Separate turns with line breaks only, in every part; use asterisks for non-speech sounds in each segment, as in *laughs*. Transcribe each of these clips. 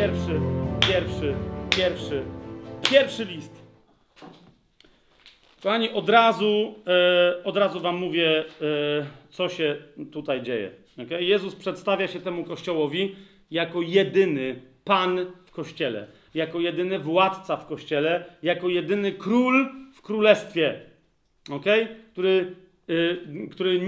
Pierwszy, pierwszy, pierwszy, pierwszy, list. Kochani, od razu, e, od razu wam mówię, e, co się tutaj dzieje. Okay? Jezus przedstawia się temu kościołowi jako jedyny Pan w kościele, jako jedyny władca w kościele, jako jedyny król w królestwie, okay? który, e, który,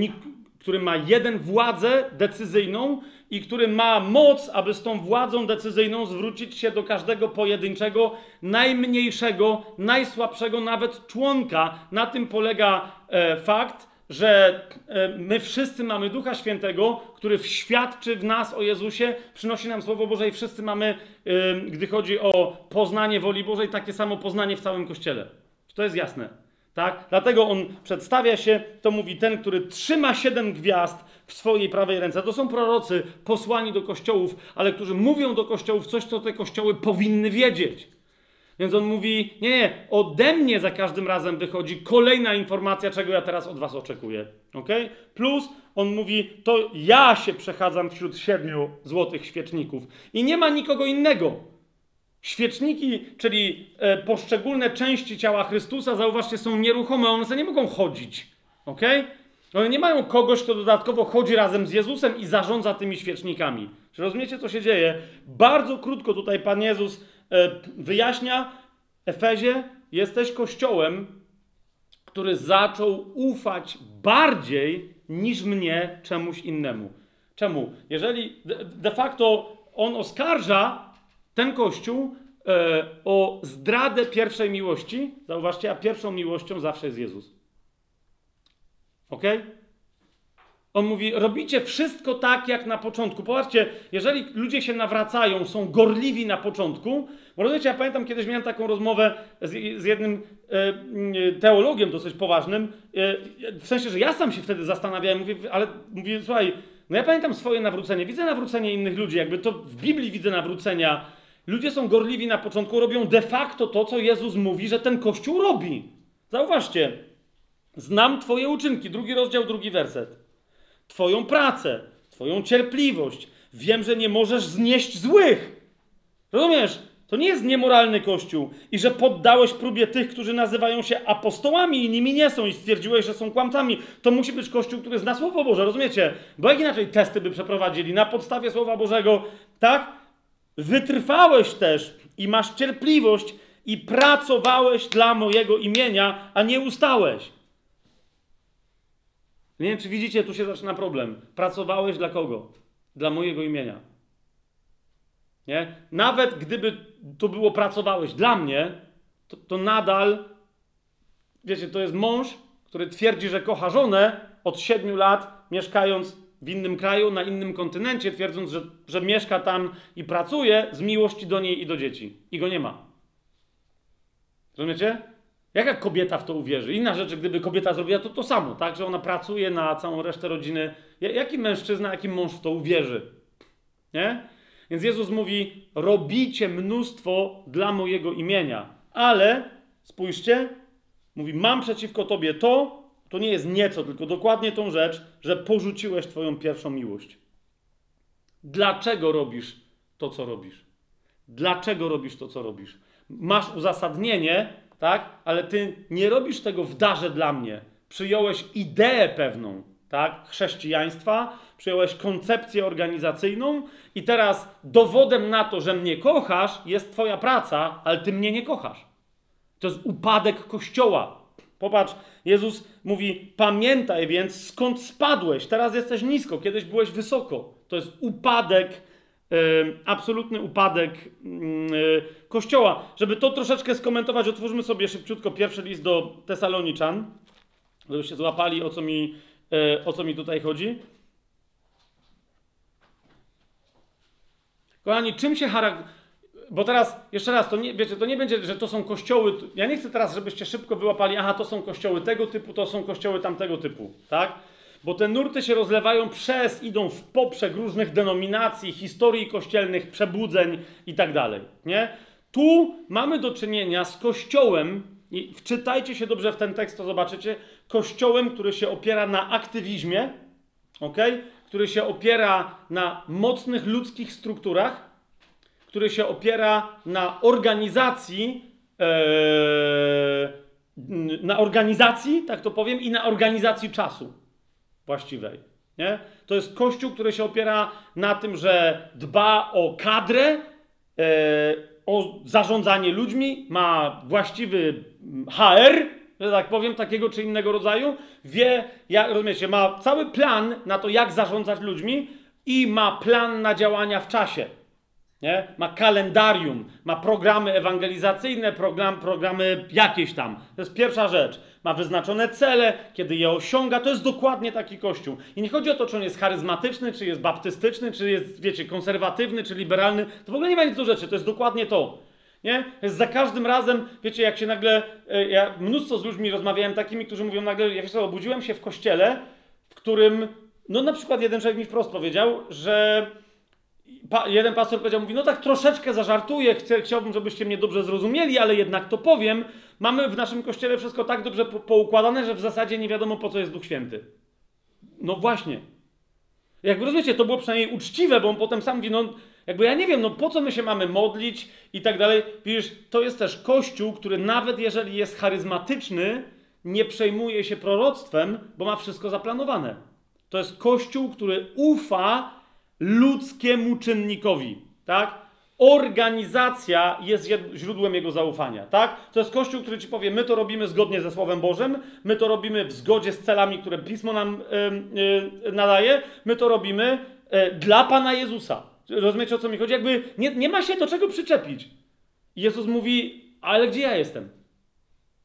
który ma jeden władzę decyzyjną i który ma moc, aby z tą władzą decyzyjną zwrócić się do każdego pojedynczego, najmniejszego, najsłabszego nawet członka. Na tym polega e, fakt, że e, my wszyscy mamy Ducha Świętego, który świadczy w nas o Jezusie, przynosi nam Słowo Boże i wszyscy mamy, e, gdy chodzi o poznanie woli Bożej, takie samo poznanie w całym Kościele. Czy to jest jasne? Tak? Dlatego on przedstawia się, to mówi ten, który trzyma siedem gwiazd w swojej prawej ręce. To są prorocy posłani do kościołów, ale którzy mówią do kościołów coś, co te kościoły powinny wiedzieć. Więc on mówi: Nie, nie, ode mnie za każdym razem wychodzi kolejna informacja, czego ja teraz od was oczekuję. Okay? Plus on mówi: To ja się przechadzam wśród siedmiu złotych świeczników i nie ma nikogo innego. Świeczniki, czyli e, poszczególne części ciała Chrystusa, zauważcie, są nieruchome, one sobie nie mogą chodzić. Ok? One nie mają kogoś, kto dodatkowo chodzi razem z Jezusem i zarządza tymi świecznikami. Czy rozumiecie, co się dzieje? Bardzo krótko tutaj Pan Jezus e, wyjaśnia Efezie, jesteś kościołem, który zaczął ufać bardziej niż mnie czemuś innemu. Czemu? Jeżeli de facto on oskarża ten kościół e, o zdradę pierwszej miłości, zauważcie, a pierwszą miłością zawsze jest Jezus. Ok? On mówi, robicie wszystko tak jak na początku. Popatrzcie, jeżeli ludzie się nawracają, są gorliwi na początku, bo rozumiecie, ja pamiętam kiedyś miałem taką rozmowę z, z jednym e, teologiem dosyć poważnym, e, w sensie, że ja sam się wtedy zastanawiałem, mówię, ale mówię, słuchaj, no ja pamiętam swoje nawrócenie, widzę nawrócenie innych ludzi, jakby to w Biblii widzę nawrócenia Ludzie są gorliwi na początku, robią de facto to, co Jezus mówi, że ten Kościół robi. Zauważcie, znam Twoje uczynki, drugi rozdział, drugi werset. Twoją pracę, Twoją cierpliwość. Wiem, że nie możesz znieść złych. Rozumiesz? To nie jest niemoralny Kościół. I że poddałeś próbie tych, którzy nazywają się apostołami i nimi nie są i stwierdziłeś, że są kłamcami. To musi być Kościół, który zna Słowo Boże, rozumiecie? Bo jak inaczej testy by przeprowadzili? Na podstawie Słowa Bożego, tak? Wytrwałeś też i masz cierpliwość i pracowałeś dla mojego imienia, a nie ustałeś. Nie wiem, czy widzicie, tu się zaczyna problem. Pracowałeś dla kogo? Dla mojego imienia. Nie? Nawet gdyby to było pracowałeś dla mnie, to, to nadal, wiecie, to jest mąż, który twierdzi, że kocha żonę od siedmiu lat, mieszkając w innym kraju, na innym kontynencie, twierdząc, że, że mieszka tam i pracuje z miłości do niej i do dzieci. I go nie ma. Rozumiecie? Jaka kobieta w to uwierzy? Inna rzecz, gdyby kobieta zrobiła to to samo, tak? Że ona pracuje na całą resztę rodziny. Jaki mężczyzna, jaki mąż w to uwierzy? Nie? Więc Jezus mówi: Robicie mnóstwo dla mojego imienia, ale spójrzcie, mówi: Mam przeciwko tobie to, to nie jest nieco, tylko dokładnie tą rzecz, że porzuciłeś Twoją pierwszą miłość. Dlaczego robisz to, co robisz? Dlaczego robisz to, co robisz? Masz uzasadnienie, tak? Ale ty nie robisz tego w darze dla mnie. Przyjąłeś ideę pewną, tak? Chrześcijaństwa, przyjąłeś koncepcję organizacyjną i teraz dowodem na to, że mnie kochasz, jest Twoja praca, ale Ty mnie nie kochasz. To jest upadek Kościoła. Popatrz, Jezus mówi: Pamiętaj więc, skąd spadłeś. Teraz jesteś nisko, kiedyś byłeś wysoko. To jest upadek, absolutny upadek yy, kościoła. Żeby to troszeczkę skomentować, otwórzmy sobie szybciutko pierwszy list do Tesaloniczan, żebyście złapali, o co mi, yy, o co mi tutaj chodzi. Kochani, czym się charakteryzuje bo teraz, jeszcze raz, to nie, wiecie, to nie będzie, że to są kościoły. Ja nie chcę teraz, żebyście szybko wyłapali, aha, to są kościoły tego typu, to są kościoły tamtego typu, tak? Bo te nurty się rozlewają przez, idą w poprzek różnych denominacji, historii kościelnych, przebudzeń i tak dalej, nie? Tu mamy do czynienia z kościołem, i wczytajcie się dobrze w ten tekst, to zobaczycie, kościołem, który się opiera na aktywizmie, ok? Który się opiera na mocnych ludzkich strukturach, który się opiera na organizacji, e, na organizacji, tak to powiem, i na organizacji czasu właściwej. Nie? To jest kościół, który się opiera na tym, że dba o kadrę, e, o zarządzanie ludźmi, ma właściwy HR, że tak powiem, takiego czy innego rodzaju, wie, jak, rozumiecie, ma cały plan na to, jak zarządzać ludźmi i ma plan na działania w czasie. Nie? Ma kalendarium, ma programy ewangelizacyjne, program, programy jakieś tam. To jest pierwsza rzecz. Ma wyznaczone cele, kiedy je osiąga. To jest dokładnie taki kościół. I nie chodzi o to, czy on jest charyzmatyczny, czy jest baptystyczny, czy jest, wiecie, konserwatywny, czy liberalny. To w ogóle nie ma nic do rzeczy. To jest dokładnie to. Nie? Jest za każdym razem, wiecie, jak się nagle. e, Ja mnóstwo z ludźmi rozmawiałem takimi, którzy mówią nagle, ja wiesz co, obudziłem się w kościele, w którym. No na przykład jeden człowiek mi wprost powiedział, że pa, jeden pastor powiedział, mówi, no tak troszeczkę zażartuję, chcę, chciałbym, żebyście mnie dobrze zrozumieli, ale jednak to powiem. Mamy w naszym kościele wszystko tak dobrze po, poukładane, że w zasadzie nie wiadomo, po co jest Duch Święty. No właśnie. Jakby rozumiecie, to było przynajmniej uczciwe, bo on potem sam mówi, no jakby ja nie wiem, no po co my się mamy modlić i tak dalej. Widzisz, to jest też kościół, który nawet jeżeli jest charyzmatyczny, nie przejmuje się proroctwem, bo ma wszystko zaplanowane. To jest kościół, który ufa ludzkiemu czynnikowi, tak? Organizacja jest źródłem jego zaufania, tak? To jest kościół, który ci powie, my to robimy zgodnie ze Słowem Bożym, my to robimy w zgodzie z celami, które Pismo nam nadaje, my to robimy y, dla Pana Jezusa. Rozumiecie, o co mi chodzi? Jakby nie, nie ma się do czego przyczepić. Jezus mówi, ale gdzie ja jestem?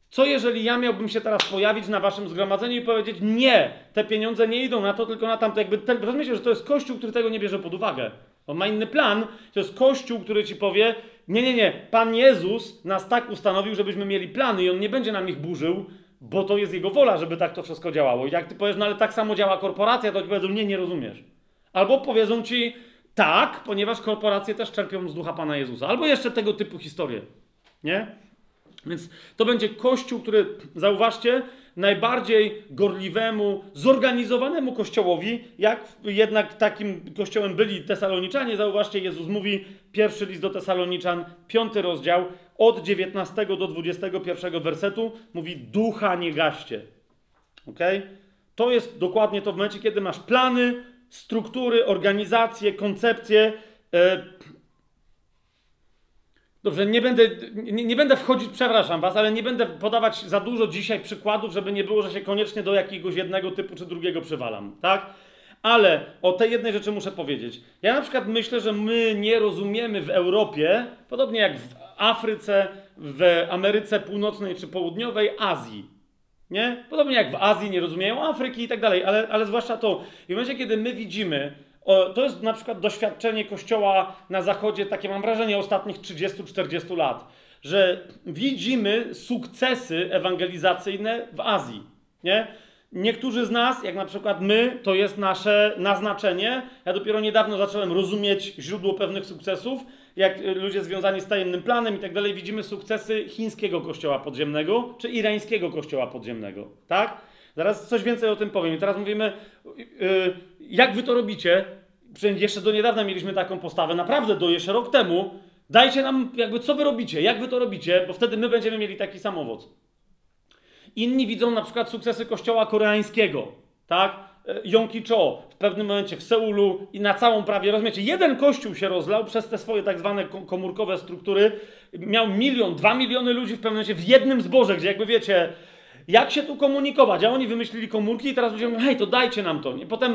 Co jeżeli ja miałbym się teraz pojawić na waszym zgromadzeniu i powiedzieć, nie, te pieniądze nie idą na to, tylko na tamto. Jakby ten, rozumiecie, że to jest kościół, który tego nie bierze pod uwagę. On ma inny plan. To jest kościół, który ci powie, nie, nie, nie, Pan Jezus nas tak ustanowił, żebyśmy mieli plany i On nie będzie nam ich burzył, bo to jest Jego wola, żeby tak to wszystko działało. I jak ty powiesz, no ale tak samo działa korporacja, to ci powiedzą, nie, nie rozumiesz. Albo powiedzą ci, tak, ponieważ korporacje też czerpią z ducha Pana Jezusa. Albo jeszcze tego typu historie. Nie? Więc to będzie kościół, który, zauważcie, najbardziej gorliwemu, zorganizowanemu kościołowi, jak jednak takim kościołem byli Tesaloniczanie. Zauważcie, Jezus mówi, pierwszy list do Tesaloniczan, piąty rozdział, od 19 do 21 wersetu, mówi, ducha nie gaście. Ok? To jest dokładnie to w momencie, kiedy masz plany, struktury, organizacje, koncepcje. Dobrze, nie będę, nie, nie będę wchodzić, przepraszam was, ale nie będę podawać za dużo dzisiaj przykładów, żeby nie było, że się koniecznie do jakiegoś jednego typu czy drugiego przywalam, tak? Ale o tej jednej rzeczy muszę powiedzieć. Ja na przykład myślę, że my nie rozumiemy w Europie, podobnie jak w Afryce, w Ameryce Północnej czy Południowej, Azji. Nie? Podobnie jak w Azji nie rozumieją Afryki i tak dalej, ale, ale zwłaszcza to. I w momencie, kiedy my widzimy, to jest na przykład doświadczenie Kościoła na Zachodzie, takie mam wrażenie, ostatnich 30-40 lat, że widzimy sukcesy ewangelizacyjne w Azji. Nie? Niektórzy z nas, jak na przykład my, to jest nasze naznaczenie. Ja dopiero niedawno zacząłem rozumieć źródło pewnych sukcesów, jak ludzie związani z tajemnym planem i tak dalej, widzimy sukcesy chińskiego kościoła podziemnego czy irańskiego kościoła podziemnego. Tak? Zaraz coś więcej o tym powiem. I teraz mówimy, yy, jak wy to robicie? Przecież jeszcze do niedawna mieliśmy taką postawę, naprawdę do jeszcze rok temu. Dajcie nam, jakby, co wy robicie, jak wy to robicie, bo wtedy my będziemy mieli taki sam owoc. Inni widzą na przykład sukcesy kościoła koreańskiego, tak? Yonki Cho w pewnym momencie w Seulu i na całą prawie, rozumiecie, jeden kościół się rozlał przez te swoje tak zwane komórkowe struktury. Miał milion, dwa miliony ludzi w pewnym momencie w jednym zborze, gdzie jakby wiecie, jak się tu komunikować? A oni wymyślili komórki i teraz ludzie mówią, hej, to dajcie nam to. I potem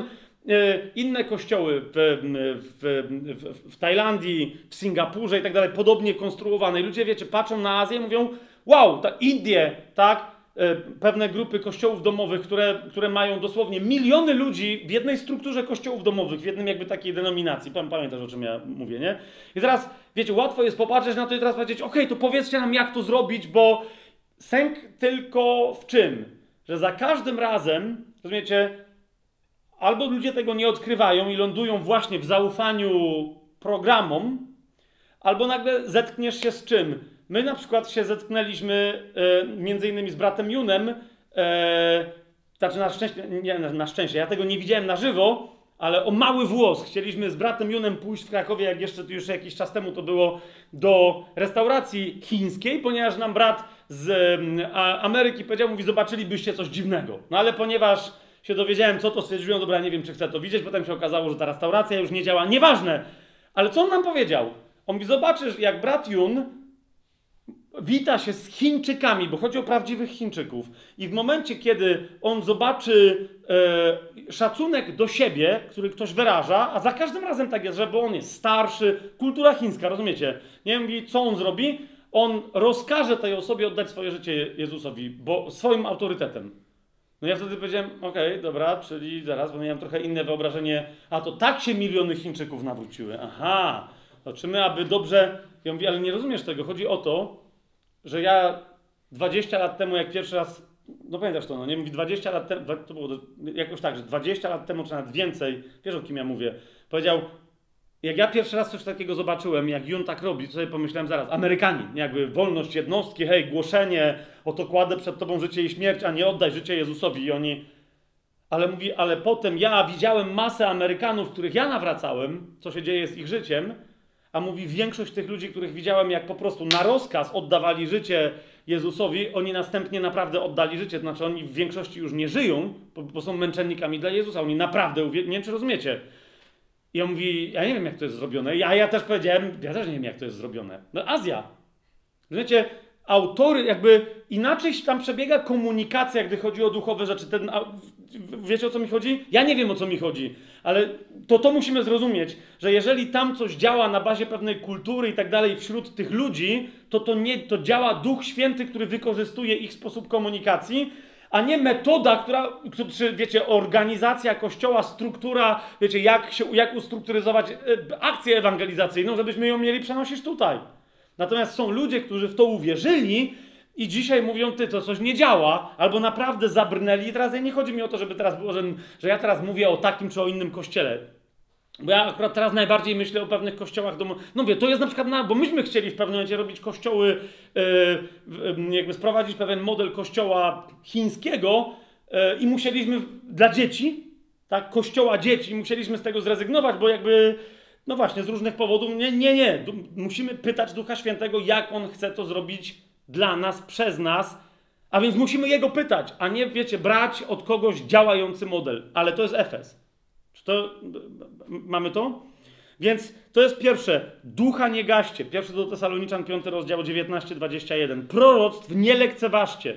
e, inne kościoły w, w, w, w Tajlandii, w Singapurze i tak dalej, podobnie konstruowane. I ludzie, wiecie, patrzą na Azję i mówią, wow, ta Indie, tak, e, pewne grupy kościołów domowych, które, które mają dosłownie miliony ludzi w jednej strukturze kościołów domowych, w jednym jakby takiej denominacji. Pan pamiętasz, o czym ja mówię, nie? I teraz, wiecie, łatwo jest popatrzeć na to i teraz powiedzieć, okej, to powiedzcie nam, jak to zrobić, bo Sęk tylko w czym? Że za każdym razem, rozumiecie, albo ludzie tego nie odkrywają i lądują właśnie w zaufaniu programom, albo nagle zetkniesz się z czym? My na przykład się zetknęliśmy e, między innymi z bratem Junem e, znaczy na szczęście, nie na, szczęście, ja tego nie widziałem na żywo, ale o mały włos. Chcieliśmy z bratem Junem pójść w Krakowie, jak jeszcze już jakiś czas temu to było, do restauracji chińskiej, ponieważ nam brat z a- Ameryki powiedział, mówi, zobaczylibyście coś dziwnego. No ale ponieważ się dowiedziałem, co to stwierdziłem, dobra, nie wiem, czy chcę to widzieć, potem się okazało, że ta restauracja już nie działa. Nieważne. Ale co on nam powiedział? On mówi, zobaczysz, jak brat Jun wita się z Chińczykami, bo chodzi o prawdziwych Chińczyków. I w momencie, kiedy on zobaczy e, szacunek do siebie, który ktoś wyraża, a za każdym razem tak jest, że bo on jest starszy, kultura chińska, rozumiecie? Nie mówi, co on zrobi? On rozkaże tej osobie oddać swoje życie Jezusowi, bo swoim autorytetem. No ja wtedy powiedziałem, okej, dobra, czyli zaraz, bo miałem trochę inne wyobrażenie, a to tak się miliony Chińczyków nawróciły. Aha, to czy my, aby dobrze... Ja mówię, ale nie rozumiesz tego, chodzi o to, że ja 20 lat temu, jak pierwszy raz, no pamiętasz to, no nie mówi 20 lat temu, to było jakoś tak, że 20 lat temu, czy nawet więcej, wiesz o kim ja mówię, powiedział, jak ja pierwszy raz coś takiego zobaczyłem, jak Jun tak robi, to sobie pomyślałem zaraz, Amerykanin, jakby wolność jednostki, hej, głoszenie, oto kładę przed tobą życie i śmierć, a nie oddaj życie Jezusowi i oni... Ale mówi, ale potem ja widziałem masę Amerykanów, których ja nawracałem, co się dzieje z ich życiem, a mówi, większość tych ludzi, których widziałem, jak po prostu na rozkaz oddawali życie Jezusowi, oni następnie naprawdę oddali życie. To znaczy, oni w większości już nie żyją, bo, są męczennikami dla Jezusa. Oni naprawdę, nie wiem, czy rozumiecie. I on mówi, ja nie wiem, jak to jest zrobione. Ja, ja też powiedziałem, ja też nie wiem, jak to jest zrobione. No Azja. Rozumiecie, autory, jakby inaczej tam przebiega komunikacja, gdy chodzi o duchowe rzeczy. Ten, wiecie o co mi chodzi? Ja nie wiem o co mi chodzi, ale to to musimy zrozumieć, że jeżeli tam coś działa na bazie pewnej kultury i tak dalej wśród tych ludzi, to to, nie, to działa Duch Święty, który wykorzystuje ich sposób komunikacji, a nie metoda, która, któ- czy wiecie, organizacja kościoła, struktura, wiecie, jak, się, jak ustrukturyzować e, akcję ewangelizacyjną, żebyśmy ją mieli przenosić tutaj. Natomiast są ludzie, którzy w to uwierzyli i dzisiaj mówią, ty, to coś nie działa, albo naprawdę zabrnęli. I teraz nie chodzi mi o to, żeby teraz było, że, że ja teraz mówię o takim czy o innym kościele. Bo ja akurat teraz najbardziej myślę o pewnych kościołach domu. No wie, to jest na przykład, na, bo myśmy chcieli w pewnym momencie robić kościoły, yy, yy, jakby sprowadzić pewien model kościoła chińskiego yy, i musieliśmy dla dzieci, tak, kościoła dzieci, musieliśmy z tego zrezygnować, bo jakby, no właśnie, z różnych powodów, nie, nie, nie, musimy pytać Ducha Świętego, jak On chce to zrobić dla nas, przez nas, a więc musimy Jego pytać, a nie, wiecie, brać od kogoś działający model, ale to jest Efes. To mamy to? Więc to jest pierwsze. Ducha nie gaście. Pierwszy do Tesaloniczan, 5 rozdział 19-21. Proroctw nie lekceważcie.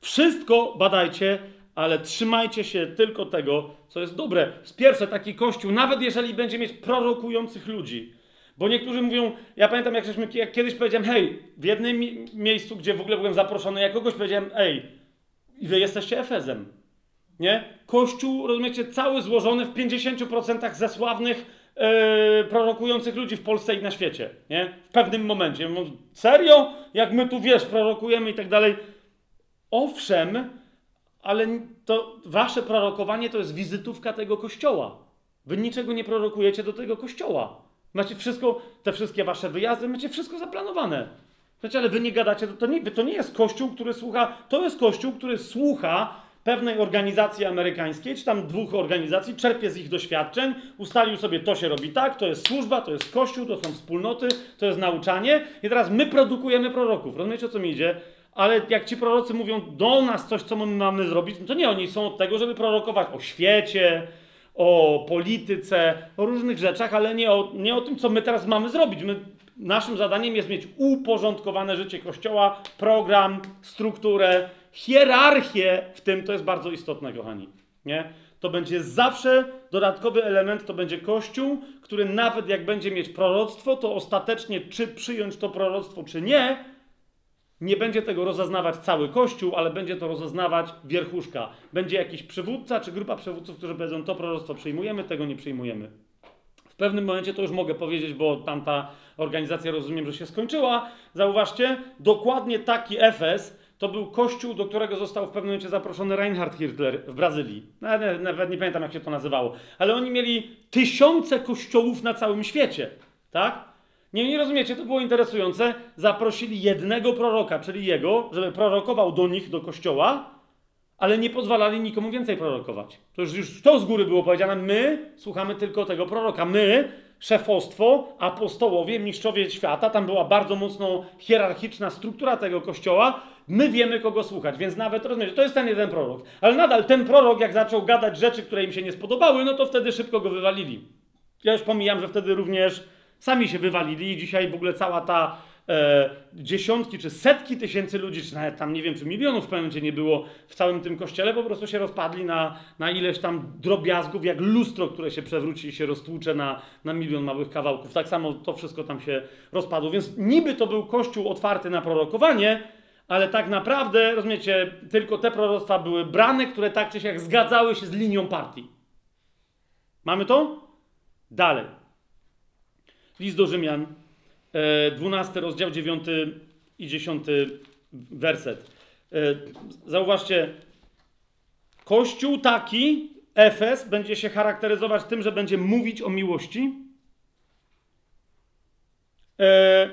Wszystko badajcie, ale trzymajcie się tylko tego, co jest dobre. Z pierwsze taki kościół, nawet jeżeli będzie mieć prorokujących ludzi. Bo niektórzy mówią, ja pamiętam jak, żeśmy, jak kiedyś powiedziałem, hej, w jednym mi- miejscu, gdzie w ogóle byłem zaproszony, ja kogoś powiedziałem, ej, wy jesteście Efezem. Nie? Kościół, rozumiecie, cały złożony w 50% ze sławnych e, prorokujących ludzi w Polsce i na świecie. Nie? W pewnym momencie. Serio? Jak my tu wiesz, prorokujemy i tak dalej. Owszem, ale to wasze prorokowanie to jest wizytówka tego kościoła. Wy niczego nie prorokujecie do tego kościoła. Macie wszystko, te wszystkie wasze wyjazdy, macie wszystko zaplanowane. Wiecie, ale wy nie gadacie, to, nie, to nie jest kościół, który słucha, to jest kościół, który słucha pewnej organizacji amerykańskiej, czy tam dwóch organizacji, czerpie z ich doświadczeń, ustalił sobie, to się robi tak, to jest służba, to jest kościół, to są wspólnoty, to jest nauczanie i teraz my produkujemy proroków. Rozumiecie, o co mi idzie? Ale jak ci prorocy mówią do nas coś, co my mamy zrobić, no to nie, oni są od tego, żeby prorokować o świecie, o polityce, o różnych rzeczach, ale nie o, nie o tym, co my teraz mamy zrobić. My, naszym zadaniem jest mieć uporządkowane życie Kościoła, program, strukturę, hierarchię w tym, to jest bardzo istotne, kochani. Nie? To będzie zawsze dodatkowy element, to będzie Kościół, który nawet jak będzie mieć proroctwo, to ostatecznie czy przyjąć to proroctwo, czy nie, nie będzie tego rozeznawać cały Kościół, ale będzie to rozeznawać wierchuszka. Będzie jakiś przywódca czy grupa przywódców, którzy powiedzą, to proroctwo przyjmujemy, tego nie przyjmujemy. W pewnym momencie to już mogę powiedzieć, bo tamta organizacja rozumiem, że się skończyła. Zauważcie, dokładnie taki Efes to był kościół, do którego został w pewnym momencie zaproszony Reinhard Hitler w Brazylii. Nawet, nawet nie pamiętam, jak się to nazywało. Ale oni mieli tysiące kościołów na całym świecie. Tak? Nie, nie rozumiecie, to było interesujące. Zaprosili jednego proroka, czyli jego, żeby prorokował do nich, do kościoła, ale nie pozwalali nikomu więcej prorokować. To już, już to z góry było powiedziane. My słuchamy tylko tego proroka. My, szefostwo, apostołowie, mistrzowie świata, tam była bardzo mocno hierarchiczna struktura tego kościoła. My wiemy, kogo słuchać, więc nawet rozumiecie, to jest ten jeden prorok. Ale nadal ten prorok, jak zaczął gadać rzeczy, które im się nie spodobały, no to wtedy szybko go wywalili. Ja już pomijam, że wtedy również sami się wywalili i dzisiaj w ogóle cała ta e, dziesiątki czy setki tysięcy ludzi, czy nawet tam nie wiem, czy milionów w pewnym momencie nie było w całym tym kościele, po prostu się rozpadli na, na ileś tam drobiazgów, jak lustro, które się przewróci i się roztłucze na, na milion małych kawałków. Tak samo to wszystko tam się rozpadło. Więc niby to był kościół otwarty na prorokowanie, ale tak naprawdę, rozumiecie, tylko te proroctwa były brane, które tak czy siak zgadzały się z linią partii. Mamy to? Dalej. List do Rzymian, 12 rozdział, 9 i 10 werset. E, zauważcie, Kościół taki, Efes, będzie się charakteryzować tym, że będzie mówić o miłości, e,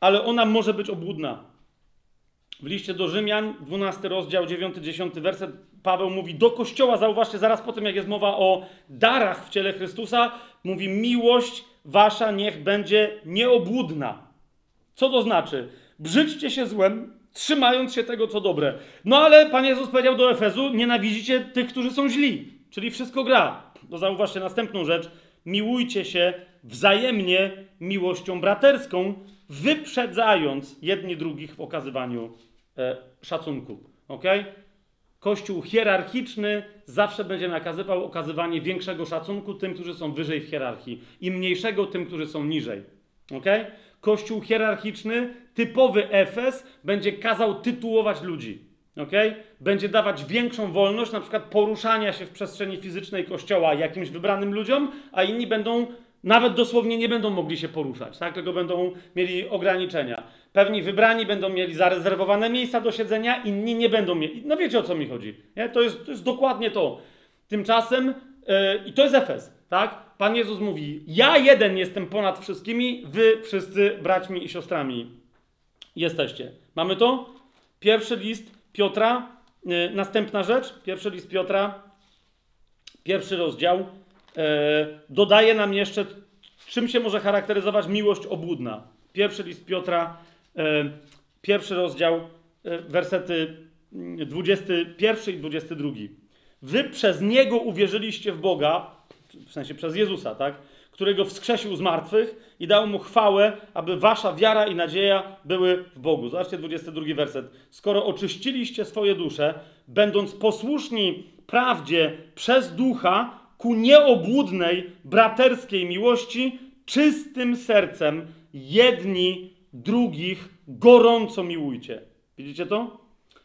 ale ona może być obłudna. W liście do Rzymian, 12 rozdział, 9-10 werset, Paweł mówi do kościoła, zauważcie, zaraz po tym, jak jest mowa o darach w ciele Chrystusa, mówi: Miłość wasza niech będzie nieobłudna. Co to znaczy? Brzydźcie się złem, trzymając się tego, co dobre. No ale Pan Jezus powiedział do Efezu: Nienawidzicie tych, którzy są źli, czyli wszystko gra. To zauważcie następną rzecz. Miłujcie się wzajemnie miłością braterską, wyprzedzając jedni drugich w okazywaniu szacunku. Ok? Kościół hierarchiczny zawsze będzie nakazywał okazywanie większego szacunku tym, którzy są wyżej w hierarchii i mniejszego tym, którzy są niżej. Ok? Kościół hierarchiczny, typowy Efes, będzie kazał tytułować ludzi. Ok? Będzie dawać większą wolność, na przykład poruszania się w przestrzeni fizycznej kościoła jakimś wybranym ludziom, a inni będą nawet dosłownie nie będą mogli się poruszać, tak? tylko będą mieli ograniczenia. Pewni wybrani będą mieli zarezerwowane miejsca do siedzenia, inni nie będą mieli. No wiecie o co mi chodzi. Nie? To, jest, to jest dokładnie to. Tymczasem, yy, i to jest Efes, tak? Pan Jezus mówi: Ja jeden jestem ponad wszystkimi, wy wszyscy braćmi i siostrami jesteście. Mamy to? Pierwszy list Piotra, yy, następna rzecz, pierwszy list Piotra, pierwszy rozdział E, dodaje nam jeszcze, czym się może charakteryzować miłość obłudna. Pierwszy list Piotra, pierwszy rozdział, e, wersety 21 i 22. Wy przez Niego uwierzyliście w Boga, w sensie przez Jezusa, tak? Którego wskrzesił z martwych i dał mu chwałę, aby wasza wiara i nadzieja były w Bogu. Zobaczcie 22 werset. Skoro oczyściliście swoje dusze, będąc posłuszni prawdzie przez ducha, ku nieobłudnej, braterskiej miłości, czystym sercem, jedni drugich gorąco miłujcie. Widzicie to?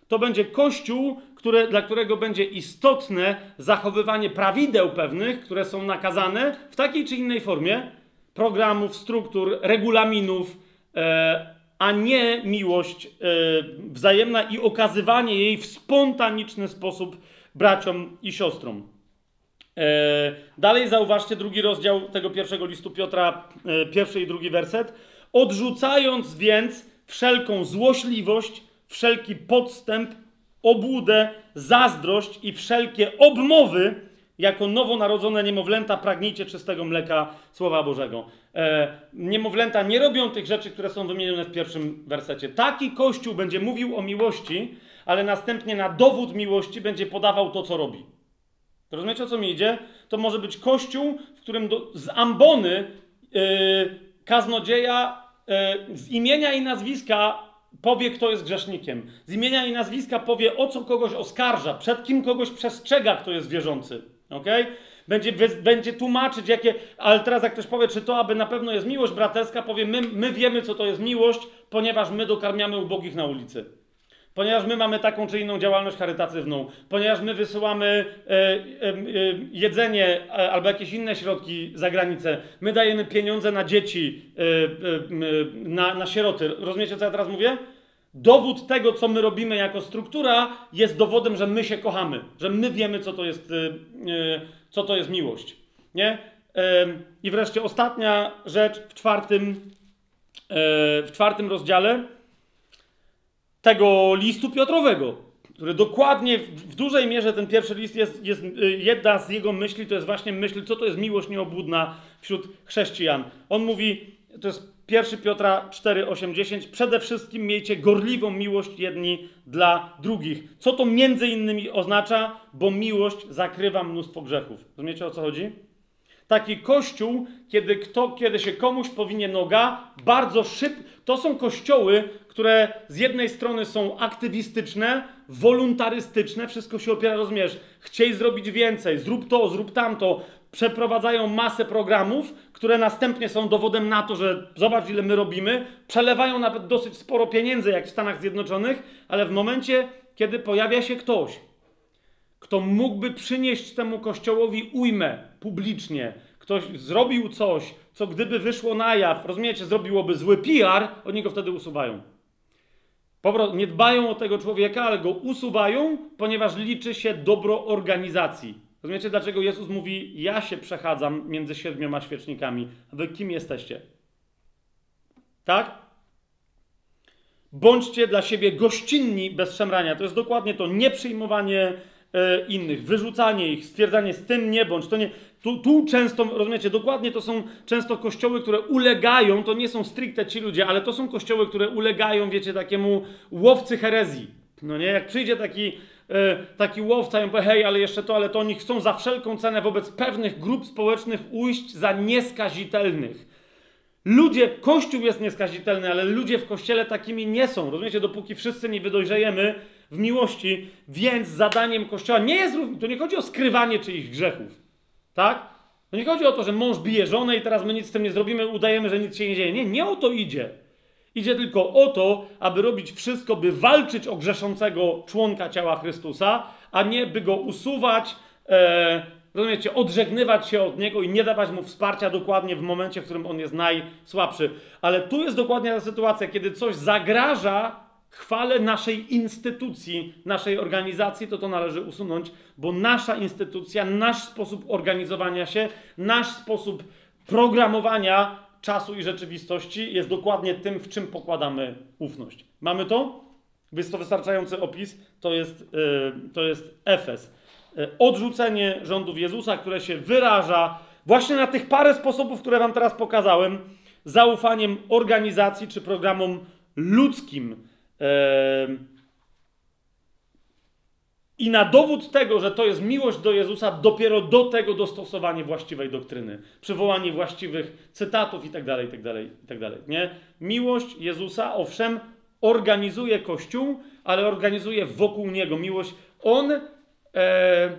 To będzie kościół, które, dla którego będzie istotne zachowywanie prawideł pewnych, które są nakazane w takiej czy innej formie programów, struktur, regulaminów, e, a nie miłość e, wzajemna i okazywanie jej w spontaniczny sposób braciom i siostrom. E, dalej zauważcie drugi rozdział tego pierwszego listu Piotra, e, pierwszy i drugi werset. Odrzucając więc wszelką złośliwość, wszelki podstęp, obłudę, zazdrość i wszelkie obmowy, jako nowonarodzone niemowlęta pragnijcie czystego mleka Słowa Bożego. E, niemowlęta nie robią tych rzeczy, które są wymienione w pierwszym wersecie. Taki Kościół będzie mówił o miłości, ale następnie na dowód miłości będzie podawał to, co robi. Rozumiecie o co mi idzie? To może być kościół, w którym do, z ambony yy, kaznodzieja z imienia i nazwiska powie, kto jest grzesznikiem. Z imienia i nazwiska powie, o co kogoś oskarża, przed kim kogoś przestrzega, kto jest wierzący. Okay? Będzie, będzie tłumaczyć, jakie. Ale teraz, jak ktoś powie, czy to aby na pewno jest miłość braterska, powie, my, my wiemy, co to jest miłość, ponieważ my dokarmiamy ubogich na ulicy ponieważ my mamy taką czy inną działalność charytatywną, ponieważ my wysyłamy e, e, e, jedzenie e, albo jakieś inne środki za granicę, my dajemy pieniądze na dzieci, e, e, na, na sieroty. Rozumiecie, co ja teraz mówię? Dowód tego, co my robimy jako struktura, jest dowodem, że my się kochamy, że my wiemy, co to jest, co to jest miłość. Nie? I wreszcie ostatnia rzecz w czwartym, w czwartym rozdziale tego listu Piotrowego. który dokładnie w, dużej mierze ten pierwszy list jest, jest y, jedna z jego myśli, to jest właśnie myśl, co to jest miłość nieobłudna wśród chrześcijan. On mówi, to jest 1 Piotra 4, 8, 10, przede wszystkim miejcie gorliwą miłość jedni dla drugich. Co to między innymi oznacza? Bo miłość zakrywa mnóstwo grzechów. Rozumiecie o co chodzi? Taki kościół, kiedy, kto, kiedy się komuś powinie noga, bardzo szybko. To są kościoły, które z jednej strony są aktywistyczne, wolontarystyczne, wszystko się opiera, rozumiesz? Chciej zrobić więcej, zrób to, zrób tamto. Przeprowadzają masę programów, które następnie są dowodem na to, że zobacz, ile my robimy. Przelewają nawet dosyć sporo pieniędzy, jak w Stanach Zjednoczonych, ale w momencie, kiedy pojawia się ktoś, kto mógłby przynieść temu kościołowi ujmę publicznie, ktoś zrobił coś, co gdyby wyszło na jaw, rozumiecie, zrobiłoby zły PR, oni go wtedy usuwają. Po prostu nie dbają o tego człowieka, ale go usuwają, ponieważ liczy się dobro organizacji. Rozumiecie, dlaczego Jezus mówi: Ja się przechadzam między siedmioma świecznikami. Wy kim jesteście? Tak? Bądźcie dla siebie gościnni bez szemrania. To jest dokładnie to nieprzyjmowanie e, innych, wyrzucanie ich, stwierdzanie z tym nie bądź. To nie, tu, tu często, rozumiecie, dokładnie to są często kościoły, które ulegają, to nie są stricte ci ludzie, ale to są kościoły, które ulegają, wiecie, takiemu łowcy herezji. No nie, jak przyjdzie taki, e, taki łowca i powie, hej, ale jeszcze to, ale to, oni chcą za wszelką cenę wobec pewnych grup społecznych ujść za nieskazitelnych. Ludzie, Kościół jest nieskazitelny, ale ludzie w Kościele takimi nie są. Rozumiecie, dopóki wszyscy nie wydojrzejemy w miłości, więc zadaniem Kościoła nie jest, to nie chodzi o skrywanie czyichś grzechów. Tak? To nie chodzi o to, że mąż bije żonę i teraz my nic z tym nie zrobimy, udajemy, że nic się nie dzieje. Nie, nie o to idzie. Idzie tylko o to, aby robić wszystko, by walczyć o grzeszącego członka ciała Chrystusa, a nie by go usuwać, e, rozumiecie, odżegnywać się od niego i nie dawać mu wsparcia dokładnie w momencie, w którym on jest najsłabszy. Ale tu jest dokładnie ta sytuacja, kiedy coś zagraża chwale naszej instytucji, naszej organizacji, to to należy usunąć, bo nasza instytucja, nasz sposób organizowania się, nasz sposób programowania czasu i rzeczywistości jest dokładnie tym, w czym pokładamy ufność. Mamy to? Jest to wystarczający opis. To jest, yy, to jest Efes. Yy, odrzucenie rządów Jezusa, które się wyraża właśnie na tych parę sposobów, które Wam teraz pokazałem, zaufaniem organizacji czy programom ludzkim i na dowód tego, że to jest miłość do Jezusa, dopiero do tego dostosowanie właściwej doktryny, przywołanie właściwych cytatów itd., itd., itd. Nie? Miłość Jezusa, owszem, organizuje Kościół, ale organizuje wokół Niego miłość. On, e,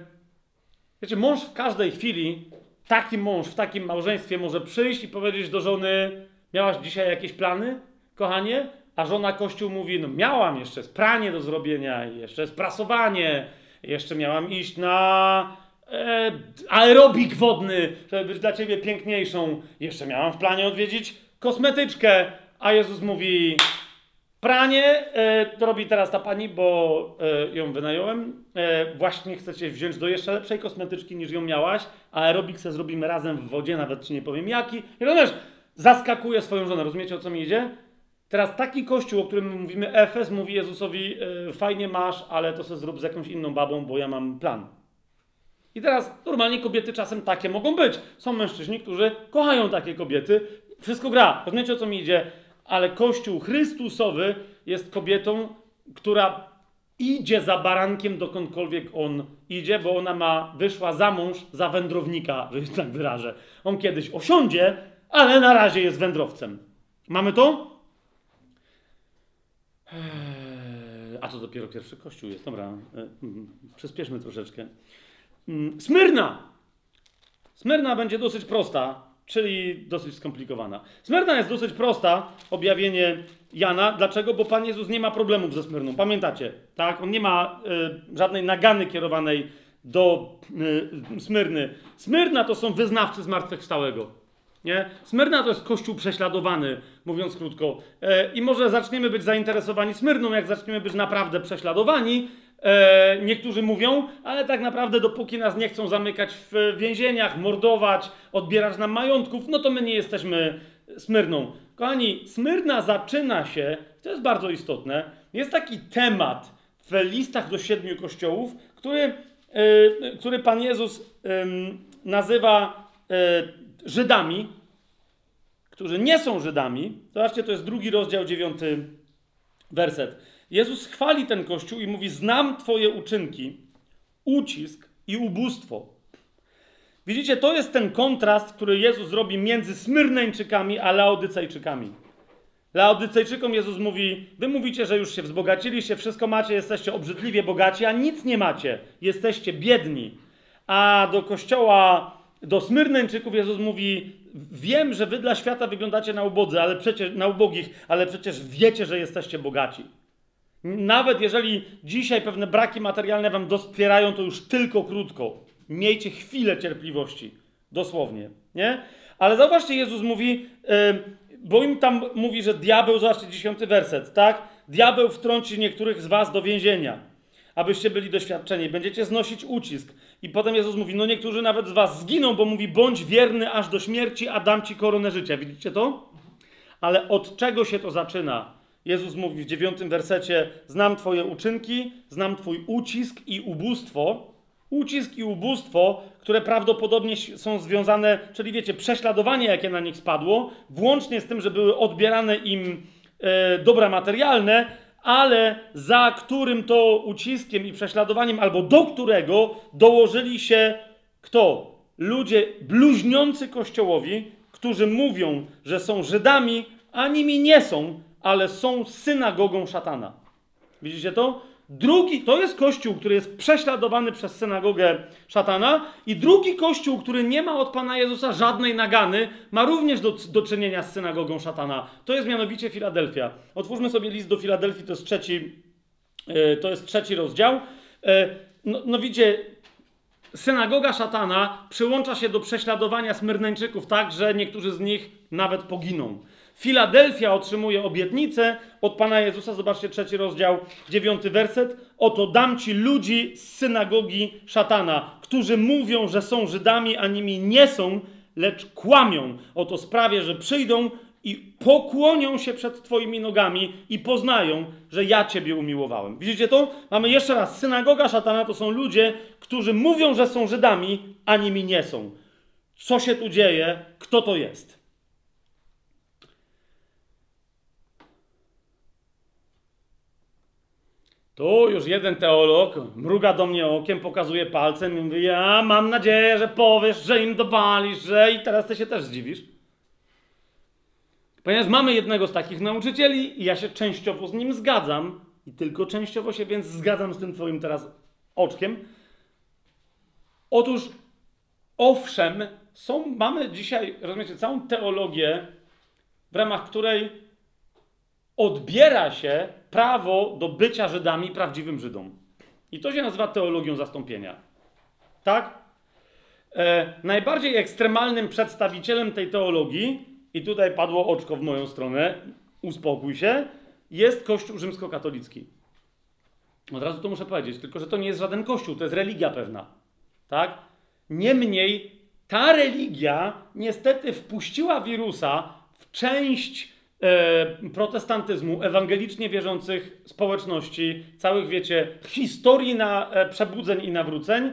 wiecie, mąż w każdej chwili, taki mąż w takim małżeństwie może przyjść i powiedzieć do żony, miałaś dzisiaj jakieś plany, kochanie? A żona Kościół mówi, no miałam jeszcze pranie do zrobienia, jeszcze jest prasowanie, jeszcze miałam iść na e, aerobik wodny, żeby być dla ciebie piękniejszą. Jeszcze miałam w planie odwiedzić kosmetyczkę, a Jezus mówi, pranie e, to robi teraz ta pani, bo e, ją wynająłem. E, właśnie chcecie wziąć do jeszcze lepszej kosmetyczki niż ją miałaś, aerobik se zrobimy razem w wodzie, nawet ci nie powiem jaki. I rozumiesz, zaskakuje swoją żonę, rozumiecie o co mi idzie? Teraz taki kościół, o którym mówimy, Efes, mówi Jezusowi: yy, Fajnie masz, ale to sobie zrób z jakąś inną babą, bo ja mam plan. I teraz normalnie kobiety czasem takie mogą być. Są mężczyźni, którzy kochają takie kobiety. Wszystko gra. Rozumiecie o co mi idzie? Ale Kościół Chrystusowy jest kobietą, która idzie za barankiem dokądkolwiek on idzie, bo ona ma, wyszła za mąż za wędrownika, że się tak wyrażę. On kiedyś osiądzie, ale na razie jest wędrowcem. Mamy to? Eee, a to dopiero pierwszy kościół jest. Dobra, e, przyspieszmy troszeczkę. Mm, Smyrna! Smyrna będzie dosyć prosta, czyli dosyć skomplikowana. Smyrna jest dosyć prosta, objawienie Jana. Dlaczego? Bo Pan Jezus nie ma problemów ze Smyrną. Pamiętacie, tak? On nie ma y, żadnej nagany kierowanej do y, Smyrny. Smyrna to są wyznawcy zmartwychwstałego. Nie? Smyrna to jest kościół prześladowany, mówiąc krótko. E, I może zaczniemy być zainteresowani Smyrną, jak zaczniemy być naprawdę prześladowani. E, niektórzy mówią, ale tak naprawdę dopóki nas nie chcą zamykać w więzieniach, mordować, odbierać nam majątków, no to my nie jesteśmy Smyrną. Kochani, Smyrna zaczyna się, to jest bardzo istotne, jest taki temat w listach do siedmiu kościołów, który, yy, który Pan Jezus nazywa yy, Żydami, którzy nie są Żydami. Zobaczcie, to jest drugi rozdział, dziewiąty werset. Jezus chwali ten kościół i mówi: Znam Twoje uczynki, ucisk i ubóstwo. Widzicie, to jest ten kontrast, który Jezus robi między Smyrneńczykami a Laodycejczykami. Laodycejczykom Jezus mówi: Wy mówicie, że już się wzbogaciliście, wszystko macie, jesteście obrzydliwie bogaci, a nic nie macie, jesteście biedni. A do kościoła, do Smyrneńczyków Jezus mówi: Wiem, że wy dla świata wyglądacie na ubodzy, ale przecież na ubogich, ale przecież wiecie, że jesteście bogaci. Nawet jeżeli dzisiaj pewne braki materialne wam doskwierają, to już tylko krótko. Miejcie chwilę cierpliwości. Dosłownie. Nie? Ale zauważcie, Jezus mówi, yy, bo im tam mówi, że diabeł, zobaczcie dziesiąty werset, tak? Diabeł wtrąci niektórych z was do więzienia, abyście byli doświadczeni. Będziecie znosić ucisk. I potem Jezus mówi, no niektórzy nawet z was zginą, bo mówi, bądź wierny aż do śmierci, a dam ci koronę życia. Widzicie to? Ale od czego się to zaczyna? Jezus mówi w dziewiątym wersecie: Znam Twoje uczynki, znam Twój ucisk i ubóstwo. Ucisk i ubóstwo, które prawdopodobnie są związane, czyli wiecie, prześladowanie, jakie na nich spadło, włącznie z tym, że były odbierane im e, dobra materialne, ale za którym to uciskiem i prześladowaniem, albo do którego dołożyli się kto? Ludzie bluźniący Kościołowi, którzy mówią, że są Żydami, a nimi nie są, ale są synagogą szatana. Widzicie to? Drugi, to jest kościół, który jest prześladowany przez synagogę szatana, i drugi kościół, który nie ma od Pana Jezusa żadnej nagany, ma również do, do czynienia z synagogą szatana. To jest mianowicie Filadelfia. Otwórzmy sobie list do Filadelfii, to jest trzeci, yy, to jest trzeci rozdział. Yy, no, no widzicie, synagoga szatana przyłącza się do prześladowania Smyrneńczyków tak, że niektórzy z nich nawet poginą. Filadelfia otrzymuje obietnicę od Pana Jezusa. Zobaczcie trzeci rozdział, dziewiąty werset. Oto dam ci ludzi z synagogi szatana, którzy mówią, że są Żydami, a nimi nie są, lecz kłamią. Oto sprawię, że przyjdą i pokłonią się przed Twoimi nogami i poznają, że ja Ciebie umiłowałem. Widzicie to? Mamy jeszcze raz. Synagoga szatana to są ludzie, którzy mówią, że są Żydami, a nimi nie są. Co się tu dzieje? Kto to jest? Tu już jeden teolog mruga do mnie okiem, pokazuje palcem i mówi: Ja mam nadzieję, że powiesz, że im dowalisz, że i teraz ty się też zdziwisz. Ponieważ mamy jednego z takich nauczycieli i ja się częściowo z nim zgadzam, i tylko częściowo się więc zgadzam z tym twoim teraz oczkiem. Otóż, owszem, są, mamy dzisiaj, rozumiecie, całą teologię, w ramach której odbiera się prawo do bycia Żydami prawdziwym Żydom. I to się nazywa teologią zastąpienia. Tak? E, najbardziej ekstremalnym przedstawicielem tej teologii, i tutaj padło oczko w moją stronę, uspokój się, jest Kościół rzymskokatolicki. Od razu to muszę powiedzieć, tylko że to nie jest żaden kościół, to jest religia pewna. Tak? Niemniej ta religia niestety wpuściła wirusa w część protestantyzmu, ewangelicznie wierzących społeczności, całych, wiecie, historii na e, przebudzeń i nawróceń,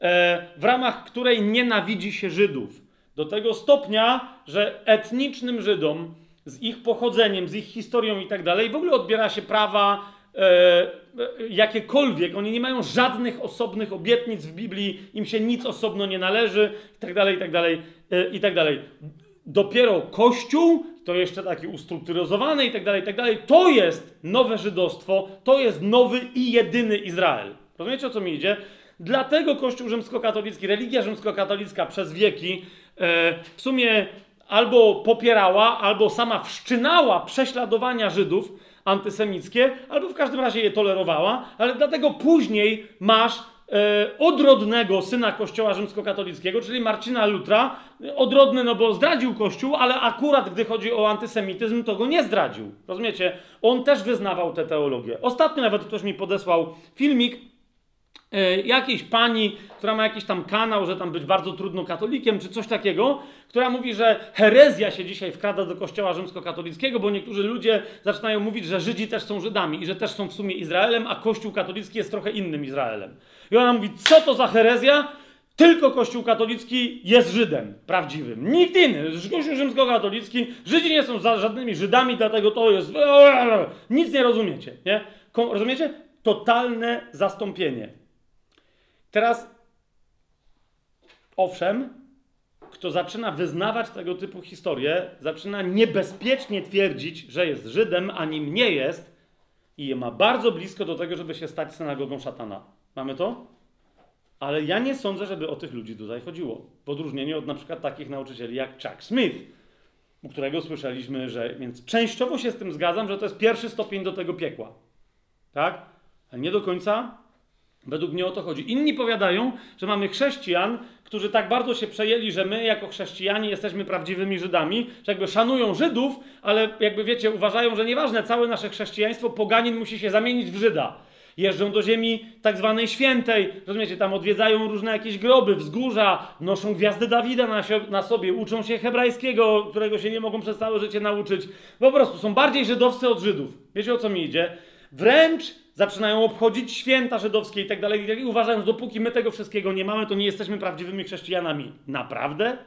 e, w ramach której nienawidzi się Żydów. Do tego stopnia, że etnicznym Żydom z ich pochodzeniem, z ich historią i tak dalej, w ogóle odbiera się prawa e, jakiekolwiek. Oni nie mają żadnych osobnych obietnic w Biblii, im się nic osobno nie należy i tak dalej, i tak dalej, e, i tak dalej. Dopiero Kościół to jeszcze taki ustrukturyzowany i tak dalej, i tak dalej. To jest nowe żydostwo, to jest nowy i jedyny Izrael. Rozumiecie o co mi idzie? Dlatego Kościół rzymskokatolicki, religia rzymskokatolicka przez wieki e, w sumie albo popierała, albo sama wszczynała prześladowania Żydów antysemickie, albo w każdym razie je tolerowała, ale dlatego później masz odrodnego syna Kościoła rzymskokatolickiego, czyli Marcina Lutra. Odrodny, no bo zdradził Kościół, ale akurat gdy chodzi o antysemityzm, to go nie zdradził. Rozumiecie? On też wyznawał tę teologię. Ostatnio nawet ktoś mi podesłał filmik e, jakiejś pani, która ma jakiś tam kanał, że tam być bardzo trudno katolikiem, czy coś takiego, która mówi, że herezja się dzisiaj wkrada do kościoła rzymskokatolickiego, bo niektórzy ludzie zaczynają mówić, że Żydzi też są Żydami i że też są w sumie Izraelem, a kościół katolicki jest trochę innym Izraelem. I ona mówi, co to za herezja? Tylko Kościół katolicki jest Żydem prawdziwym. Nikt inny. Kościół rzymskokatolicki, Żydzi nie są za żadnymi Żydami, dlatego to jest... Nic nie rozumiecie, nie? Rozumiecie? Totalne zastąpienie. Teraz, owszem, kto zaczyna wyznawać tego typu historie, zaczyna niebezpiecznie twierdzić, że jest Żydem, a nim nie jest i ma bardzo blisko do tego, żeby się stać synagogą szatana. Mamy to? Ale ja nie sądzę, żeby o tych ludzi tutaj chodziło. W odróżnieniu od na przykład takich nauczycieli jak Chuck Smith, u którego słyszeliśmy, że. Więc częściowo się z tym zgadzam, że to jest pierwszy stopień do tego piekła. Tak? Ale nie do końca. Według mnie o to chodzi. Inni powiadają, że mamy chrześcijan, którzy tak bardzo się przejęli, że my jako chrześcijanie jesteśmy prawdziwymi Żydami, że jakby szanują Żydów, ale jakby wiecie, uważają, że nieważne, całe nasze chrześcijaństwo, poganin musi się zamienić w Żyda. Jeżdżą do ziemi tak zwanej świętej, rozumiecie, tam odwiedzają różne jakieś groby, wzgórza, noszą gwiazdy Dawida na, na, sobie, uczą się hebrajskiego, którego się nie mogą przez całe życie nauczyć. Po prostu są bardziej żydowscy od Żydów. Wiecie o co mi idzie? Wręcz zaczynają obchodzić święta żydowskie i tak dalej. I uważają, że dopóki my tego wszystkiego nie mamy, to nie jesteśmy prawdziwymi chrześcijanami. Naprawdę?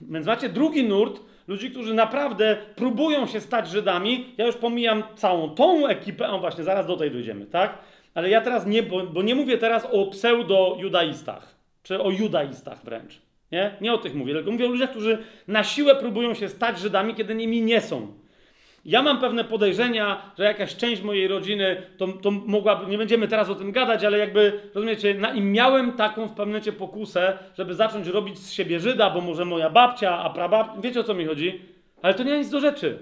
Więc macie drugi nurt, ludzi, którzy naprawdę próbują się stać Żydami. Ja już pomijam całą tą ekipę, a właśnie zaraz do tej dojdziemy, tak? Ale ja teraz nie, bo, bo nie mówię teraz o pseudo-judaistach, czy o judaistach wręcz. Nie? nie o tych mówię, tylko mówię o ludziach, którzy na siłę próbują się stać Żydami, kiedy nimi nie są. Ja mam pewne podejrzenia, że jakaś część mojej rodziny to, to mogłaby, nie będziemy teraz o tym gadać, ale jakby, rozumiecie, na, i miałem taką w pewnym momencie pokusę, żeby zacząć robić z siebie Żyda, bo może moja babcia, a prababcia, wiecie o co mi chodzi? Ale to nie nic do rzeczy.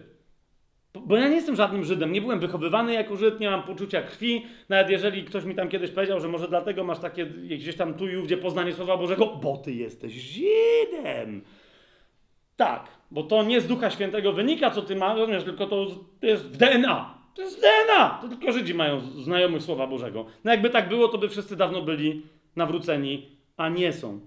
Bo ja nie jestem żadnym Żydem, nie byłem wychowywany jako Żyd, nie mam poczucia krwi. Nawet jeżeli ktoś mi tam kiedyś powiedział, że może dlatego masz takie gdzieś tam tu i ówdzie poznanie Słowa Bożego, bo ty jesteś Żydem. Tak, bo to nie z Ducha Świętego wynika, co ty masz, rozumiesz, tylko to jest w DNA. To jest w DNA. To tylko Żydzi mają znajomość Słowa Bożego. No jakby tak było, to by wszyscy dawno byli nawróceni, a nie są.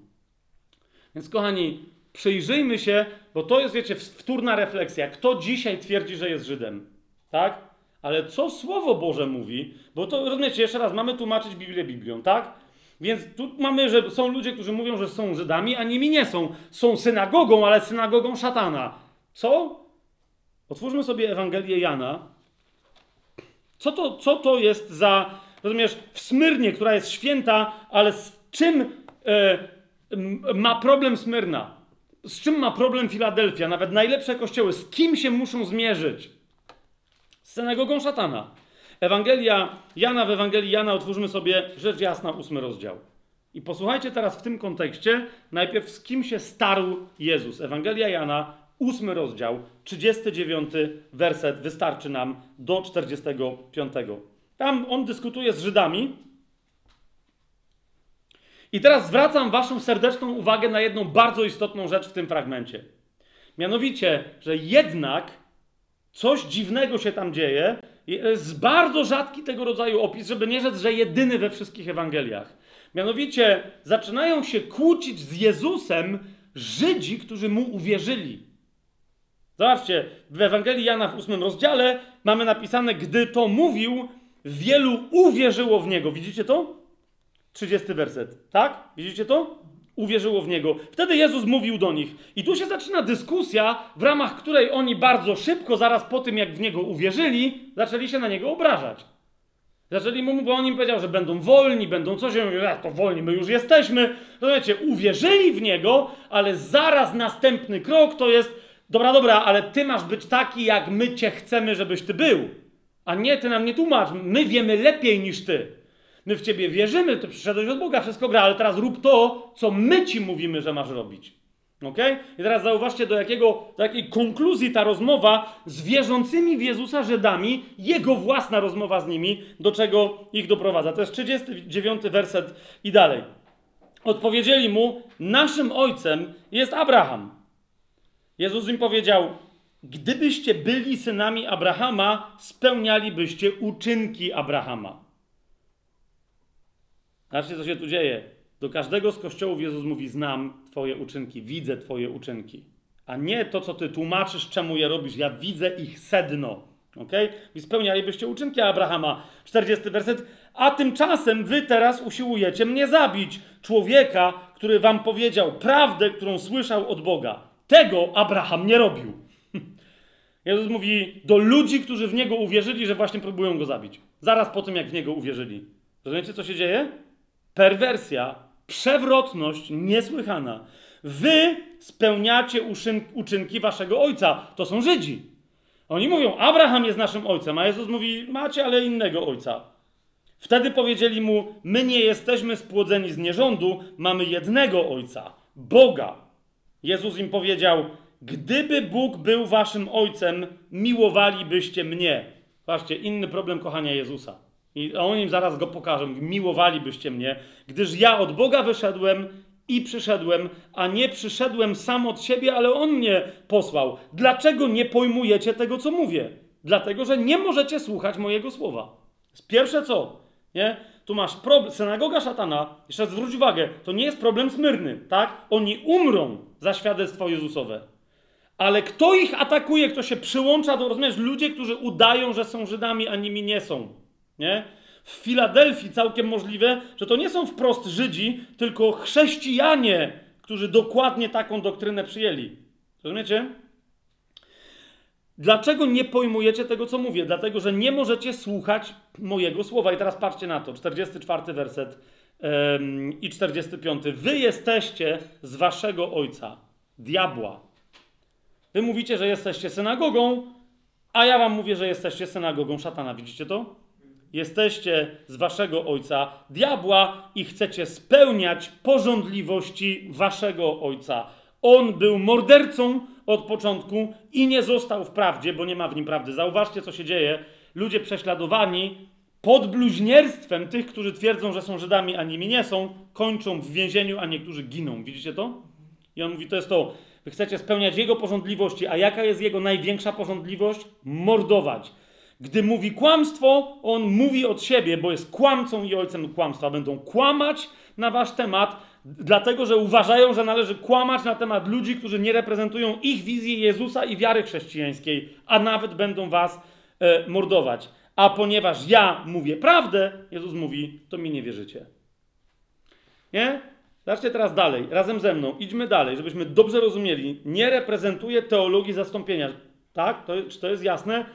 Więc kochani, przyjrzyjmy się, bo to jest, wiecie, wtórna refleksja. Kto dzisiaj twierdzi, że jest Żydem? Tak? Ale co Słowo Boże mówi? Bo to, rozumiecie, jeszcze raz, mamy tłumaczyć Biblię Biblią, tak? Więc tu mamy, że są ludzie, którzy mówią, że są Żydami, a nimi nie są. Są synagogą, ale synagogą szatana. Co? Otwórzmy sobie Ewangelię Jana. Co to, co to jest za, rozumiesz, w Smyrnie, która jest święta, ale z czym e, ma problem Smyrna? Z czym ma problem Filadelfia? Nawet najlepsze kościoły. Z kim się muszą zmierzyć? Z synagogą szatana. Ewangelia Jana, w Ewangelii Jana otwórzmy sobie rzecz jasna, ósmy rozdział. I posłuchajcie teraz w tym kontekście, najpierw z kim się starł Jezus. Ewangelia Jana, ósmy rozdział, 39 werset, wystarczy nam do 45. Tam on dyskutuje z Żydami. I teraz zwracam Waszą serdeczną uwagę na jedną bardzo istotną rzecz w tym fragmencie. Mianowicie, że jednak coś dziwnego się tam dzieje, jest bardzo rzadki tego rodzaju opis, żeby nie rzec, że jedyny we wszystkich Ewangeliach. Mianowicie zaczynają się kłócić z Jezusem Żydzi, którzy mu uwierzyli. Zobaczcie, w Ewangelii Jana w ósmym rozdziale mamy napisane, gdy to mówił, wielu uwierzyło w niego. Widzicie to? 30 werset. Tak? Widzicie to? Uwierzyło w niego. Wtedy Jezus mówił do nich. I tu się zaczyna dyskusja, w ramach której oni bardzo szybko, zaraz po tym jak w niego uwierzyli, zaczęli się na niego obrażać. Zaczęli mu, bo on im powiedział, że będą wolni, będą coś. Ja mówię, to wolni, my już jesteśmy. Rozumiecie, uwierzyli w niego, ale zaraz następny krok to jest, dobra, dobra, ale ty masz być taki, jak my cię chcemy, żebyś ty był. A nie, ty nam nie tłumacz, my wiemy lepiej niż ty. My w ciebie wierzymy, ty przyszedłeś od Boga, wszystko gra, ale teraz rób to, co my ci mówimy, że masz robić. Ok? I teraz zauważcie, do, jakiego, do jakiej konkluzji ta rozmowa z wierzącymi w Jezusa Żydami, jego własna rozmowa z nimi, do czego ich doprowadza. To jest 39 werset i dalej. Odpowiedzieli mu: Naszym ojcem jest Abraham. Jezus im powiedział: Gdybyście byli synami Abrahama, spełnialibyście uczynki Abrahama. Zobaczcie, co się tu dzieje. Do każdego z kościołów Jezus mówi: Znam Twoje uczynki, widzę Twoje uczynki. A nie to, co Ty tłumaczysz, czemu je robisz. Ja widzę ich sedno. Ok? I spełnialibyście uczynki Abrahama. 40 werset. A tymczasem Wy teraz usiłujecie mnie zabić. Człowieka, który Wam powiedział prawdę, którą słyszał od Boga. Tego Abraham nie robił. *laughs* Jezus mówi do ludzi, którzy w Niego uwierzyli, że właśnie próbują Go zabić. Zaraz po tym, jak w Niego uwierzyli. Rozumiecie, co się dzieje? Perwersja, przewrotność niesłychana. Wy spełniacie uczynki waszego ojca. To są Żydzi. Oni mówią, Abraham jest naszym ojcem, a Jezus mówi, macie ale innego ojca. Wtedy powiedzieli mu, my nie jesteśmy spłodzeni z nierządu, mamy jednego ojca, Boga. Jezus im powiedział, gdyby Bóg był waszym ojcem, miłowalibyście mnie. Patrzcie, inny problem kochania Jezusa. I on im zaraz go pokażę. Miłowalibyście mnie, gdyż ja od Boga wyszedłem i przyszedłem, a nie przyszedłem sam od siebie, ale on mnie posłał. Dlaczego nie pojmujecie tego, co mówię? Dlatego, że nie możecie słuchać mojego słowa. Pierwsze co? Nie? Tu masz problem. Synagoga szatana, jeszcze zwróć uwagę, to nie jest problem smyrny, tak? Oni umrą za świadectwo Jezusowe. Ale kto ich atakuje, kto się przyłącza do, rozumiesz, ludzie, którzy udają, że są Żydami, a nimi nie są. Nie? W Filadelfii całkiem możliwe, że to nie są wprost Żydzi, tylko chrześcijanie, którzy dokładnie taką doktrynę przyjęli. Rozumiecie? Dlaczego nie pojmujecie tego, co mówię? Dlatego, że nie możecie słuchać mojego słowa. I teraz patrzcie na to, 44 werset ym, i 45. Wy jesteście z waszego ojca, diabła. Wy mówicie, że jesteście synagogą, a ja wam mówię, że jesteście synagogą szatana. Widzicie to? Jesteście z waszego ojca diabła i chcecie spełniać porządliwości waszego ojca. On był mordercą od początku i nie został w prawdzie, bo nie ma w nim prawdy. Zauważcie, co się dzieje. Ludzie prześladowani pod bluźnierstwem tych, którzy twierdzą, że są Żydami, a nimi nie są, kończą w więzieniu, a niektórzy giną. Widzicie to? I on mówi, to jest to. Wy chcecie spełniać jego porządliwości, a jaka jest jego największa porządliwość? Mordować. Gdy mówi kłamstwo, on mówi od siebie, bo jest kłamcą i ojcem kłamstwa. Będą kłamać na wasz temat, dlatego że uważają, że należy kłamać na temat ludzi, którzy nie reprezentują ich wizji Jezusa i wiary chrześcijańskiej, a nawet będą was e, mordować. A ponieważ ja mówię prawdę, Jezus mówi, to mi nie wierzycie. Nie? Zobaczcie teraz dalej, razem ze mną, idźmy dalej, żebyśmy dobrze rozumieli. Nie reprezentuje teologii zastąpienia. Tak? To, czy to jest jasne?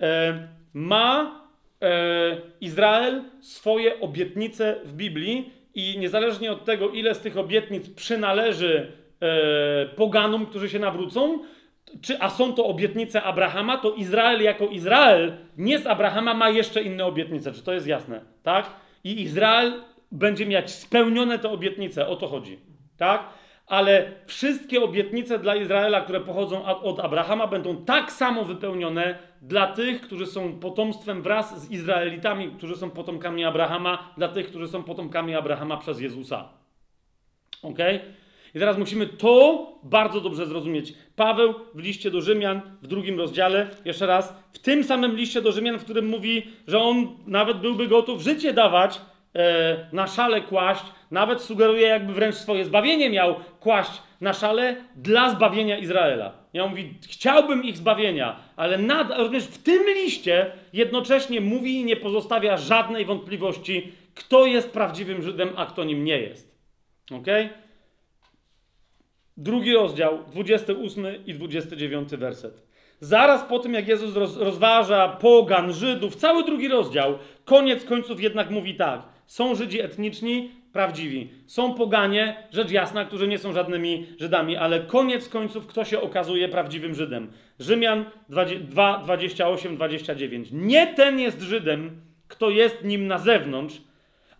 E, ma e, Izrael swoje obietnice w Biblii i niezależnie od tego, ile z tych obietnic przynależy e, poganom, którzy się nawrócą, czy, a są to obietnice Abrahama, to Izrael jako Izrael, nie z Abrahama, ma jeszcze inne obietnice. Czy to jest jasne? Tak? I Izrael będzie mieć spełnione te obietnice. O to chodzi. Tak? Ale wszystkie obietnice dla Izraela, które pochodzą od Abrahama, będą tak samo wypełnione dla tych, którzy są potomstwem wraz z Izraelitami, którzy są potomkami Abrahama, dla tych, którzy są potomkami Abrahama przez Jezusa. Ok? I teraz musimy to bardzo dobrze zrozumieć. Paweł w liście do Rzymian, w drugim rozdziale, jeszcze raz, w tym samym liście do Rzymian, w którym mówi, że on nawet byłby gotów życie dawać, e, na szale kłaść, nawet sugeruje, jakby wręcz swoje zbawienie miał kłaść na szale dla zbawienia Izraela. Ja mówi, chciałbym ich zbawienia, ale nad, również w tym liście jednocześnie mówi i nie pozostawia żadnej wątpliwości, kto jest prawdziwym Żydem, a kto nim nie jest. Ok? Drugi rozdział, 28 i 29 werset. Zaraz po tym, jak Jezus roz, rozważa pogan, Żydów, cały drugi rozdział, koniec końców jednak mówi tak. Są Żydzi etniczni, prawdziwi. Są poganie, rzecz jasna, którzy nie są żadnymi Żydami, ale koniec końców kto się okazuje prawdziwym Żydem? Rzymian 2, 28, 29. Nie ten jest Żydem, kto jest nim na zewnątrz,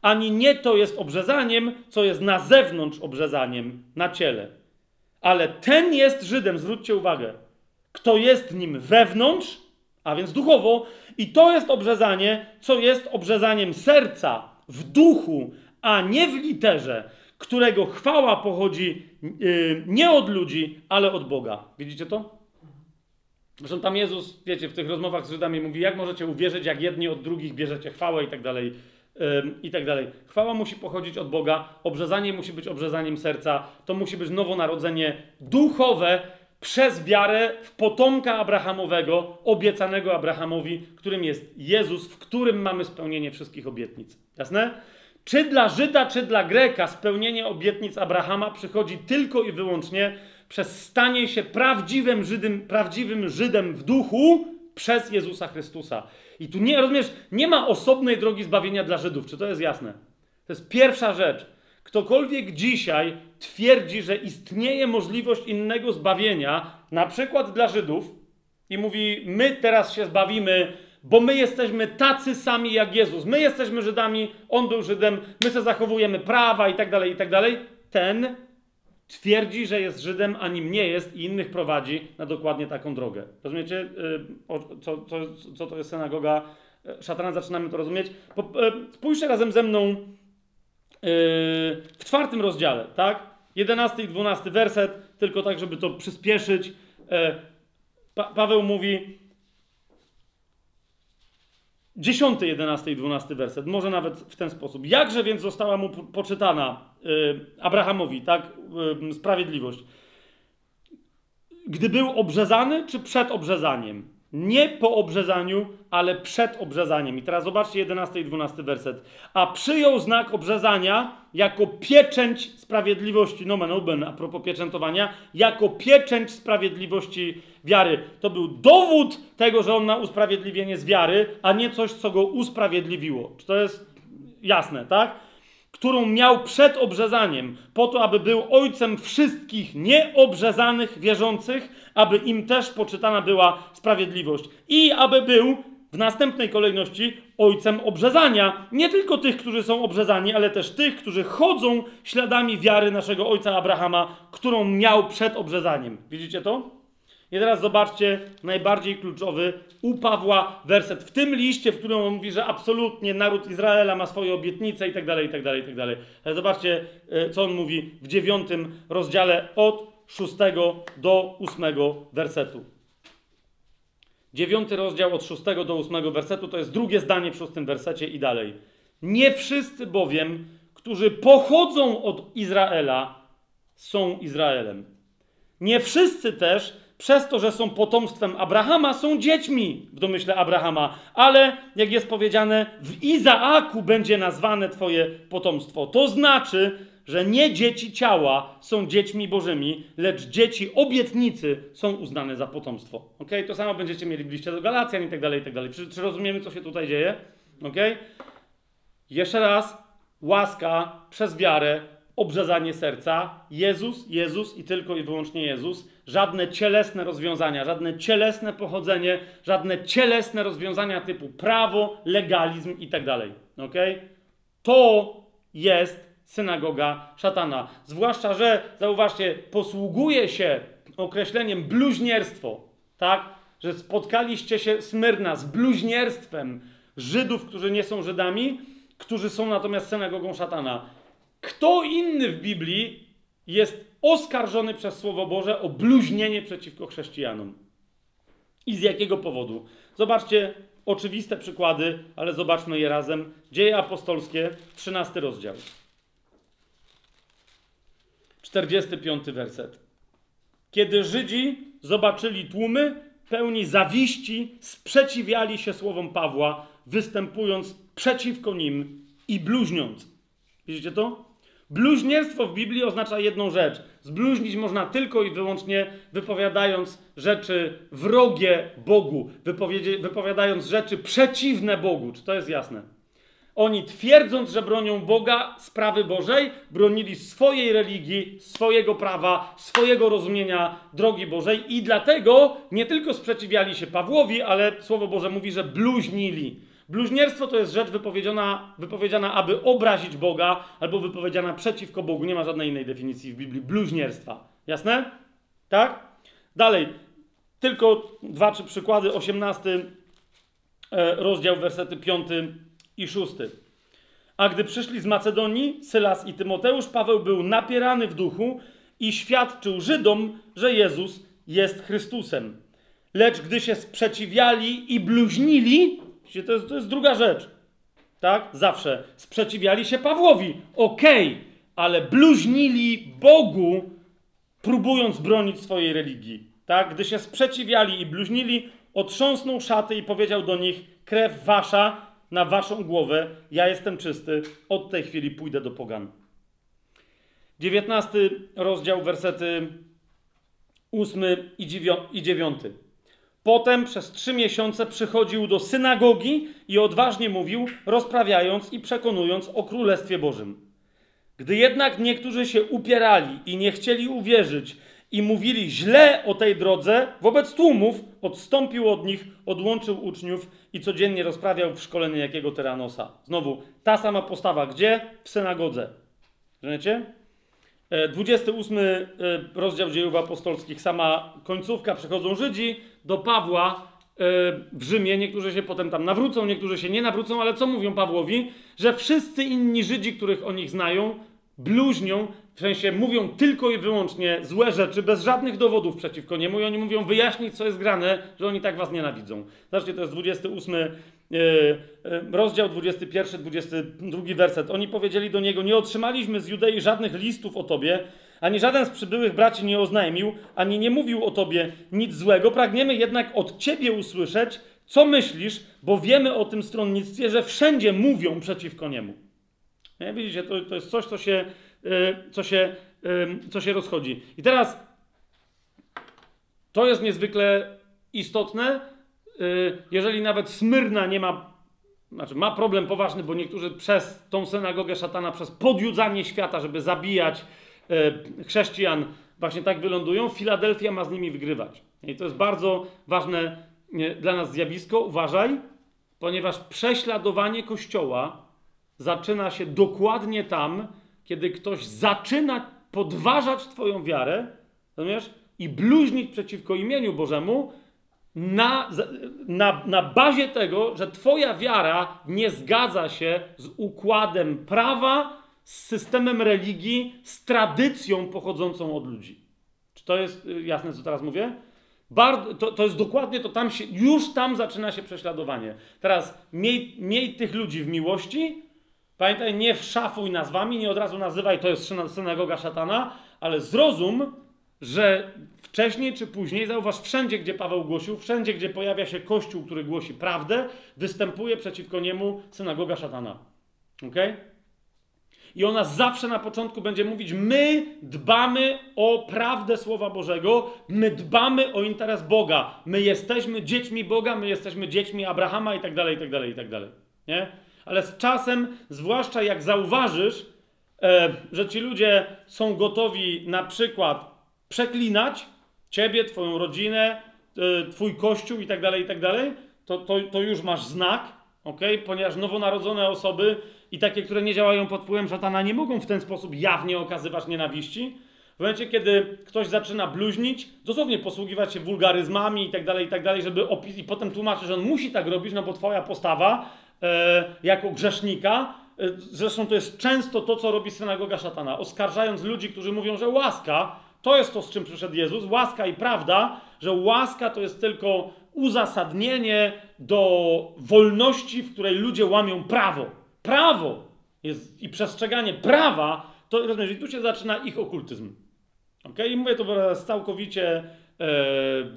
ani nie to jest obrzezaniem, co jest na zewnątrz obrzezaniem, na ciele. Ale ten jest Żydem, zwróćcie uwagę, kto jest nim wewnątrz, a więc duchowo, i to jest obrzezanie, co jest obrzezaniem serca, w duchu, a nie w literze, którego chwała pochodzi yy, nie od ludzi, ale od Boga. Widzicie to? Zresztą tam Jezus, wiecie, w tych rozmowach z Żydami mówi, jak możecie uwierzyć, jak jedni od drugich bierzecie chwałę i tak dalej. i tak dalej. Chwała musi pochodzić od Boga, obrzezanie musi być obrzezaniem serca, to musi być nowonarodzenie duchowe przez wiarę w potomka Abrahamowego, obiecanego Abrahamowi, którym jest Jezus, w którym mamy spełnienie wszystkich obietnic. Jasne? Czy dla Żyda, czy dla Greka spełnienie obietnic Abrahama przychodzi tylko i wyłącznie przez stanie się prawdziwym Żydem, prawdziwym Żydem w duchu przez Jezusa Chrystusa. I tu nie, rozumiesz, nie ma osobnej drogi zbawienia dla Żydów. Czy to jest jasne? To jest pierwsza rzecz. Ktokolwiek dzisiaj twierdzi, że istnieje możliwość innego zbawienia, na przykład dla Żydów, i mówi: My teraz się zbawimy, bo my jesteśmy tacy sami jak Jezus. My jesteśmy Żydami, on był Żydem, my się zachowujemy prawa i tak dalej, i tak dalej. Ten twierdzi, że jest Żydem, a nim nie jest i innych prowadzi na dokładnie taką drogę. Rozumiecie, o, co, co, co to jest synagoga szatana? Zaczynamy to rozumieć. Yy, spójrzcie razem ze mną w czwartym rozdziale, tak? 11 i 12 werset, tylko tak, żeby to przyspieszyć. Pa Paweł mówi, 10, 11 i 12 werset, może nawet w ten sposób. Jakże więc została mu poczytana yy, Abrahamowi, tak? Yy, sprawiedliwość. Gdy był obrzezany, czy przed obrzezaniem? Nie po obrzezaniu, ale przed obrzezaniem. I teraz zobaczcie 11 i 12 werset. A przyjął znak obrzezania jako pieczęć sprawiedliwości, nomen oben, a propos pieczętowania, jako pieczęć sprawiedliwości wiary. To był dowód tego, że on ma usprawiedliwienie z wiary, a nie coś, co go usprawiedliwiło. Czy to jest jasne, tak? Którą miał przed obrzezaniem, po to, aby był ojcem wszystkich nieobrzezanych wierzących, aby im też poczytana była sprawiedliwość i aby był w następnej kolejności ojcem obrzezania, nie tylko tych, którzy są obrzezani, ale też tych, którzy chodzą śladami wiary naszego ojca Abrahama, którą miał przed obrzezaniem. Widzicie to? I teraz zobaczcie najbardziej kluczowy u Pawła werset w tym liście, w którym on mówi, że absolutnie naród Izraela ma swoje obietnice i tak dalej, i tak dalej, i tak dalej. Ale zobaczcie, e, co on mówi w dziewiątym rozdziale od szóstego do ósmego wersetu. Dziewiąty rozdział od szóstego do ósmego wersetu to jest drugie zdanie w szóstym wersecie i dalej. Nie wszyscy bowiem, którzy pochodzą od Izraela, są Izraelem. Nie wszyscy też, przez to, że są potomstwem Abrahama, są dziećmi w domyśle Abrahama, ale jak jest powiedziane, w Izaaku będzie nazwane Twoje potomstwo. To znaczy, że nie dzieci ciała są dziećmi bożymi, lecz dzieci obietnicy są uznane za potomstwo. Ok? To samo będziecie mieli w liście do Galacjan i tak dalej, i tak dalej. Czy, czy rozumiemy, co się tutaj dzieje? Ok? Jeszcze raz, łaska przez wiarę obrzezanie serca, Jezus, Jezus i tylko i wyłącznie Jezus, żadne cielesne rozwiązania, żadne cielesne pochodzenie, żadne cielesne rozwiązania typu prawo, legalizm i tak. Ok? To jest synagoga szatana. Zwłaszcza, że zauważcie, posługuje się określeniem bluźnierstwo, tak? Że spotkaliście się Smyrna z bluźnierstwem Żydów, którzy nie są Żydami, którzy są natomiast synagogą szatana. Kto inny w Biblii jest oskarżony przez Słowo Boże o bluźnienie przeciwko chrześcijanom? I z jakiego powodu? Zobaczcie oczywiste przykłady, ale zobaczmy je razem. Dzieje apostolskie, 13 rozdział. 45 werset. Kiedy Żydzi zobaczyli tłumy, pełni zawiści, sprzeciwiali się słowom Pawła, występując przeciwko nim i bluźniąc. Widzicie to? Bluźnierstwo w Biblii oznacza jedną rzecz. Zbluźnić można tylko i wyłącznie wypowiadając rzeczy wrogie Bogu, wypowiadając rzeczy przeciwne Bogu. Czy to jest jasne? Oni twierdząc, że bronią Boga, sprawy Bożej, bronili swojej religii, swojego prawa, swojego rozumienia drogi Bożej i dlatego nie tylko sprzeciwiali się Pawłowi, ale Słowo Boże mówi, że bluźnili. Bluźnierstwo to jest rzecz wypowiedziana, wypowiedziana, aby obrazić Boga, albo wypowiedziana przeciwko Bogu. Nie ma żadnej innej definicji w Biblii bluźnierstwa. Jasne? Tak? Dalej. Tylko dwa, trzy przykłady. 18 e, rozdział, wersety 5 i 6. A gdy przyszli z Macedonii, Sylas i Tymoteusz, Paweł był napierany w duchu i świadczył Żydom, że Jezus jest Chrystusem. Lecz gdy się sprzeciwiali i bluźnili, to jest, to jest druga rzecz. tak? Zawsze. Sprzeciwiali się Pawłowi. Okej, ale bluźnili Bogu, próbując bronić swojej religii. Tak? Gdy się sprzeciwiali i bluźnili, otrząsnął szaty i powiedział do nich: Krew wasza na waszą głowę, ja jestem czysty, od tej chwili pójdę do pogan. 19 rozdział, wersety 8 i 9. Potem przez trzy miesiące przychodził do synagogi i odważnie mówił, rozprawiając i przekonując o Królestwie Bożym. Gdy jednak niektórzy się upierali i nie chcieli uwierzyć i mówili źle o tej drodze, wobec tłumów odstąpił od nich, odłączył uczniów i codziennie rozprawiał w szkole niejakiego Tyranosa. Znowu, ta sama postawa. Gdzie? W synagodze. Rozumiecie? 28 e, e, rozdział dziejów apostolskich, sama końcówka, przychodzą Żydzi do Pawła e, w Rzymie, niektórzy się potem tam nawrócą, niektórzy się nie nawrócą, ale co mówią Pawłowi? Że wszyscy inni Żydzi, których o nich znają, bluźnią, w sensie mówią tylko i wyłącznie złe rzeczy, bez żadnych dowodów przeciwko niemu i oni mówią wyjaśnić, co jest grane, że oni tak was nienawidzą. Zobaczcie, to jest 28 rozdział 21, 22 werset. Oni powiedzieli do niego, nie otrzymaliśmy z Judei żadnych listów o tobie, ani żaden z przybyłych braci nie oznajmił, ani nie mówił o tobie nic złego. Pragniemy jednak od ciebie usłyszeć, co myślisz, bo wiemy o tym stronnictwie, że wszędzie mówią przeciwko niemu. Nie? Widzicie, to, to jest coś, co się, e, co, się, co się rozchodzi. I teraz to jest niezwykle istotne, e, jeżeli nawet Smyrna nie ma, znaczy ma problem poważny, bo niektórzy przez tą synagogę szatana, przez podjudzanie świata, żeby zabijać chrześcijan, właśnie tak wylądują, Filadelfia ma z nimi wygrywać. I to jest bardzo ważne dla nas zjawisko. Uważaj, ponieważ prześladowanie Kościoła zaczyna się dokładnie tam, kiedy ktoś zaczyna podważać Twoją wiarę, rozumiesz? I bluźnić przeciwko imieniu Bożemu na, na, na bazie tego, że Twoja wiara nie zgadza się z układem prawa, z systemem religii, z tradycją pochodzącą od ludzi. Czy to jest y, jasne, co teraz mówię? To, to jest dokładnie to, tam się, już tam zaczyna się prześladowanie. Teraz miej, miej tych ludzi w miłości, Pamiętaj, nie wszafuj nazwami, nie od razu nazywaj, to jest synagoga szatana, ale zrozum, że wcześniej czy później, zauważ, wszędzie, gdzie Paweł głosił, wszędzie, gdzie pojawia się kościół, który głosi prawdę, występuje przeciwko niemu synagoga szatana. Ok? I ona zawsze na początku będzie mówić: My dbamy o prawdę Słowa Bożego, my dbamy o interes Boga, my jesteśmy dziećmi Boga, my jesteśmy dziećmi Abrahama i tak dalej, i tak dalej, i tak dalej. Nie? Ale z czasem, zwłaszcza jak zauważysz, e, że ci ludzie są gotowi na przykład przeklinać ciebie, twoją rodzinę, e, twój kościół i tak dalej, i tak dalej, to, to, to już masz znak, ok? Ponieważ nowonarodzone osoby i takie, które nie działają pod wpływem szatana, nie mogą w ten sposób jawnie okazywać nienawiści. W momencie, kiedy ktoś zaczyna bluźnić, dosłownie posługiwać się wulgaryzmami i tak dalej, i tak dalej, żeby opis i potem tłumaczyć, że on musi tak robić, no bo twoja postawa e, jako grzesznika. E, zresztą to jest często to, co robi synagoga szatana, oskarżając ludzi, którzy mówią, że łaska to jest to, z czym przyszedł Jezus, łaska i prawda, że łaska to jest tylko uzasadnienie do wolności, w której ludzie łamią prawo. Prawo jest, i przestrzeganie prawa, to rozumiesz, i tu się zaczyna ich okultyzm. Okay? I mówię to całkowicie e,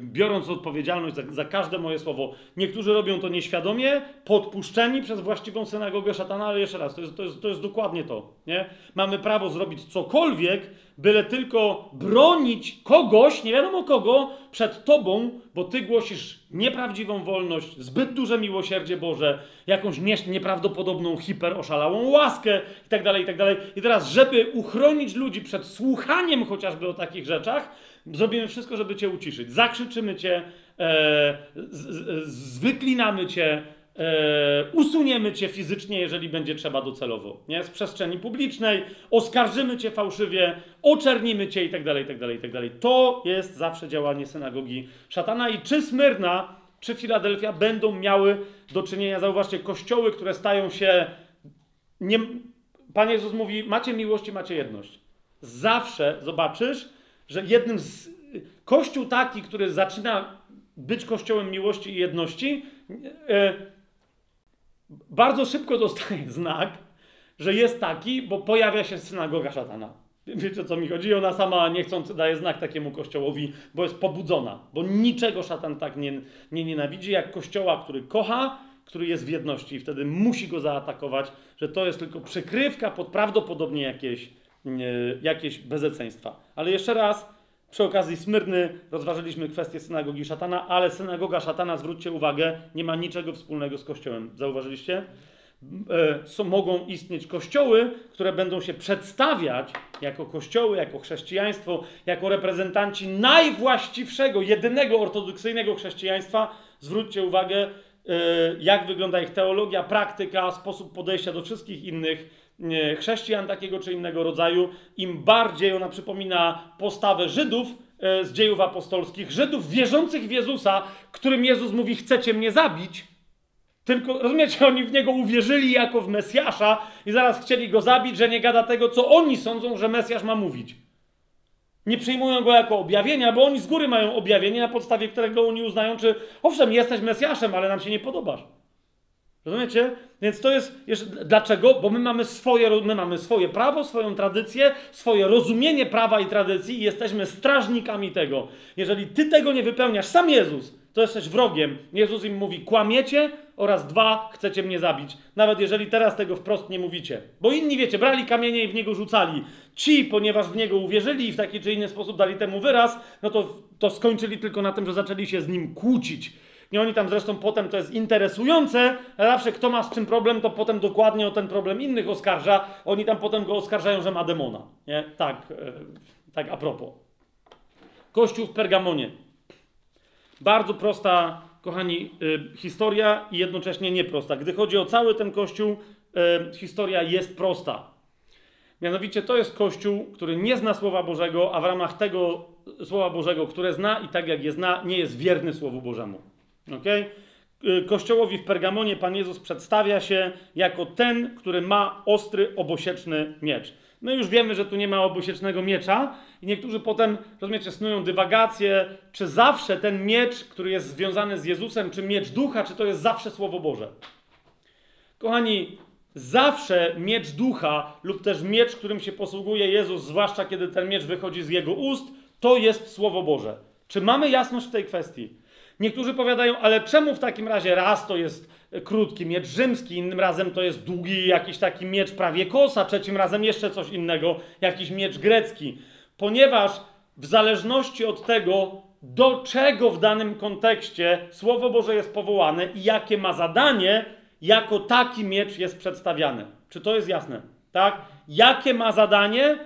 biorąc odpowiedzialność za, za, każde moje słowo. Niektórzy robią to nieświadomie, podpuszczeni przez właściwą synagogę szatana, ale jeszcze raz, to jest, to jest, to jest dokładnie to. Nie? Mamy prawo zrobić cokolwiek, byle tylko bronić kogoś, nie wiadomo kogo, przed tobą, bo ty głosisz nieprawdziwą wolność, zbyt duże miłosierdzie Boże, jakąś nieprawdopodobną, hiperoszalałą łaskę itd., tak itd. Tak I teraz, żeby uchronić ludzi przed słuchaniem chociażby o takich rzeczach, zrobimy wszystko, żeby cię uciszyć. Zakrzyczymy cię, e, z, z, zwyklinamy cię, E, usuniemy cię fizycznie, jeżeli będzie trzeba docelowo, nie? Z przestrzeni publicznej, oskarżymy cię fałszywie, oczernimy cię i tak dalej, i tak dalej, i tak dalej. To jest zawsze działanie synagogi szatana i czy Smyrna, czy Filadelfia będą miały do czynienia, zauważcie, kościoły, które stają się nie... Pan Jezus mówi, macie miłość i macie jedność. Zawsze zobaczysz, że jednym z... Kościół taki, który zaczyna być kościołem miłości i jedności, yy, bardzo szybko dostaje *laughs* znak, że jest taki, bo pojawia się synagoga szatana. Wiecie o co mi chodzi? Ona sama niechcący daje znak takiemu kościołowi, bo jest pobudzona. Bo niczego szatan tak nie, nie nienawidzi, jak kościoła, który kocha, który jest w jedności i wtedy musi go zaatakować, że to jest tylko przykrywka pod prawdopodobnie jakieś, jakieś bezeceństwa. Ale jeszcze raz, przy okazji Smyrny rozważyliśmy kwestię synagogi szatana, ale synagoga szatana, zwróćcie uwagę, nie ma niczego wspólnego z kościołem. Zauważyliście? E, są, mogą istnieć kościoły, które będą się przedstawiać jako kościoły, jako chrześcijaństwo, jako reprezentanci najwłaściwszego, jedynego ortodoksyjnego chrześcijaństwa. Zwróćcie uwagę, e, jak wygląda ich teologia, praktyka, sposób podejścia do wszystkich innych e, chrześcijan takiego czy innego rodzaju. Im bardziej ona przypomina postawę Żydów z dziejów apostolskich, Żydów wierzących w Jezusa, którym Jezus mówi: Chcecie mnie zabić tylko, rozumiecie, oni w niego uwierzyli jako w Mesjasza i zaraz chcieli go zabić, że nie gada tego, co oni sądzą, że Mesjasz ma mówić. Nie przyjmują go jako objawienia, bo oni z góry mają objawienie, na podstawie którego oni uznają, czy owszem, jesteś Mesjaszem, ale nam się nie podobasz. Rozumiecie? Więc to jest. Dlaczego? Bo my mamy, swoje, my mamy swoje prawo, swoją tradycję, swoje rozumienie prawa i tradycji i jesteśmy strażnikami tego. Jeżeli ty tego nie wypełniasz, sam Jezus, to jesteś wrogiem. Jezus im mówi: kłamiecie oraz dwa, chcecie mnie zabić. Nawet jeżeli teraz tego wprost nie mówicie. Bo inni, wiecie, brali kamienie i w niego rzucali. Ci, ponieważ w niego uwierzyli i w taki czy inny sposób dali temu wyraz, no to, to skończyli tylko na tym, że zaczęli się z nim kłócić. I oni tam zresztą potem, to jest interesujące, zawsze kto ma z czym problem, to potem dokładnie o ten problem innych oskarża. Oni tam potem go oskarżają, że ma demona. Nie? Tak, e, tak a propos. Kościół w Pergamonie. Bardzo prosta, kochani, y, historia i jednocześnie nieprosta. Gdy chodzi o cały ten kościół, y, historia jest prosta. Mianowicie to jest kościół, który nie zna Słowa Bożego, a w ramach tego Słowa Bożego, które zna i tak jak je zna, nie jest wierny Słowu Bożemu. Okay? Kościołowi w Pergamonie Pan Jezus przedstawia się jako ten, który ma ostry, obosieczny miecz. My już wiemy, że tu nie ma obosiecznego miecza i niektórzy potem, rozumiecie, snują dywagacje, czy zawsze ten miecz, który jest związany z Jezusem, czy miecz ducha, czy to jest zawsze Słowo Boże. Kochani, zawsze miecz ducha lub też miecz, którym się posługuje Jezus, zwłaszcza kiedy ten miecz wychodzi z Jego ust, to jest Słowo Boże. Czy mamy jasność w tej kwestii? Niektórzy powiadają, ale czemu w takim razie raz to jest krótki miecz rzymski, innym razem to jest długi jakiś taki miecz prawie kosa, trzecim razem jeszcze coś innego, jakiś miecz grecki. Ponieważ w zależności od tego, do czego w danym kontekście Słowo Boże jest powołane i jakie ma zadanie, jako taki miecz jest przedstawiany. Czy to jest jasne? Tak? Jakie ma zadanie,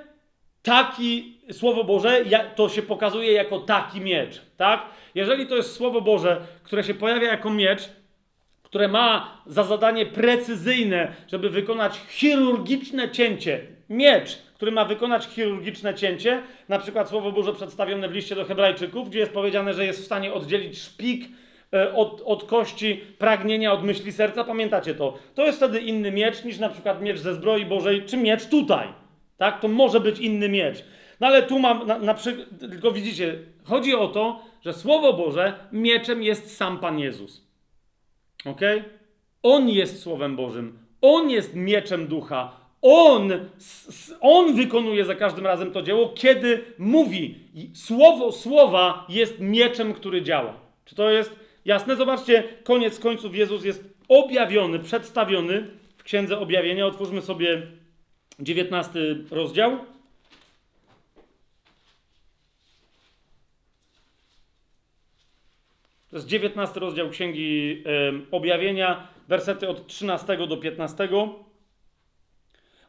taki Słowo Boże, to się pokazuje jako taki miecz. Tak? Jeżeli to jest Słowo Boże, które się pojawia jako miecz, które ma za zadanie precyzyjne, żeby wykonać chirurgiczne cięcie, miecz, który ma wykonać chirurgiczne cięcie, na przykład Słowo Boże przedstawione w liście do Hebrajczyków, gdzie jest powiedziane, że jest w stanie oddzielić szpik e, od, od kości pragnienia, od myśli serca. Pamiętacie to? To jest wtedy inny miecz niż na przykład miecz ze zbroi Bożej, czy miecz tutaj. Tak? To może być inny miecz. No ale tu mam, na, na przykład, tylko widzicie, chodzi o to, że Słowo Boże mieczem jest sam Pan Jezus. Ok? On jest Słowem Bożym. On jest mieczem ducha. On, on wykonuje za każdym razem to dzieło, kiedy mówi. Słowo słowa jest mieczem, który działa. Czy to jest jasne? Zobaczcie, koniec końców Jezus jest objawiony, przedstawiony w Księdze Objawienia. Otwórzmy sobie 19 rozdział. To jest 19 rozdział Księgi Objawienia, wersety od 13 do 15.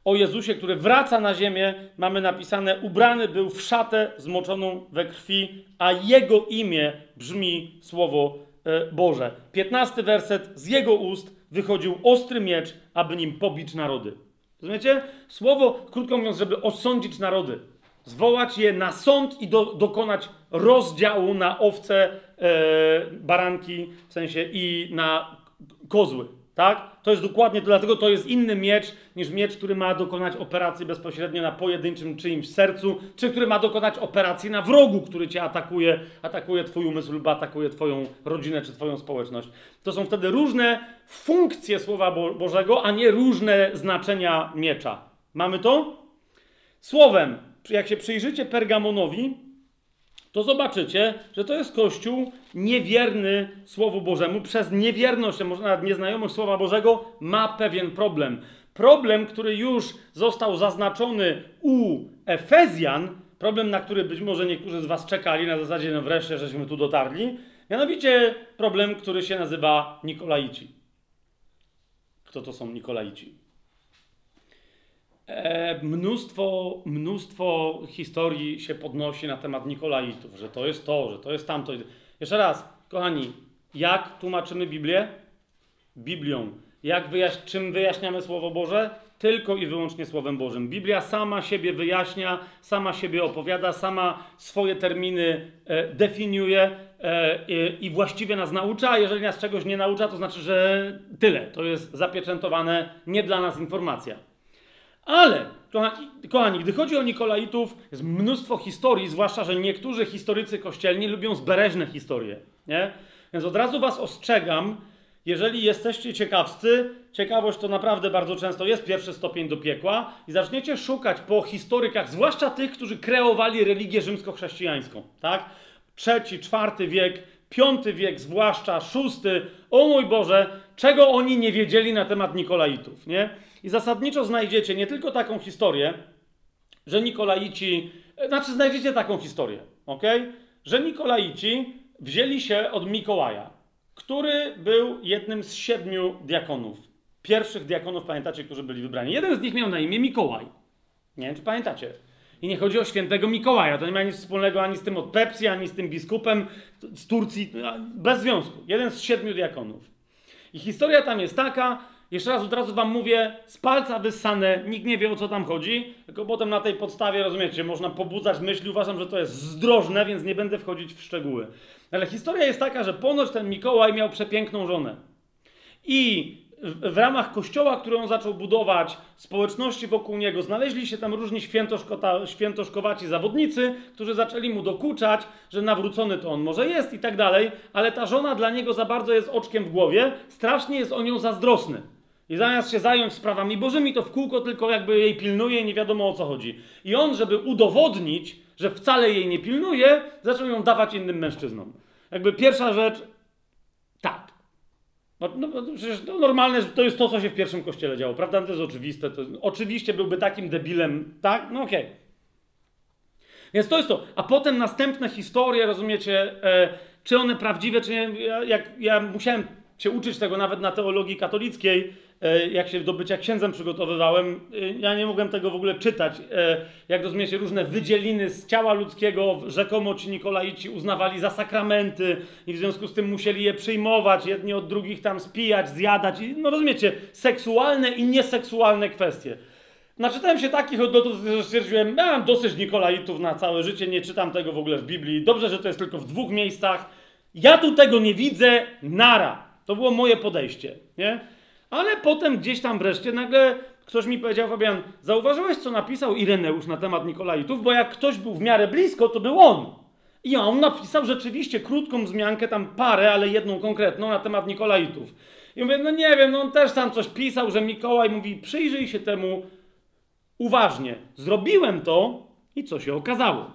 O Jezusie, który wraca na ziemię, mamy napisane: Ubrany był w szatę zmoczoną we krwi, a jego imię brzmi słowo e, Boże. 15 werset z jego ust wychodził ostry miecz, aby nim pobić narody. Rozumiecie? Słowo, krótko mówiąc, żeby osądzić narody zwołać je na sąd i do, dokonać rozdziału na owce, baranki, w sensie i na kozły. Tak? To jest dokładnie dlatego to jest inny miecz niż miecz, który ma dokonać operacji bezpośrednio na pojedynczym czyimś sercu, czy który ma dokonać operacji na wrogu, który cię atakuje, atakuje twój umysł lub atakuje twoją rodzinę czy twoją społeczność. To są wtedy różne funkcje Słowa Bo Bożego, a nie różne znaczenia miecza. Mamy to? Słowem, jak się przyjrzycie Pergamonowi, to zobaczycie, że to jest Kościół niewierny Słowu Bożemu. Przez niewierność, a może nawet nieznajomość Słowa Bożego, ma pewien problem. Problem, który już został zaznaczony u Efezjan, problem, na który być może niektórzy z Was czekali, na zasadzie, no wreszcie, żeśmy tu dotarli, mianowicie problem, który się nazywa Nikolaici. Kto to są Nikolaici? E, mnóstwo, mnóstwo historii się podnosi na temat Nikolaitów, że to jest to, że to jest tamto. Jeszcze raz, kochani, jak tłumaczymy Biblię? Biblią. Jak wyjaś czym wyjaśniamy Słowo Boże? Tylko i wyłącznie Słowem Bożym. Biblia sama siebie wyjaśnia, sama siebie opowiada, sama swoje terminy e, definiuje e, i właściwie nas naucza, a jeżeli nas czegoś nie naucza, to znaczy, że tyle. To jest zapieczętowane nie dla nas informacja. Ale, kochani, gdy chodzi o Nikolaitów, jest mnóstwo historii, zwłaszcza, że niektórzy historycy kościelni lubią zbereżne historie. Nie? Więc od razu was ostrzegam, jeżeli jesteście ciekawscy, ciekawość to naprawdę bardzo często jest pierwszy stopień do piekła i zaczniecie szukać po historykach, zwłaszcza tych, którzy kreowali religię rzymskochrześcijańską, tak? Trzeci, czwarty wiek, piąty wiek zwłaszcza, szósty, o mój Boże, czego oni nie wiedzieli na temat Nikolaitów, nie? I zasadniczo znajdziecie nie tylko taką historię, że Nikolaici, e, znaczy znajdziecie taką historię, ok? Że Nikolaici wzięli się od Mikołaja, który był jednym z siedmiu diakonów. Pierwszych diakonów, pamiętacie, którzy byli wybrani. Jeden z nich miał na imię Mikołaj. Nie wiem, czy pamiętacie. I nie chodzi o świętego Mikołaja. To nie ma nic wspólnego ani z tym od Pepsi, ani z tym biskupem z Turcji. Bez związku. Jeden z siedmiu diakonów. I historia tam jest taka, jeszcze raz od razu wam mówię, z palca wyssane, nikt nie wie o co tam chodzi, tylko potem na tej podstawie, rozumiecie, można pobudzać myśli, uważam, że to jest zdrożne, więc nie będę wchodzić w szczegóły. Ale historia jest taka, że ponoć ten Mikołaj miał przepiękną żonę. I w, ramach kościoła, który on zaczął budować, społeczności wokół niego, znaleźli się tam różni świętoszkowaci zawodnicy, którzy zaczęli mu dokuczać, że nawrócony to on może jest i tak dalej, ale ta żona dla niego za bardzo jest oczkiem w głowie, strasznie jest o nią zazdrosny. I zamiast się zająć sprawami bożymi, to w kółko tylko jakby jej pilnuje i nie wiadomo o co chodzi. I on, żeby udowodnić, że wcale jej nie pilnuje, zaczął ją dawać innym mężczyznom. Jakby pierwsza rzecz, tak. No, no, przecież no, normalne, to jest to, co się w pierwszym kościele działo, prawda? To jest oczywiste. To, oczywiście byłby takim debilem, tak? No okej. Okay. Więc to jest to. A potem następne historie, rozumiecie, e, czy one prawdziwe, czy nie. Ja, jak, ja musiałem się uczyć tego nawet na teologii katolickiej, jak się do bycia księdzem przygotowywałem, e, ja nie mogłem tego w ogóle czytać. E, jak rozumiecie, różne wydzieliny z ciała ludzkiego, rzekomo ci Nikolaici uznawali za sakramenty i w związku z tym musieli je przyjmować, jedni od drugich tam spijać, zjadać. No rozumiecie, seksualne i nieseksualne kwestie. Naczytałem się takich, od że stwierdziłem, mam dosyć Nikolaitów na całe życie, nie czytam tego w ogóle w Biblii. Dobrze, że to jest tylko w dwóch miejscach. Ja tu tego nie widzę, nara. To było moje podejście, nie? Ale potem gdzieś tam wreszcie nagle ktoś mi powiedział, Fabian, zauważyłeś, co napisał Ireneusz na temat Nikolaitów? Bo jak ktoś był w miarę blisko, to był on. I on napisał rzeczywiście krótką wzmiankę, tam parę, ale jedną konkretną na temat Nikolaitów. I mówię, no nie wiem, no on też tam coś pisał, że Mikołaj mówi, przyjrzyj się temu uważnie. Zrobiłem to i co się okazało?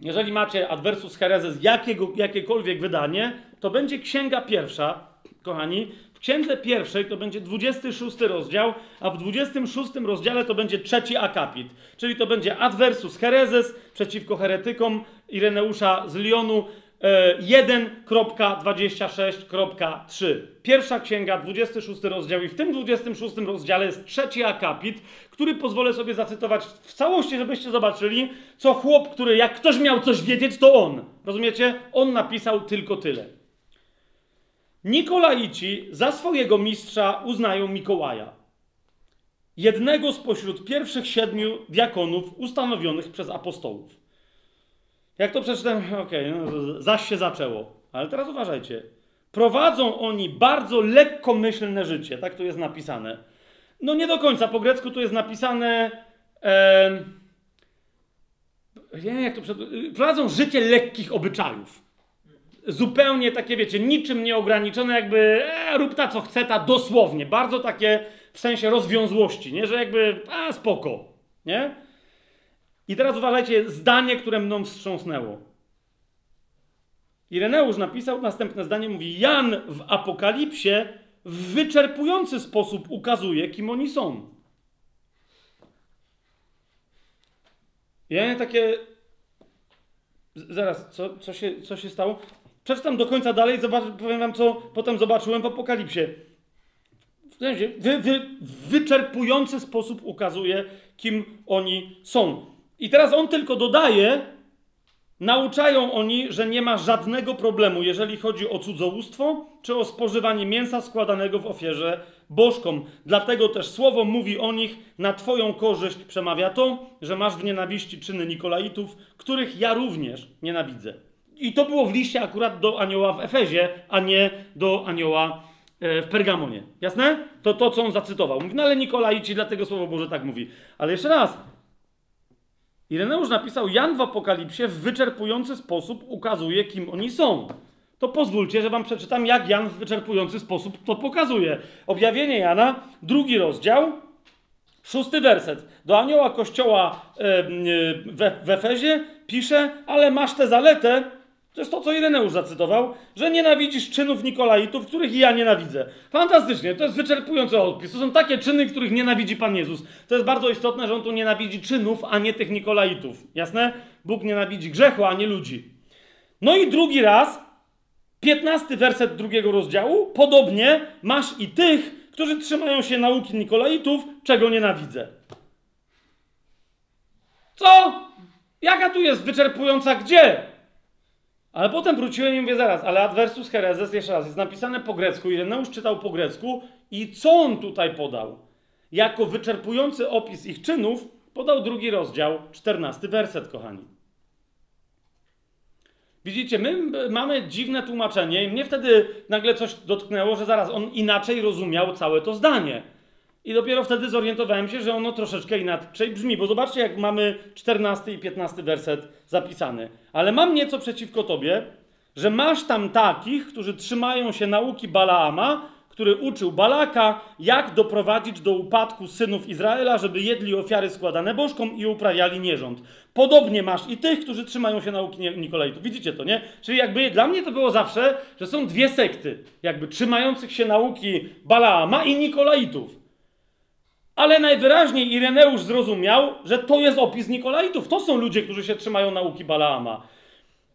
Jeżeli macie Adversus Hereses jakiego, jakiekolwiek wydanie, to będzie księga pierwsza, kochani, w księdze pierwszej to będzie 26 rozdział, a w 26 rozdziale to będzie trzeci akapit. Czyli to będzie Adversus Hereses przeciwko heretykom Ireneusza z Lyonu 1.26.3. E, Pierwsza księga, 26 rozdział i w tym 26 rozdziale jest trzeci akapit, który pozwolę sobie zacytować w całości, żebyście zobaczyli, co chłop, który jak ktoś miał coś wiedzieć, to on. Rozumiecie? On napisał tylko tyle. Nikolaici za swojego mistrza uznają Mikołaja. Jednego spośród pierwszych siedmiu diakonów ustanowionych przez apostołów. Jak to przeczytałem, *laughs* okej, okay, no, zaś się zaczęło. Ale teraz uważajcie. Prowadzą oni bardzo lekkomyślne życie, tak tu jest napisane. No nie do końca, po grecku tu jest napisane. E, nie wiem, jak to. Prowadzą życie lekkich obyczajów. Zupełnie takie, wiecie, niczym nieograniczone, jakby e, rób ta co chce, ta dosłownie. Bardzo takie w sensie rozwiązłości, nie? Że jakby, a spoko, nie? I teraz uważajcie, zdanie, które mną wstrząsnęło. Ireneusz napisał następne zdanie, mówi Jan w Apokalipsie w wyczerpujący sposób ukazuje, kim oni są. Ja takie... Zaraz, co, co, się, co się stało? Przeczytam do końca dalej, zobacz, powiem wam, co potem zobaczyłem w Apokalipsie. W sensie, wy, wy, wyczerpujący sposób ukazuje, kim oni są. I teraz on tylko dodaje, Nauczają oni, że nie ma żadnego problemu, jeżeli chodzi o cudzołóstwo czy o spożywanie mięsa składanego w ofierze bożkom. Dlatego też słowo mówi o nich, na Twoją korzyść przemawia to, że masz w nienawiści czyny Nikolaitów, których ja również nienawidzę. I to było w liście akurat do anioła w Efezie, a nie do anioła e, w Pergamonie. Jasne? To to, co on zacytował. Mówi, no ale Nikolaici, dlatego Słowo Boże tak mówi. Ale jeszcze raz, Ireneusz napisał, Jan w Apokalipsie w wyczerpujący sposób ukazuje, kim oni są. To pozwólcie, że wam przeczytam, jak Jan w wyczerpujący sposób to pokazuje. Objawienie Jana, drugi rozdział, szósty werset. Do anioła kościoła w Efezie pisze, ale masz tę zaletę, to jest to, co Ireneusz zacytował, że nienawidzisz czynów Nikolaitów, których ja nienawidzę. Fantastycznie, to jest wyczerpujący odpis. To są takie czyny, których nienawidzi Pan Jezus. To jest bardzo istotne, że On tu nienawidzi czynów, a nie tych Nikolaitów. Jasne? Bóg nienawidzi grzechu, a nie ludzi. No i drugi raz, piętnasty werset drugiego rozdziału, podobnie masz i tych, którzy trzymają się nauki Nikolaitów, czego nienawidzę. Co? Jaka tu jest wyczerpująca gdzie? Ale potem wróciłem i mówię zaraz, ale adversus hereses, jeszcze raz, jest napisane po grecku, Ireneusz czytał po grecku i co on tutaj podał? Jako wyczerpujący opis ich czynów podał drugi rozdział, czternasty werset, kochani. Widzicie, my mamy dziwne tłumaczenie i mnie wtedy nagle coś dotknęło, że zaraz on inaczej rozumiał całe to zdanie. I dopiero wtedy zorientowałem się, że ono troszeczkę inaczej brzmi, bo zobaczcie, jak mamy 14 i 15 werset zapisany. Ale mam nieco przeciwko tobie, że masz tam takich, którzy trzymają się nauki Balaama, który uczył Balaka, jak doprowadzić do upadku synów Izraela, żeby jedli ofiary składane bożkom i uprawiali nierząd. Podobnie masz i tych, którzy trzymają się nauki Nikolaitów. Widzicie to, nie? Czyli jakby dla mnie to było zawsze, że są dwie sekty, jakby trzymających się nauki Balaama i Nikolaitów. Ale najwyraźniej Ireneusz zrozumiał, że to jest opis Nikolaitów. To są ludzie, którzy się trzymają nauki Balaama.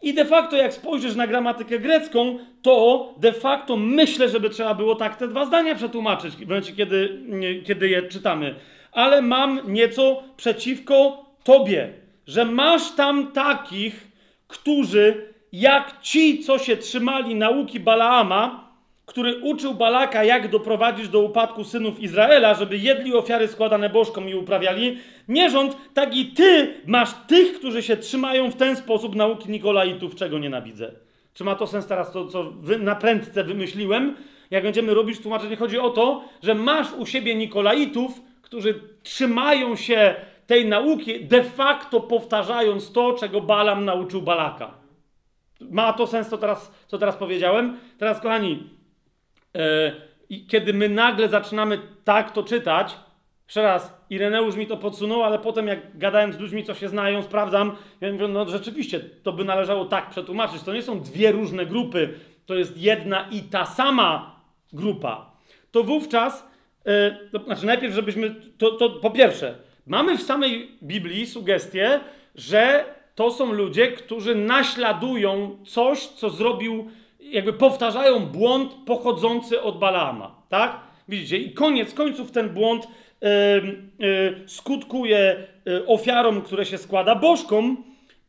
I de facto, jak spojrzysz na gramatykę grecką, to de facto myślę, żeby trzeba było tak te dwa zdania przetłumaczyć w momencie, kiedy, kiedy je czytamy. Ale mam nieco przeciwko tobie, że masz tam takich, którzy jak ci, co się trzymali nauki Balaama, który uczył Balaka, jak doprowadzić do upadku synów Izraela, żeby jedli ofiary składane bożkom i uprawiali nierząd, tak i ty masz tych, którzy się trzymają w ten sposób nauki Nikolaitów, czego nienawidzę. Czy ma to sens teraz to, co wy, na prędce wymyśliłem? Jak będziemy robić tłumaczenie, chodzi o to, że masz u siebie Nikolaitów, którzy trzymają się tej nauki, de facto powtarzając to, czego Balam nauczył Balaka. Ma to sens, to teraz, co teraz powiedziałem? Teraz, kochani, I kiedy my nagle zaczynamy tak to czytać, jeszcze raz, Ireneusz mi to podsunął, ale potem jak gadałem z ludźmi, co się znają, sprawdzam, ja mówię, no rzeczywiście, to by należało tak przetłumaczyć. To nie są dwie różne grupy, to jest jedna i ta sama grupa. To wówczas, yy, to znaczy najpierw, żebyśmy, to, to po pierwsze, mamy w samej Biblii sugestię, że to są ludzie, którzy naśladują coś, co zrobił jakby powtarzają błąd pochodzący od Balaama, tak? Widzicie? I koniec końców ten błąd yy, yy, skutkuje yy, ofiarą, które się składa bożkom,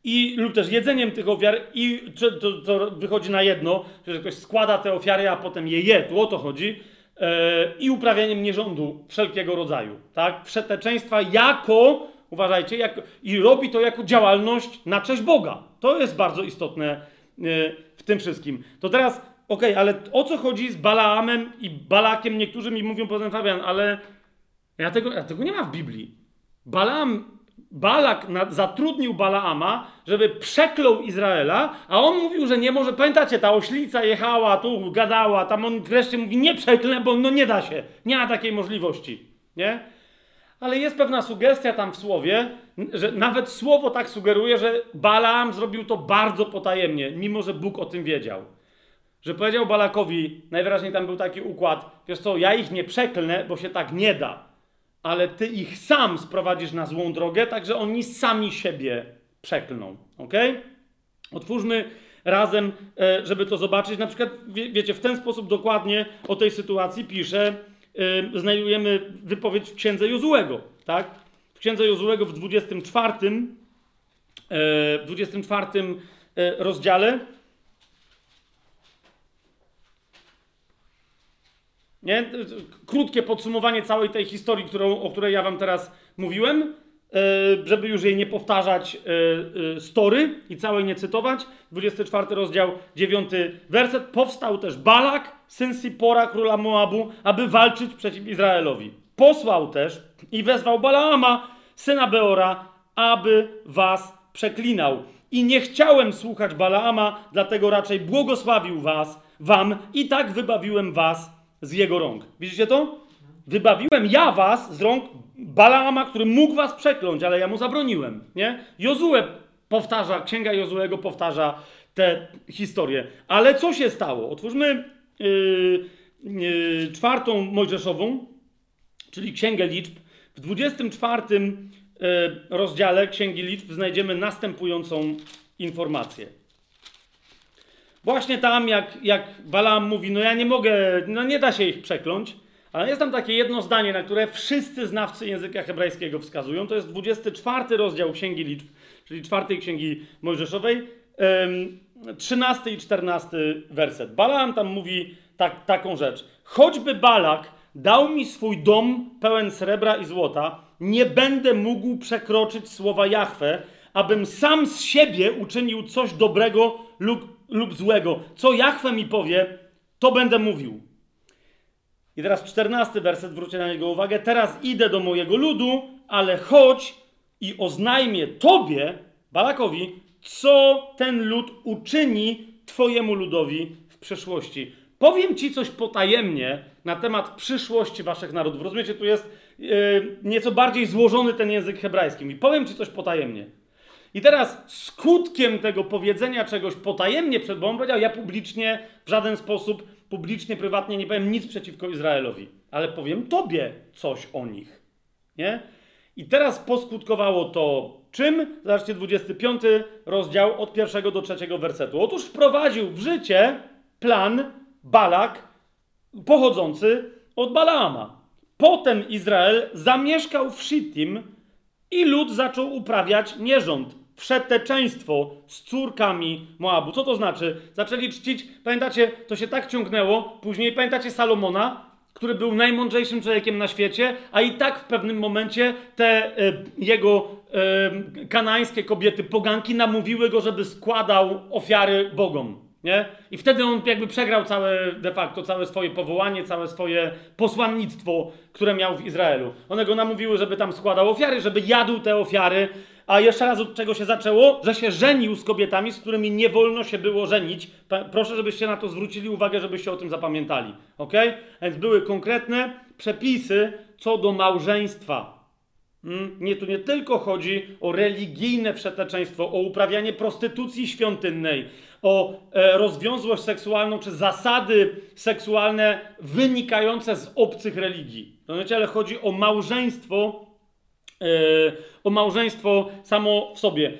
i, lub też jedzeniem tych ofiar, i to, to wychodzi na jedno, że ktoś składa te ofiary, a potem je je, tu o to chodzi, i uprawianiem nierządu wszelkiego rodzaju, tak? Wszeteczeństwa jako, uważajcie, jako, i robi to jako działalność na cześć Boga. To jest bardzo istotne w tym wszystkim. To teraz okej, ale o co chodzi z Balaamem i Balakiem? Niektórzy mi mówią potem, Fabian, ale ja tego, ja tego nie ma w Biblii. Balaam, Balak na, zatrudnił Balaama, żeby przeklął Izraela, a on mówił, że nie może. Pamiętacie, ta oślica jechała, tu gadała, tam on wreszcie mówi, nie przeklę, bo no nie da się. Nie ma takiej możliwości. Nie? Ale jest pewna sugestia tam w słowie, że nawet słowo tak sugeruje, że Balaam zrobił to bardzo potajemnie, mimo że Bóg o tym wiedział. Że powiedział Balakowi, najwyraźniej tam był taki układ, wiesz co, ja ich nie przeklnę, bo się tak nie da, ale ty ich sam sprowadzisz na złą drogę, tak że oni sami siebie przeklną. Ok? Otwórzmy razem, e, żeby to zobaczyć. Na przykład, wie, wiecie, w ten sposób dokładnie o tej sytuacji pisze Y, znajdujemy wypowiedź w księdze Jozułego, tak? W księdze Jozułego w 24, y, w 24 y, rozdziale. Nie? Krótkie podsumowanie całej tej historii, którą, o której ja wam teraz mówiłem. E, żeby już jej nie powtarzać e, e, story i całej nie cytować. 24 rozdział, 9 werset. Powstał też Balak, syn Sipora, króla Moabu, aby walczyć przeciw Izraelowi. Posłał też i wezwał Balaama, syna Beora, aby was przeklinał. I nie chciałem słuchać Balaama, dlatego raczej błogosławił was, wam i tak wybawiłem was z jego rąk. Widzicie to? Wybawiłem ja was z rąk Balaama, który mógł was przekląć, ale ja mu zabroniłem, nie? Jozue powtarza, księga Jozuego powtarza tę historię. Ale co się stało? Otwórzmy yy, yy, czwartą Mojżeszową, czyli księgę liczb. W 24 yy, rozdziale księgi liczb znajdziemy następującą informację. Właśnie tam, jak, jak Balaam mówi, no ja nie mogę, no nie da się ich przekląć, ale jest tam takie jedno zdanie, na które wszyscy znawcy języka hebrajskiego wskazują. To jest 24 rozdział Księgi Liczb, czyli czwartej Księgi Mojżeszowej, 13 i 14 werset. Balaam tam mówi tak, taką rzecz. Choćby Balak dał mi swój dom pełen srebra i złota, nie będę mógł przekroczyć słowa Jahwe, abym sam z siebie uczynił coś dobrego lub, lub złego. Co Jahwe mi powie, to będę mówił. I teraz czternasty werset, zwróćcie na niego uwagę. Teraz idę do mojego ludu, ale chodź i oznajmię tobie, Balakowi, co ten lud uczyni twojemu ludowi w przyszłości. Powiem ci coś potajemnie na temat przyszłości waszych narodów. Rozumiecie, tu jest yy, nieco bardziej złożony ten język hebrajski. I powiem ci coś potajemnie. I teraz skutkiem tego powiedzenia czegoś potajemnie przed Bogiem powiedział, ja publicznie w żaden sposób publicznie, prywatnie nie powiem nic przeciwko Izraelowi, ale powiem Tobie coś o nich. Nie? I teraz poskutkowało to czym? Zobaczcie, 25 rozdział od pierwszego do trzeciego wersetu. Otóż wprowadził w życie plan Balak pochodzący od Balaama. Potem Izrael zamieszkał w Shittim i lud zaczął uprawiać nierząd wszeteczeństwo z córkami Moabu. Co to znaczy? Zaczęli czcić, pamiętacie, to się tak ciągnęło, później pamiętacie Salomona, który był najmądrzejszym człowiekiem na świecie, a i tak w pewnym momencie te e, jego e, kanańskie kobiety, poganki, namówiły go, żeby składał ofiary bogom. Nie? I wtedy on jakby przegrał całe, de facto, całe swoje powołanie, całe swoje posłannictwo, które miał w Izraelu. One go namówiły, żeby tam składał ofiary, żeby jadł te ofiary, a jeszcze raz od czego się zaczęło? Że się żenił z kobietami, z którymi nie wolno się było żenić. Proszę, żebyście na to zwrócili uwagę, żebyście o tym zapamiętali. Ok? Więc były konkretne przepisy co do małżeństwa. Hmm? Nie, tu nie tylko chodzi o religijne wszeteczeństwo, o uprawianie prostytucji świątynnej, o e, rozwiązłość seksualną czy zasady seksualne wynikające z obcych religii. Rozumiecie? Ale chodzi o małżeństwo o małżeństwo samo w sobie.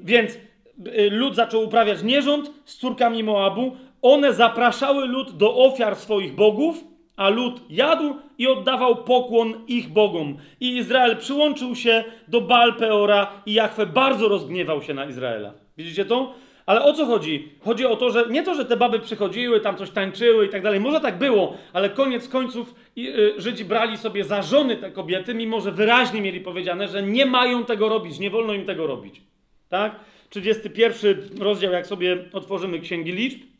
Więc e, lud zaczął uprawiać nierząd z córkami Moabu. One zapraszały lud do ofiar swoich bogów, a lud jadł i oddawał pokłon ich bogom. I Izrael przyłączył się do Baal Peora i Jachwę bardzo rozgniewał się na Izraela. Widzicie to? Ale o co chodzi? Chodzi o to, że nie to, że te baby przychodziły, tam coś tańczyły i tak dalej. Może tak było, ale koniec końców y, Żydzi brali sobie za żony te kobiety, mimo że wyraźnie mieli powiedziane, że nie mają tego robić, nie wolno im tego robić. Tak? 31 rozdział, jak sobie otworzymy Księgi Liczb.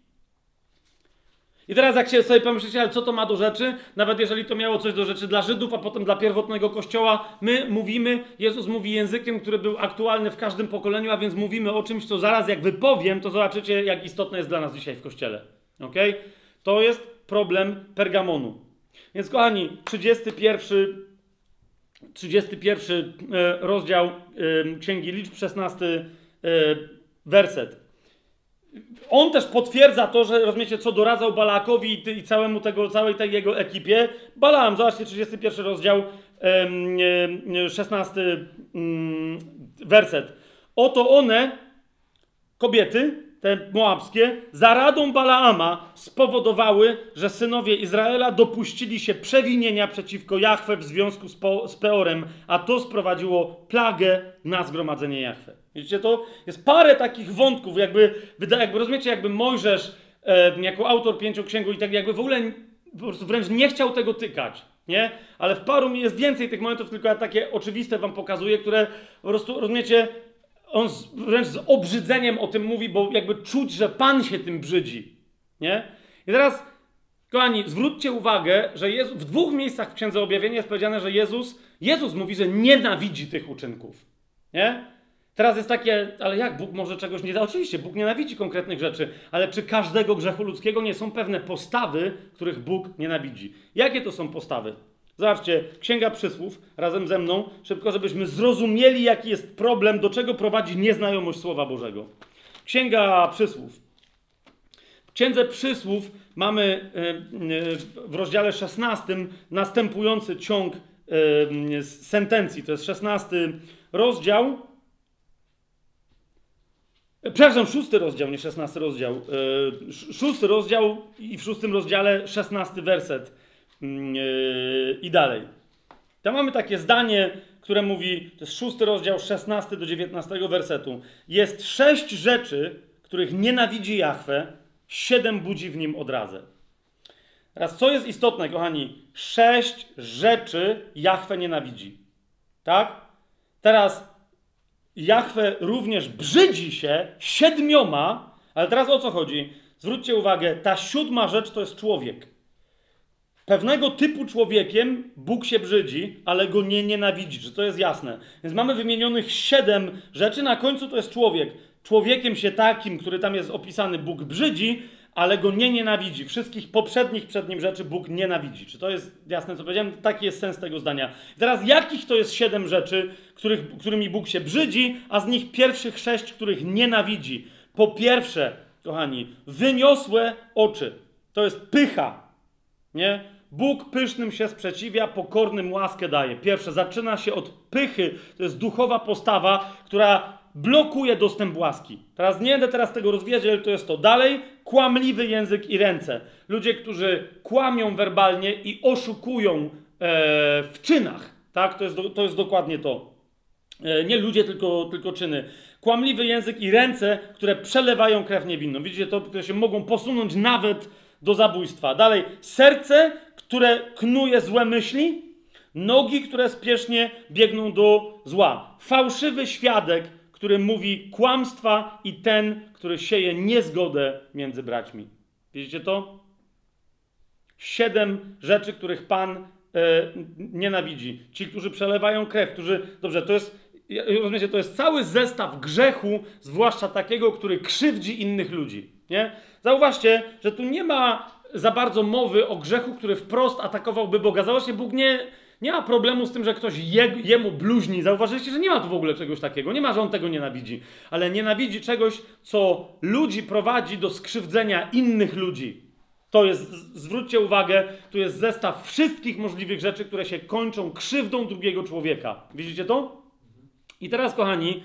I teraz jak się sobie pomyślicie, ale co to ma do rzeczy? Nawet jeżeli to miało coś do rzeczy dla Żydów, a potem dla pierwotnego Kościoła, my mówimy, Jezus mówi językiem, który był aktualny w każdym pokoleniu, a więc mówimy o czymś, co zaraz jak wypowiem, to zobaczycie, jak istotne jest dla nas dzisiaj w Kościele. Ok? To jest problem Pergamonu. Więc kochani, 31, 31 e, rozdział e, Księgi Liczb, 16 e, werset. On też potwierdza to, że rozumiecie, co doradzał Balakowi i, całemu tego, całej tej jego ekipie. Balaam, zobaczcie, 31 rozdział, 16 mm, werset. Oto one, kobiety, te moabskie, za radą Balaama spowodowały, że synowie Izraela dopuścili się przewinienia przeciwko Jachwę w związku z, po, z Peorem, a to sprowadziło plagę na zgromadzenie Jachwę. Widzicie to? Jest parę takich wątków, jakby, jakby rozumiecie, jakby Mojżesz e, jako autor pięcioksięgu i tak jakby w ogóle po prostu wręcz nie chciał tego tykać. Nie? Ale w paru jest więcej tych momentów, tylko ja takie oczywiste wam pokazuję, które po prostu, rozumiecie, on z, wręcz z obrzydzeniem o tym mówi, bo jakby czuć, że Pan się tym brzydzi. Nie? I teraz, kochani, zwróćcie uwagę, że w dwóch miejscach w Księdze Objawienia jest powiedziane, że Jezus, Jezus mówi, że nienawidzi tych uczynków. Nie? Teraz jest takie, ale jak Bóg może czegoś nie da? Oczywiście, Bóg nienawidzi konkretnych rzeczy, ale czy każdego grzechu ludzkiego nie są pewne postawy, których Bóg nienawidzi? Jakie to są postawy? Zobaczcie, Księga Przysłów razem ze mną, szybko, żebyśmy zrozumieli, jaki jest problem, do czego prowadzi nieznajomość Słowa Bożego. Księga Przysłów. W Księdze Przysłów mamy e, e, w rozdziale 16 następujący ciąg e, sentencji. To jest 16 rozdział. Przepraszam, szósty rozdział, nie szesnasty rozdział. Szósty rozdział i w szóstym rozdziale szesnasty werset. Mm, yy, I dalej. Tam mamy takie zdanie, które mówi, to jest szósty rozdział, 16 do 19 wersetu. Jest sześć rzeczy, których nienawidzi Jahwe, siedem budzi w nim odrazę. Teraz, co jest istotne, kochani? Sześć rzeczy Jahwe nienawidzi. Tak? Teraz Jahwe również brzydzi się siedmioma, ale teraz o co chodzi? Zwróćcie uwagę, ta siódma rzecz to jest człowiek. Pewnego typu człowiekiem Bóg się brzydzi, ale go nie nienawidzi. Czy to jest jasne? Więc mamy wymienionych siedem rzeczy, na końcu to jest człowiek. Człowiekiem się takim, który tam jest opisany, Bóg brzydzi, ale go nie nienawidzi. Wszystkich poprzednich przed nim rzeczy Bóg nienawidzi. Czy to jest jasne, co powiedziałem? Taki jest sens tego zdania. teraz, jakich to jest siedem rzeczy, których, którymi Bóg się brzydzi, a z nich pierwszych sześć, których nienawidzi? Po pierwsze, kochani, wyniosłe oczy. To jest pycha. Nie? Bóg pysznym się sprzeciwia, pokornym łaskę daje. Pierwsze, zaczyna się od pychy. To jest duchowa postawa, która blokuje dostęp łaski. Teraz nie będę teraz tego rozwijać, ale to jest to. Dalej, kłamliwy język i ręce. Ludzie, którzy kłamią werbalnie i oszukują e, w czynach. Tak? To jest, to jest dokładnie to. E, nie ludzie, tylko, tylko czyny. Kłamliwy język i ręce, które przelewają krew niewinną. Widzicie to, które się mogą posunąć nawet do zabójstwa. Dalej, serce, które knuje złe myśli, nogi, które spiesznie biegną do zła. Fałszywy świadek, który mówi kłamstwa i ten, który sieje niezgodę między braćmi. Widzicie to? Siedem rzeczy, których Pan e, nienawidzi. Ci, którzy przelewają krew, którzy. Dobrze, to jest. Rozumiecie, to jest cały zestaw grzechu, zwłaszcza takiego, który krzywdzi innych ludzi. Nie? Zauważcie, że tu nie ma za bardzo mowy o grzechu, który wprost atakowałby Boga. Zauważcie, Bóg nie, nie ma problemu z tym, że ktoś je, jemu bluźni. Zauważyliście, że nie ma tu w ogóle czegoś takiego. Nie ma, że on tego nienawidzi. Ale nienawidzi czegoś, co ludzi prowadzi do skrzywdzenia innych ludzi. To jest, zwróćcie uwagę, tu jest zestaw wszystkich możliwych rzeczy, które się kończą krzywdą drugiego człowieka. Widzicie to? I teraz, kochani,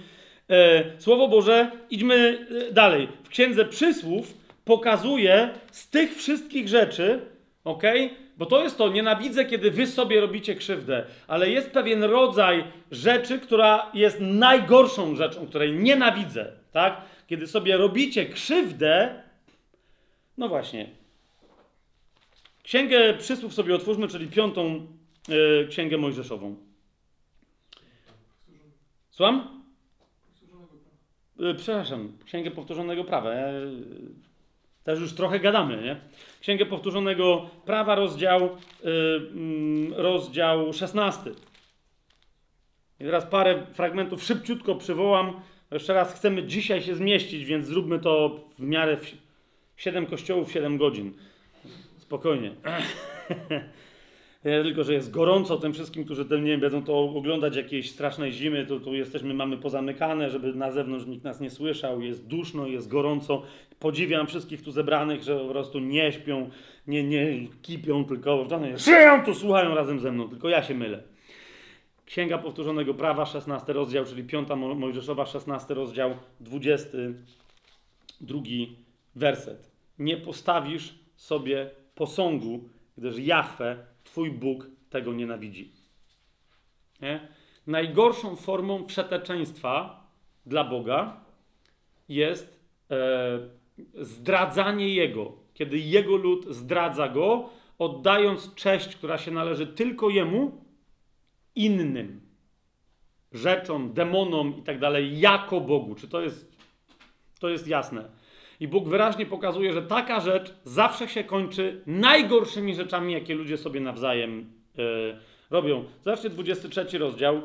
e, Słowo Boże, idźmy e, dalej. W Księdze Przysłów pokazuje z tych wszystkich rzeczy, ok? Bo to jest to, nienawidzę, kiedy wy sobie robicie krzywdę, ale jest pewien rodzaj rzeczy, która jest najgorszą rzeczą, której nienawidzę, tak? Kiedy sobie robicie krzywdę, no właśnie. Księgę Przysłów sobie otwórzmy, czyli piątą yy, księgę mojżeszową. Słucham? Yy, przepraszam, księgę powtórzonego prawa. Ja, Też już trochę gadamy, nie? Księgę Powtórzonego Prawa, rozdział, yy, mm, rozdział 16. I teraz parę fragmentów szybciutko przywołam. Jeszcze raz chcemy dzisiaj się zmieścić, więc zróbmy to w miarę w 7 kościołów, 7 godzin. Spokojnie. *laughs* Tylko, że jest gorąco tym wszystkim, którzy nie będą to oglądać jakiejś strasznej zimy, to tu jesteśmy, mamy pozamykane, żeby na zewnątrz nikt nas nie słyszał, jest duszno, jest gorąco. Podziwiam wszystkich tu zebranych, że po prostu nie śpią, nie, nie kipią, tylko żyją tu, słuchają razem ze mną, tylko ja się mylę. Księga Powtórzonego Prawa, 16 rozdział, czyli 5 Mojżeszowa, 16 rozdział, 22 werset. Nie postawisz sobie posągu, gdyż Jahwe, Twój Bóg, tego nienawidzi. Nie? Najgorszą formą przeteczeństwa dla Boga jest e, zdradzanie Jego. Kiedy Jego lud zdradza Go, oddając cześć, która się należy tylko Jemu, innym rzeczom, demonom i tak dalej, jako Bogu. Czy to jest, to jest jasne? I Bóg wyraźnie pokazuje, że taka rzecz zawsze się kończy najgorszymi rzeczami, jakie ludzie sobie nawzajem yy, robią. Zobaczcie 23 rozdział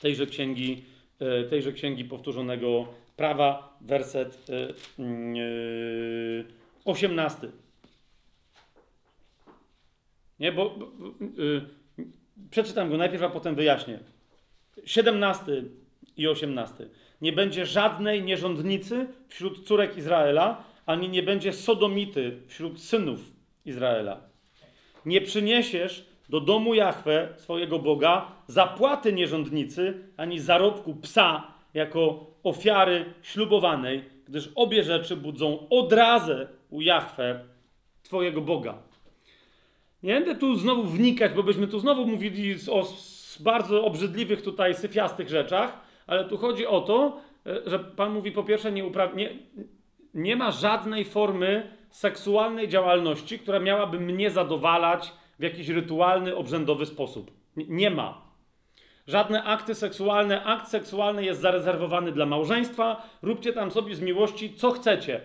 tejże księgi, yy, tejże księgi powtórzonego prawa, werset yy, 18. Nie, bo. Przeczytam go najpierw, a potem wyjaśnię. 17 i 18. Nie będzie żadnej nierządnicy wśród córek Izraela, ani nie będzie sodomity wśród synów Izraela. Nie przyniesiesz do domu Jahwe, swojego Boga, zapłaty nierządnicy, ani zarobku psa jako ofiary ślubowanej, gdyż obie rzeczy budzą odrazę u Jahwe, twojego Boga. Nie będę tu znowu wnikać, bo byśmy tu znowu mówili o bardzo obrzydliwych tutaj syfiastych rzeczach, ale tu chodzi o to, e, że Pan mówi po pierwsze, nie, upra- nie, nie ma żadnej formy seksualnej działalności, która miałaby mnie zadowalać w jakiś rytualny, obrzędowy sposób. Nie, nie ma. Żadne akty seksualne, akt seksualny jest zarezerwowany dla małżeństwa. Róbcie tam sobie z miłości, co chcecie.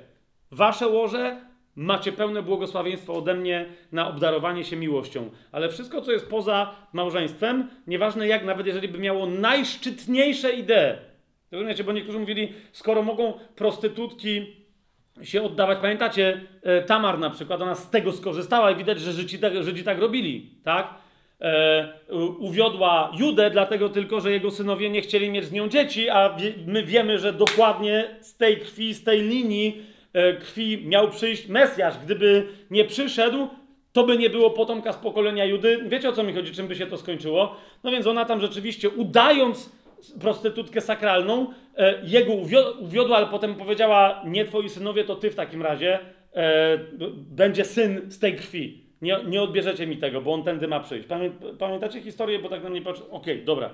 Wasze łoże, macie pełne błogosławieństwo ode mnie na obdarowanie się miłością. Ale wszystko, co jest poza małżeństwem, nieważne jak, nawet jeżeli by miało najszczytniejsze idee. Rozumiecie, bo niektórzy mówili, skoro mogą prostytutki się oddawać. Pamiętacie, e, Tamar na przykład, ona z tego skorzystała i widać, że Żydzi tak, Żydzi tak robili, tak? E, uwiodła Judę, dlatego tylko, że jego synowie nie chcieli mieć z nią dzieci, a my wiemy, że dokładnie z tej krwi, z tej linii krwi miał przyjść Mesjasz. Gdyby nie przyszedł, to by nie było potomka z pokolenia Judy. Wiecie o co mi chodzi, czym by się to skończyło? No więc ona tam rzeczywiście, udając prostytutkę sakralną, e, jego uwiodła, ale potem powiedziała: Nie twoi synowie, to ty w takim razie e, będzie syn z tej krwi. Nie, nie odbierzecie mi tego, bo on tędy ma przyjść. Pamię, pamiętacie historię, bo tak na mnie patrzy. Okej, okay, dobra.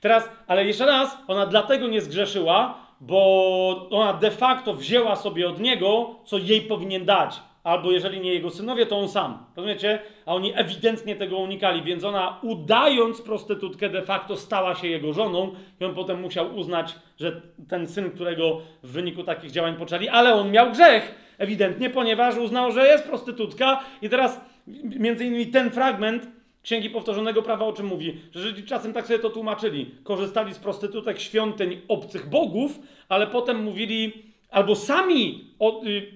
Teraz, ale jeszcze raz, ona dlatego nie zgrzeszyła, bo ona de facto wzięła sobie od niego, co jej powinien dać. Albo jeżeli nie jego synowie, to on sam. Rozumiecie? A oni ewidentnie tego unikali, więc ona udając prostytutkę de facto stała się jego żoną i on potem musiał uznać, że ten syn, którego w wyniku takich działań poczęli, ale on miał grzech ewidentnie, ponieważ uznał, że jest prostytutka i teraz między innymi ten fragment Księgi Powtórzonego Prawa o czym mówi? Że Żydzi czasem tak sobie to tłumaczyli. Korzystali z prostytutek świątyń obcych bogów, ale potem mówili, albo sami,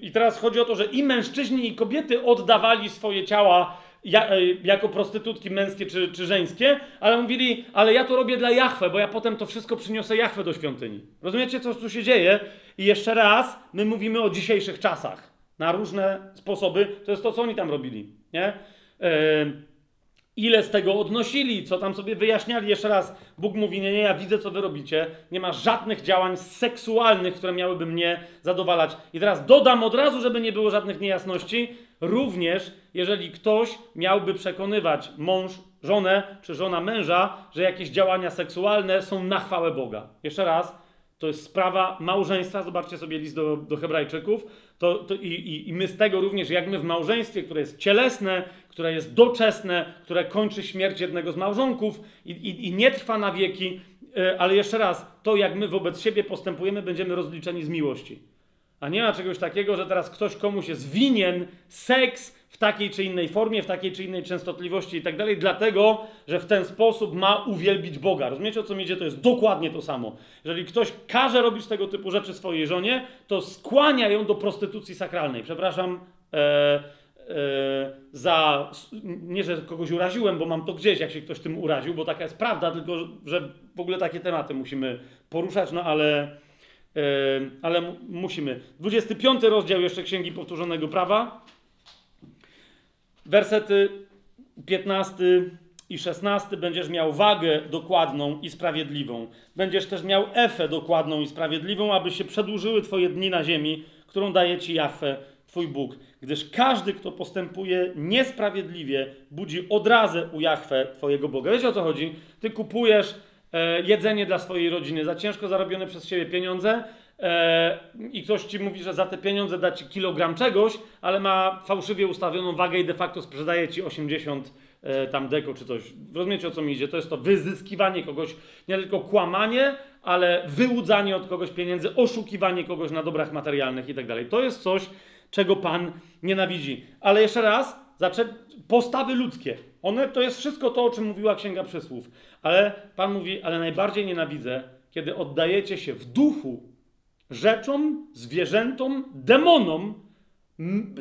i teraz chodzi o to, że i mężczyźni, i kobiety oddawali swoje ciała e, jako prostytutki męskie czy, czy żeńskie, ale mówili, ale ja to robię dla Jachwę, bo ja potem to wszystko przyniosę Jachwę do świątyni. Rozumiecie, co tu się dzieje? I jeszcze raz, my mówimy o dzisiejszych czasach. Na różne sposoby. To jest to, co oni tam robili. Nie? Yy, ile z tego odnosili, co tam sobie wyjaśniali. Jeszcze raz, Bóg mówi, nie, nie, ja widzę, co wy robicie. Nie ma żadnych działań seksualnych, które miałyby mnie zadowalać. I teraz dodam od razu, żeby nie było żadnych niejasności, również jeżeli ktoś miałby przekonywać mąż, żonę czy żona męża, że jakieś działania seksualne są na chwałę Boga. Jeszcze raz, to jest sprawa małżeństwa. Zobaczcie sobie list do, do Hebrajczyków. To, to i, i, I my z tego również, jak my w małżeństwie, które jest cielesne, które jest doczesne, które kończy śmierć jednego z małżonków i, i, i nie trwa na wieki, e, ale jeszcze raz, to jak my wobec siebie postępujemy, będziemy rozliczeni z miłości. A nie ma czegoś takiego, że teraz ktoś komuś jest winien seks w takiej czy innej formie, w takiej czy innej częstotliwości i tak dalej, dlatego, że w ten sposób ma uwielbić Boga. Rozumiecie o co mi idzie? To jest dokładnie to samo. Jeżeli ktoś każe robić tego typu rzeczy swojej żonie, to skłania ją do prostytucji sakralnej. Przepraszam, e, e, za. Nie, że kogoś uraziłem, bo mam to gdzieś, jak się ktoś tym uraził, bo taka jest prawda, tylko że w ogóle takie tematy musimy poruszać, no ale. e, ale mu- musimy. 25 rozdział jeszcze Księgi Powtórzonego Prawa. Wersety 15 i 16 będziesz miał wagę dokładną i sprawiedliwą. Będziesz też miał efę dokładną i sprawiedliwą, aby się przedłużyły Twoje dni na ziemi, którą daje Ci Jahwe, Twój Bóg. Gdyż każdy, kto postępuje niesprawiedliwie, budzi odrazę u Jahwe, Twojego Boga. Wiecie o co chodzi? Ty kupujesz e, jedzenie dla swojej rodziny za ciężko zarobione przez Ciebie pieniądze, e, i ktoś ci mówi, że za te pieniądze da ci kilogram czegoś, ale ma fałszywie ustawioną wagę i de facto sprzedaje ci 80 e, tam deko czy coś. Rozumiecie o co mi idzie? To jest to wyzyskiwanie kogoś, nie tylko kłamanie, ale wyłudzanie od kogoś pieniędzy, oszukiwanie kogoś na dobrach materialnych i tak dalej. To jest coś, czego Pan nienawidzi. Ale jeszcze raz, postawy ludzkie. One to jest wszystko to, o czym mówiła Księga Przysłów. Ale Pan mówi, ale najbardziej nienawidzę, kiedy oddajecie się w duchu rzeczom, zwierzętom, demonom,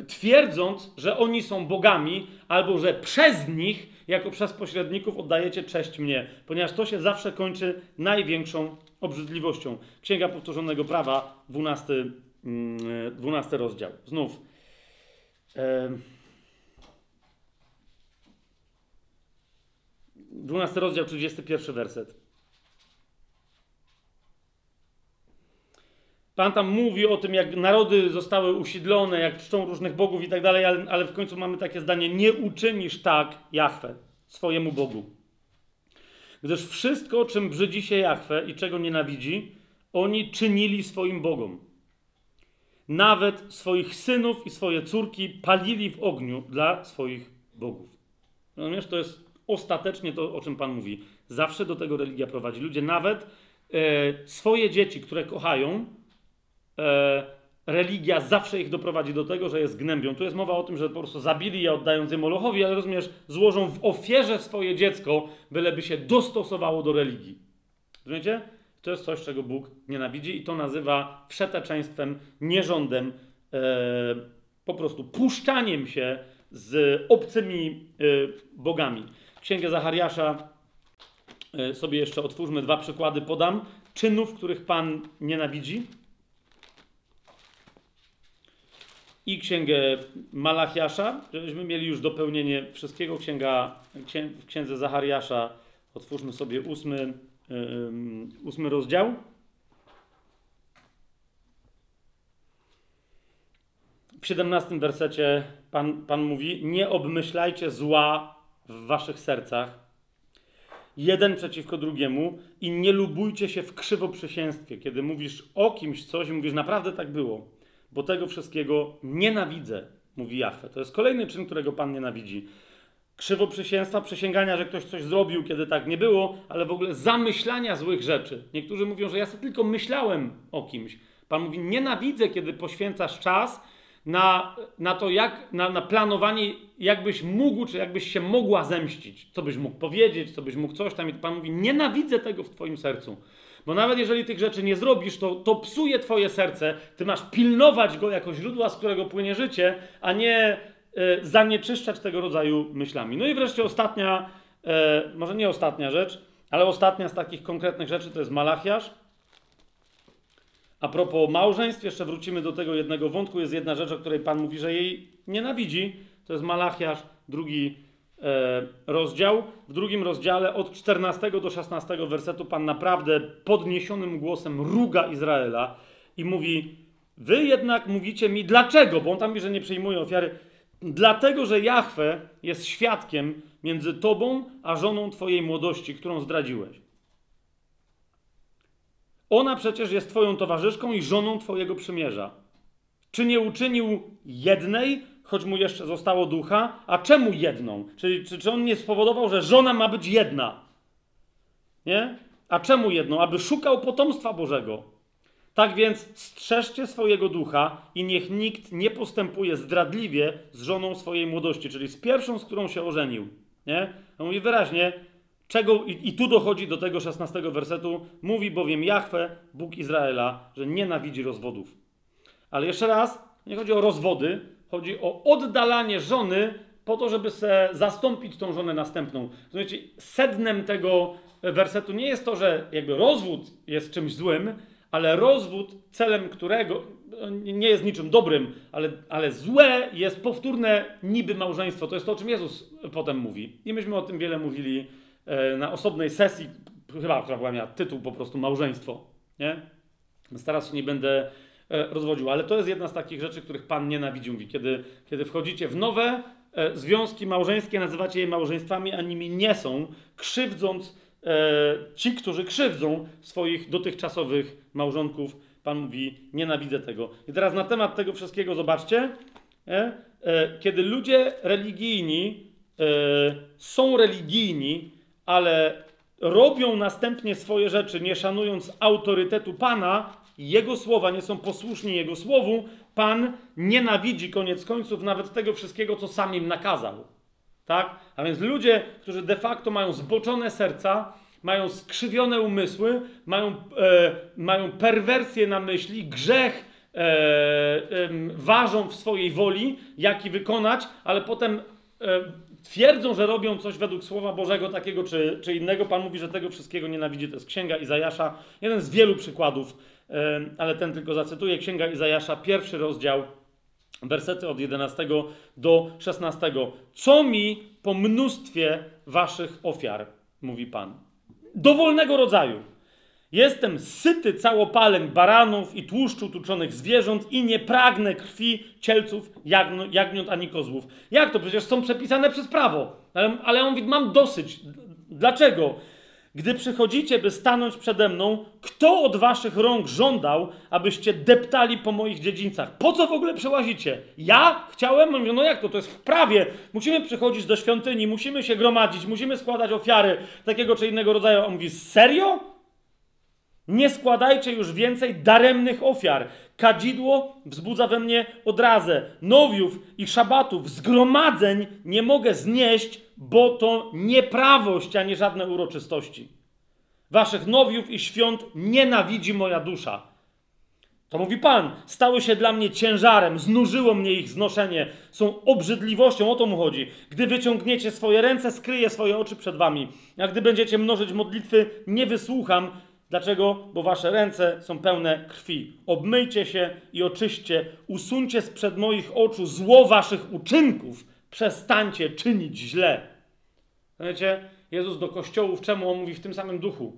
twierdząc, że oni są bogami, albo że przez nich, jako przez pośredników, oddajecie cześć mnie, ponieważ to się zawsze kończy największą obrzydliwością. Księga Powtórzonego Prawa, 12, mm, 12 rozdział. Znów. 12 rozdział, 31 werset. Pan tam mówi o tym, jak narody zostały usiedlone, jak czczą różnych bogów i tak dalej, ale, ale w końcu mamy takie zdanie: Nie uczynisz tak Jahwe, swojemu Bogu. Gdyż wszystko, czym brzydzi się Jahwe i czego nienawidzi, oni czynili swoim Bogom. Nawet swoich synów i swoje córki palili w ogniu dla swoich bogów. Rozumiesz? To jest ostatecznie to, o czym Pan mówi. Zawsze do tego religia prowadzi. Ludzie nawet e, swoje dzieci, które kochają, e, religia zawsze ich doprowadzi do tego, że je zgnębią. Tu jest mowa o tym, że po prostu zabili je oddając je Molochowi, ale rozumiesz, złożą w ofierze swoje dziecko, byleby się dostosowało do religii. Rozumiecie? To jest coś, czego Bóg nienawidzi i to nazywa wszeteczeństwem, nierządem, e, po prostu puszczaniem się z obcymi e, bogami. Księgę Zachariasza e, sobie jeszcze otwórzmy, dwa przykłady podam. Czynów, których Pan nienawidzi. I księgę Malachiasza, żebyśmy mieli już dopełnienie wszystkiego. Księga, księ, w księdze Zachariasza otwórzmy sobie ósmy, ósmy rozdział. W 17 wersecie Pan, Pan mówi: Nie obmyślajcie zła w waszych sercach, jeden przeciwko drugiemu, i nie lubujcie się w krzywoprzysięstwie. Kiedy mówisz o kimś coś, mówisz, naprawdę tak było, bo tego wszystkiego nienawidzę, mówi Jahwe. To jest kolejny czyn, którego Pan nienawidzi. Krzywoprzysięstwa, przysięgania, że ktoś coś zrobił, kiedy tak nie było, ale w ogóle zamyślania złych rzeczy. Niektórzy mówią, że ja sobie tylko myślałem o kimś. Pan mówi, nienawidzę, kiedy poświęcasz czas na, na to, jak, na, na planowanie, jakbyś mógł, czy jakbyś się mogła zemścić. Co byś mógł powiedzieć, co byś mógł coś tam. I Pan mówi, nienawidzę tego w twoim sercu. Bo nawet jeżeli tych rzeczy nie zrobisz, to, to psuje twoje serce. Ty masz pilnować go jako źródła, z którego płynie życie, a nie zanieczyszczać tego rodzaju myślami. No i wreszcie ostatnia, e, może nie ostatnia rzecz, ale ostatnia z takich konkretnych rzeczy to jest Malachiasz. A propos małżeństw, jeszcze wrócimy do tego jednego wątku. Jest jedna rzecz, o której Pan mówi, że jej nienawidzi. To jest Malachiasz, drugi e, rozdział. W drugim rozdziale od 14 do 16 wersetu Pan naprawdę podniesionym głosem ruga Izraela i mówi: Wy jednak mówicie mi dlaczego, bo on tam mówi, że nie przyjmuje ofiary. Dlatego, że Jahwe jest świadkiem między tobą a żoną twojej młodości, którą zdradziłeś. Ona przecież jest twoją towarzyszką i żoną twojego przymierza. Czy nie uczynił jednej, choć mu jeszcze zostało ducha? A czemu jedną? Czyli czy, czy on nie spowodował, że żona ma być jedna? Nie? A czemu jedną? Aby szukał potomstwa Bożego. Tak więc strzeżcie swojego ducha i niech nikt nie postępuje zdradliwie z żoną swojej młodości, czyli z pierwszą, z którą się ożenił. Nie? On mówi wyraźnie, czego, i, i tu dochodzi do tego 16 wersetu, mówi bowiem Jahwe, Bóg Izraela, że nienawidzi rozwodów. Ale jeszcze raz, nie chodzi o rozwody, chodzi o oddalanie żony po to, żeby se zastąpić tą żonę następną. Słuchajcie, sednem tego wersetu nie jest to, że jakby rozwód jest czymś złym, ale rozwód, celem którego nie jest niczym dobrym, ale, ale złe jest powtórne niby małżeństwo. To jest to, o czym Jezus potem mówi. I myśmy o tym wiele mówili e, na osobnej sesji, chyba, która była miała tytuł po prostu małżeństwo. Nie? Teraz się nie będę e, rozwodził, ale to jest jedna z takich rzeczy, których Pan nienawidzi. Mówi, kiedy, kiedy wchodzicie w nowe e, związki małżeńskie, nazywacie je małżeństwami, a nimi nie są, krzywdząc ci, którzy krzywdzą swoich dotychczasowych małżonków. Pan mówi, nienawidzę tego. I teraz na temat tego wszystkiego zobaczcie, e, e, kiedy ludzie religijni e, są religijni, ale robią następnie swoje rzeczy, nie szanując autorytetu Pana, Jego słowa, nie są posłuszni Jego słowu, Pan nienawidzi koniec końców nawet tego wszystkiego, co sam im nakazał. Tak? A więc ludzie, którzy de facto mają zboczone serca, mają skrzywione umysły, mają, e, mają perwersję na myśli, grzech e, e, ważą w swojej woli, jaki wykonać, ale potem e, twierdzą, że robią coś według Słowa Bożego takiego czy, czy innego. Pan mówi, że tego wszystkiego nienawidzi. To jest Księga Izajasza, jeden z wielu przykładów, e, ale ten tylko zacytuję. Księga Izajasza, pierwszy rozdział, Wersety od 11 do 16. Co mi po mnóstwie waszych ofiar, mówi Pan. Dowolnego rodzaju. Jestem syty całopaleń baranów i tłuszczu tuczonych zwierząt i nie pragnę krwi cielców, jagniąt ani kozłów. Jak to? Przecież są przepisane przez prawo. Ale, ale on mówi, mam dosyć. Dlaczego? Gdy przychodzicie, by stanąć przede mną, kto od waszych rąk żądał, abyście deptali po moich dziedzińcach? Po co w ogóle przełazicie? Ja chciałem? Mówię, no jak to? To jest w prawie. Musimy przychodzić do świątyni, musimy się gromadzić, musimy składać ofiary takiego czy innego rodzaju. On mówi, serio? Nie składajcie już więcej daremnych ofiar. Kadzidło wzbudza we mnie odrazę. Nowiów i szabatów, zgromadzeń nie mogę znieść, bo to nieprawość, a nie żadne uroczystości. Waszych nowiów i świąt nienawidzi moja dusza. To mówi Pan, stały się dla mnie ciężarem, znużyło mnie ich znoszenie, są obrzydliwością, o to mu chodzi. Gdy wyciągniecie swoje ręce, skryję swoje oczy przed wami. A gdy będziecie mnożyć modlitwy, nie wysłucham. Dlaczego? Bo wasze ręce są pełne krwi. Obmyjcie się i oczyście, usuńcie sprzed moich oczu zło waszych uczynków przestańcie czynić źle. Wiecie, Jezus do kościołów czemu on mówi w tym samym duchu?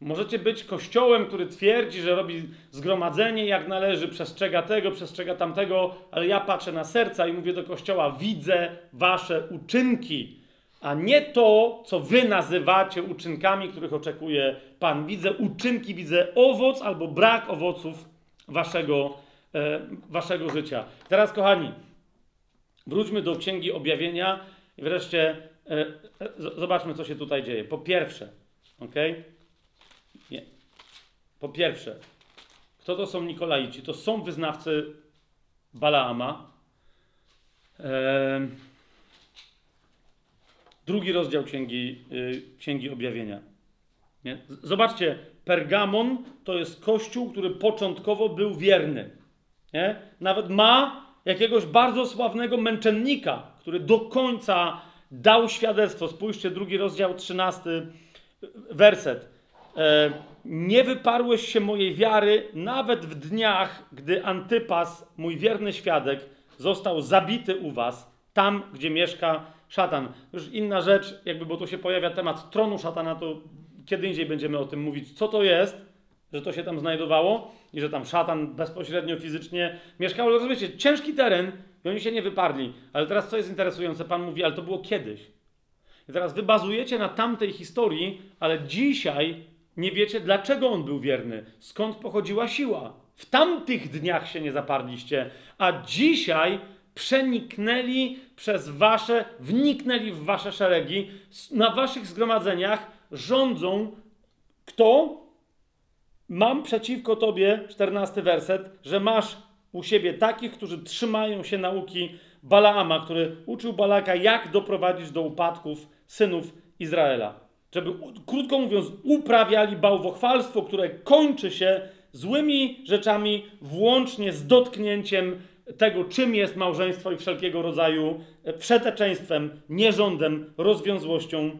Możecie być kościołem, który twierdzi, że robi zgromadzenie jak należy, przestrzega tego, przestrzega tamtego, ale ja patrzę na serca i mówię do kościoła: widzę wasze uczynki, a nie to, co wy nazywacie uczynkami, których oczekuje Pan. Widzę uczynki, widzę owoc albo brak owoców waszego, e, waszego życia. Teraz, kochani, Wróćmy do Księgi Objawienia i wreszcie e, e, zobaczmy, co się tutaj dzieje. Po pierwsze, ok? Nie. Po pierwsze, kto to są Nikolaici? To są wyznawcy Balaama. E, drugi rozdział Księgi, y, Księgi Objawienia. Nie? Zobaczcie, Pergamon to jest kościół, który początkowo był wierny. Nie? Nawet ma jakiegoś bardzo sławnego męczennika, który do końca dał świadectwo. Spójrzcie, drugi rozdział, trzynasty werset. E, nie wyparłeś się mojej wiary nawet w dniach, gdy Antypas, mój wierny świadek, został zabity u was, tam, gdzie mieszka szatan. Już inna rzecz, jakby, bo tu się pojawia temat tronu szatana, to kiedy indziej będziemy o tym mówić, co to jest, że to się tam znajdowało i że tam szatan bezpośrednio fizycznie mieszkał. Ale rozumiecie, ciężki teren i oni się nie wyparli. Ale teraz co jest interesujące? Pan mówi, ale to było kiedyś. I teraz wy bazujecie na tamtej historii, ale dzisiaj nie wiecie, dlaczego on był wierny, skąd pochodziła siła. W tamtych dniach się nie zaparliście, a dzisiaj przeniknęli przez wasze, wniknęli w wasze szeregi, na waszych zgromadzeniach rządzą kto? Mam przeciwko tobie, 14 werset, że masz u siebie takich, którzy trzymają się nauki Balaama, który uczył Balaka, jak doprowadzić do upadków synów Izraela. Żeby, krótko mówiąc, uprawiali bałwochwalstwo, które kończy się złymi rzeczami, włącznie z dotknięciem tego, czym jest małżeństwo i wszelkiego rodzaju wszeteczeństwem, nierządem, rozwiązłością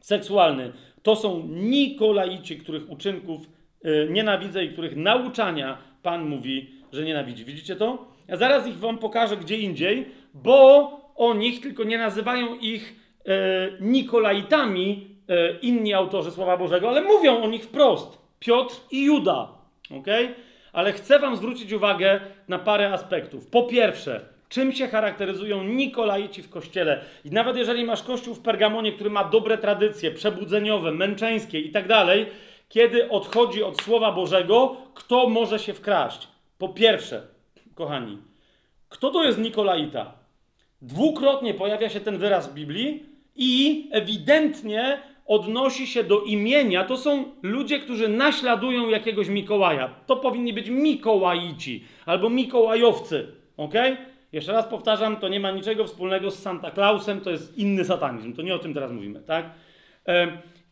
seksualny. To są Nikolaici, których uczynków nienawidzę i których nauczania Pan mówi, że nienawidzi. Widzicie to? Ja zaraz ich wam pokażę gdzie indziej, bo o nich tylko nie nazywają ich y, Nikolaitami y, inni autorzy Słowa Bożego, ale mówią o nich wprost. Piotr i Juda. ok? Ale chcę wam zwrócić uwagę na parę aspektów. Po pierwsze, czym się charakteryzują Nikolaici w kościele. I nawet jeżeli masz kościół w Pergamonie, który ma dobre tradycje, przebudzeniowe, męczeńskie i tak dalej, kiedy odchodzi od Słowa Bożego, kto może się wkraść? Po pierwsze, kochani, kto to jest Nikolaita? Dwukrotnie pojawia się ten wyraz w Biblii i ewidentnie odnosi się do imienia. To są ludzie, którzy naśladują jakiegoś Mikołaja. To powinni być Mikołaici albo Mikołajowcy. ok? Jeszcze raz powtarzam, to nie ma niczego wspólnego z Santa Clausem, to jest inny satanizm. To nie o tym teraz mówimy, tak?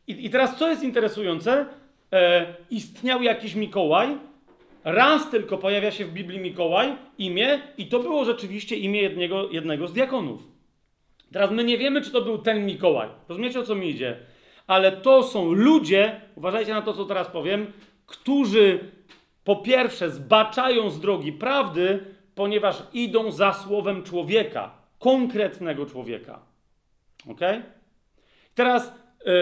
I, I teraz co jest interesujące? E, istniał jakiś Mikołaj, raz tylko pojawia się w Biblii Mikołaj, imię, i to było rzeczywiście imię jednego, jednego z diakonów. Teraz my nie wiemy, czy to był ten Mikołaj. Rozumiecie, o co mi idzie? Ale to są ludzie, uważajcie na to, co teraz powiem, którzy po pierwsze zbaczają z drogi prawdy, ponieważ idą za słowem człowieka, konkretnego człowieka. Ok? Teraz, yy,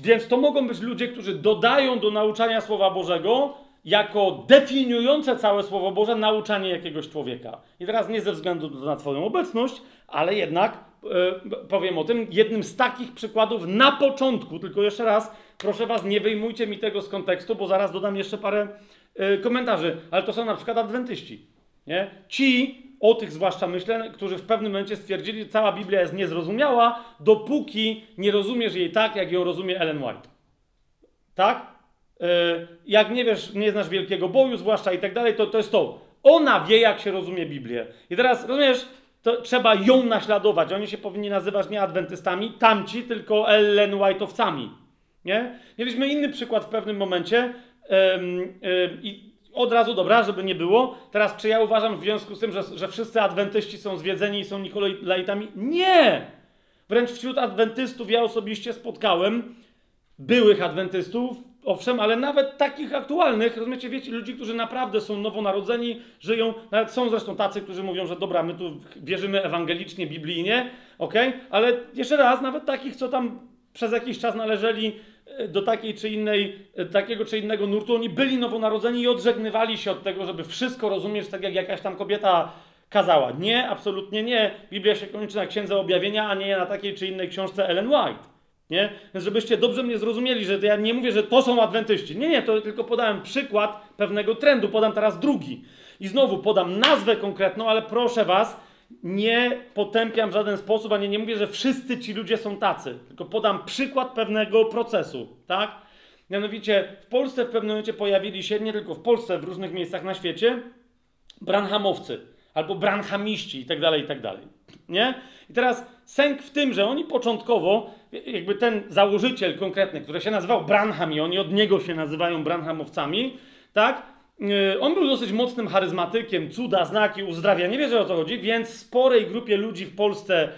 więc to mogą być ludzie, którzy dodają do nauczania Słowa Bożego jako definiujące całe Słowo Boże nauczanie jakiegoś człowieka. I teraz nie ze względu na Twoją obecność, ale jednak yy, powiem o tym, jednym z takich przykładów na początku, tylko jeszcze raz, proszę Was, nie wyjmujcie mi tego z kontekstu, bo zaraz dodam jeszcze parę yy, komentarzy, ale to są na przykład adwentyści. Nie? Ci, o tych zwłaszcza myślę, którzy w pewnym momencie stwierdzili, że cała Biblia jest niezrozumiała, dopóki nie rozumiesz jej tak, jak ją rozumie Ellen White. Tak? Yy, jak nie wiesz, nie znasz wielkiego boju, zwłaszcza i tak dalej, to, to jest to. Ona wie, jak się rozumie Biblię. I teraz, rozumiesz, to trzeba ją naśladować. Oni się powinni nazywać nie adwentystami, tamci, tylko Ellen White'owcami. Nie? Mieliśmy inny przykład w pewnym momencie i od razu, dobra, żeby nie było. Teraz, czy ja uważam w związku z tym, że, że wszyscy adwentyści są zwiedzeni i są Nikolajtami? Nie! Wręcz wśród adwentystów ja osobiście spotkałem byłych adwentystów, owszem, ale nawet takich aktualnych, rozumiecie, wiecie, ludzi, którzy naprawdę są nowonarodzeni, żyją, nawet są zresztą tacy, którzy mówią, że dobra, my tu wierzymy ewangelicznie, biblijnie, ok? Ale jeszcze raz, nawet takich, co tam przez jakiś czas należeli do takiej czy innej, takiego czy innego nurtu, oni byli nowonarodzeni i odżegnywali się od tego, żeby wszystko rozumieć tak, jak jakaś tam kobieta kazała. Nie, absolutnie nie. Biblia się kończy na Księdze Objawienia, a nie na takiej czy innej książce Ellen White. Nie? Więc żebyście dobrze mnie zrozumieli, że ja nie mówię, że to są adwentyści. Nie, nie, to tylko podałem przykład pewnego trendu, podam teraz drugi. I znowu podam nazwę konkretną, ale proszę was, nie potępiam w żaden sposób, ani nie mówię, że wszyscy ci ludzie są tacy, tylko podam przykład pewnego procesu, tak? Mianowicie w Polsce w pewnym momencie pojawili się, nie tylko w Polsce, w różnych miejscach na świecie, branhamowcy albo branhamiści i tak dalej, i tak dalej. Nie? I teraz sęk w tym, że oni początkowo, jakby ten założyciel konkretny, który się nazywał Branham i oni od niego się nazywają branhamowcami, tak? E, on był dosyć mocnym charyzmatykiem, cuda, znaki, uzdrawia, nie wierzę o co chodzi, więc sporej grupie ludzi w Polsce,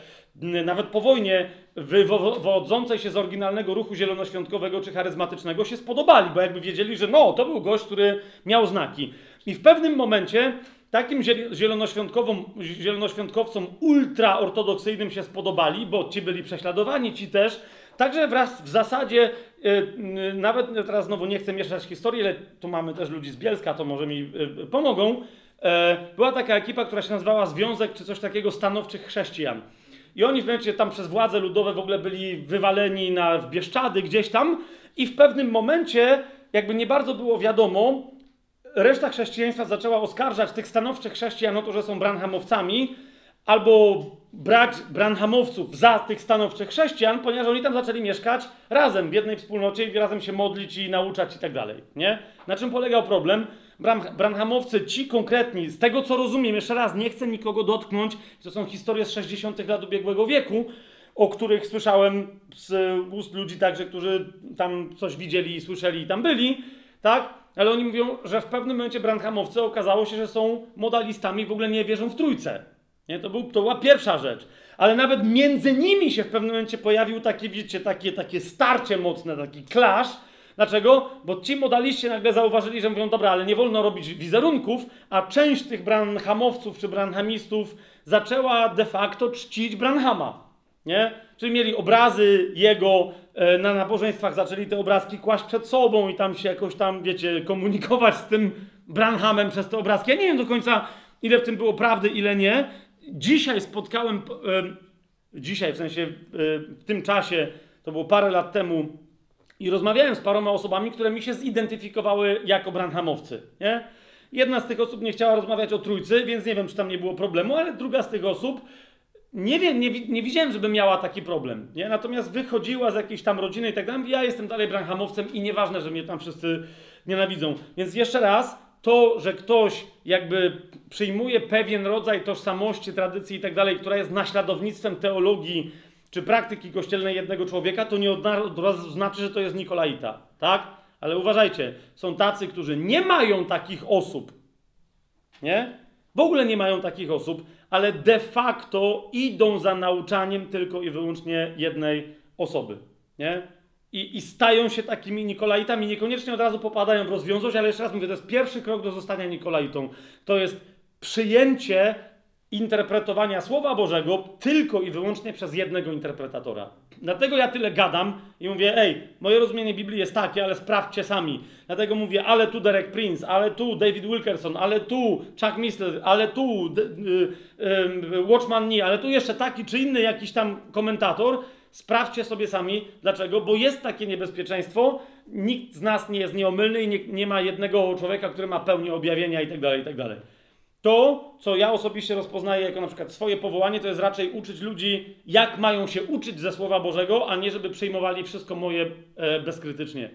nawet po wojnie, wywodzącej się z oryginalnego ruchu zielonoświątkowego czy charyzmatycznego się spodobali, bo jakby wiedzieli, że no, to był gość, który miał znaki. I w pewnym momencie takim zielonoświątkowcom ultraortodoksyjnym się spodobali, bo ci byli prześladowani, ci też, Także wraz w zasadzie, yy, nawet teraz znowu nie chcę mieszać historii, ale tu mamy też ludzi z Bielska, to może mi yy, pomogą. Yy, była taka ekipa, która się nazywała Związek czy coś takiego Stanowczych Chrześcijan. I oni w momencie tam przez władze ludowe w ogóle byli wywaleni na, w Bieszczady gdzieś tam i w pewnym momencie, jakby nie bardzo było wiadomo, reszta chrześcijaństwa zaczęła oskarżać tych stanowczych chrześcijan o to, że są branhamowcami, albo brać branhamowców za tych stanowczych chrześcijan, ponieważ oni tam zaczęli mieszkać razem w jednej wspólnocie i razem się modlić i nauczać i tak dalej, nie? Na czym polegał problem? Branhamowcy, ci konkretni, z tego co rozumiem, jeszcze raz, nie chcę nikogo dotknąć, to są historie z 60 lat ubiegłego wieku, o których słyszałem z ust ludzi także, którzy tam coś widzieli i słyszeli i tam byli, tak? Ale oni mówią, że w pewnym momencie branhamowcy okazało się, że są modalistami, w ogóle nie wierzą w trójce. Nie? To, był, to była pierwsza rzecz. Ale nawet między nimi się w pewnym momencie pojawił takie, wiecie, takie, takie starcie mocne, taki clash. Dlaczego? Bo ci modaliści nagle zauważyli, że mówią, dobra, ale nie wolno robić wizerunków, a część tych branhamowców czy branhamistów zaczęła de facto czcić Branhama. Nie? Czyli mieli obrazy jego e, na nabożeństwach, zaczęli te obrazki kłaść przed sobą i tam się jakoś tam, wiecie, komunikować z tym Branhamem przez te obrazki. Ja nie wiem do końca, ile w tym było prawdy, ile nie. Dzisiaj spotkałem, e, dzisiaj w sensie e, w tym czasie, to było parę lat temu, i rozmawiałem z paroma osobami, które mi się zidentyfikowały jako Branhamowcy. Nie? Jedna z tych osób nie chciała rozmawiać o trójcy, więc nie wiem, czy tam nie było problemu, ale druga z tych osób nie wiem, nie, nie widziałem, żeby miała taki problem, nie? Natomiast wychodziła z jakiejś tam rodziny i tak dalej. Ja jestem dalej Branhamowcem i nieważne, że mnie tam wszyscy nienawidzą. Więc jeszcze raz, to, że ktoś jakby przyjmuje pewien rodzaj tożsamości, tradycji i tak dalej, która jest naśladownictwem teologii czy praktyki kościelnej jednego człowieka, to nie od razu znaczy, że to jest Nikolaita, tak? Ale uważajcie, są tacy, którzy nie mają takich osób, nie? W ogóle nie mają takich osób, ale de facto idą za nauczaniem tylko i wyłącznie jednej osoby. Nie? I, I stają się takimi Nikolaitami. Niekoniecznie od razu popadają w rozwiązłość, ale jeszcze raz mówię, to jest pierwszy krok do zostania Nikolaitą. To jest przyjęcie interpretowania Słowa Bożego tylko i wyłącznie przez jednego interpretatora. Dlatego ja tyle gadam i mówię, ej, moje rozumienie Biblii jest takie, ale sprawdźcie sami. Dlatego mówię, ale tu Derek Prince, ale tu David Wilkerson, ale tu Chuck Missler, ale tu y, y, Watchman Nee, ale tu jeszcze taki czy inny jakiś tam komentator. Sprawdźcie sobie sami, dlaczego, bo jest takie niebezpieczeństwo, nikt z nas nie jest nieomylny i nie, nie ma jednego człowieka, który ma pełnię objawienia i tak dalej, i tak. To, co ja osobiście rozpoznaję jako na przykład swoje powołanie, to jest raczej uczyć ludzi, jak mają się uczyć ze Słowa Bożego, a nie żeby przyjmowali wszystko moje e, bezkrytycznie.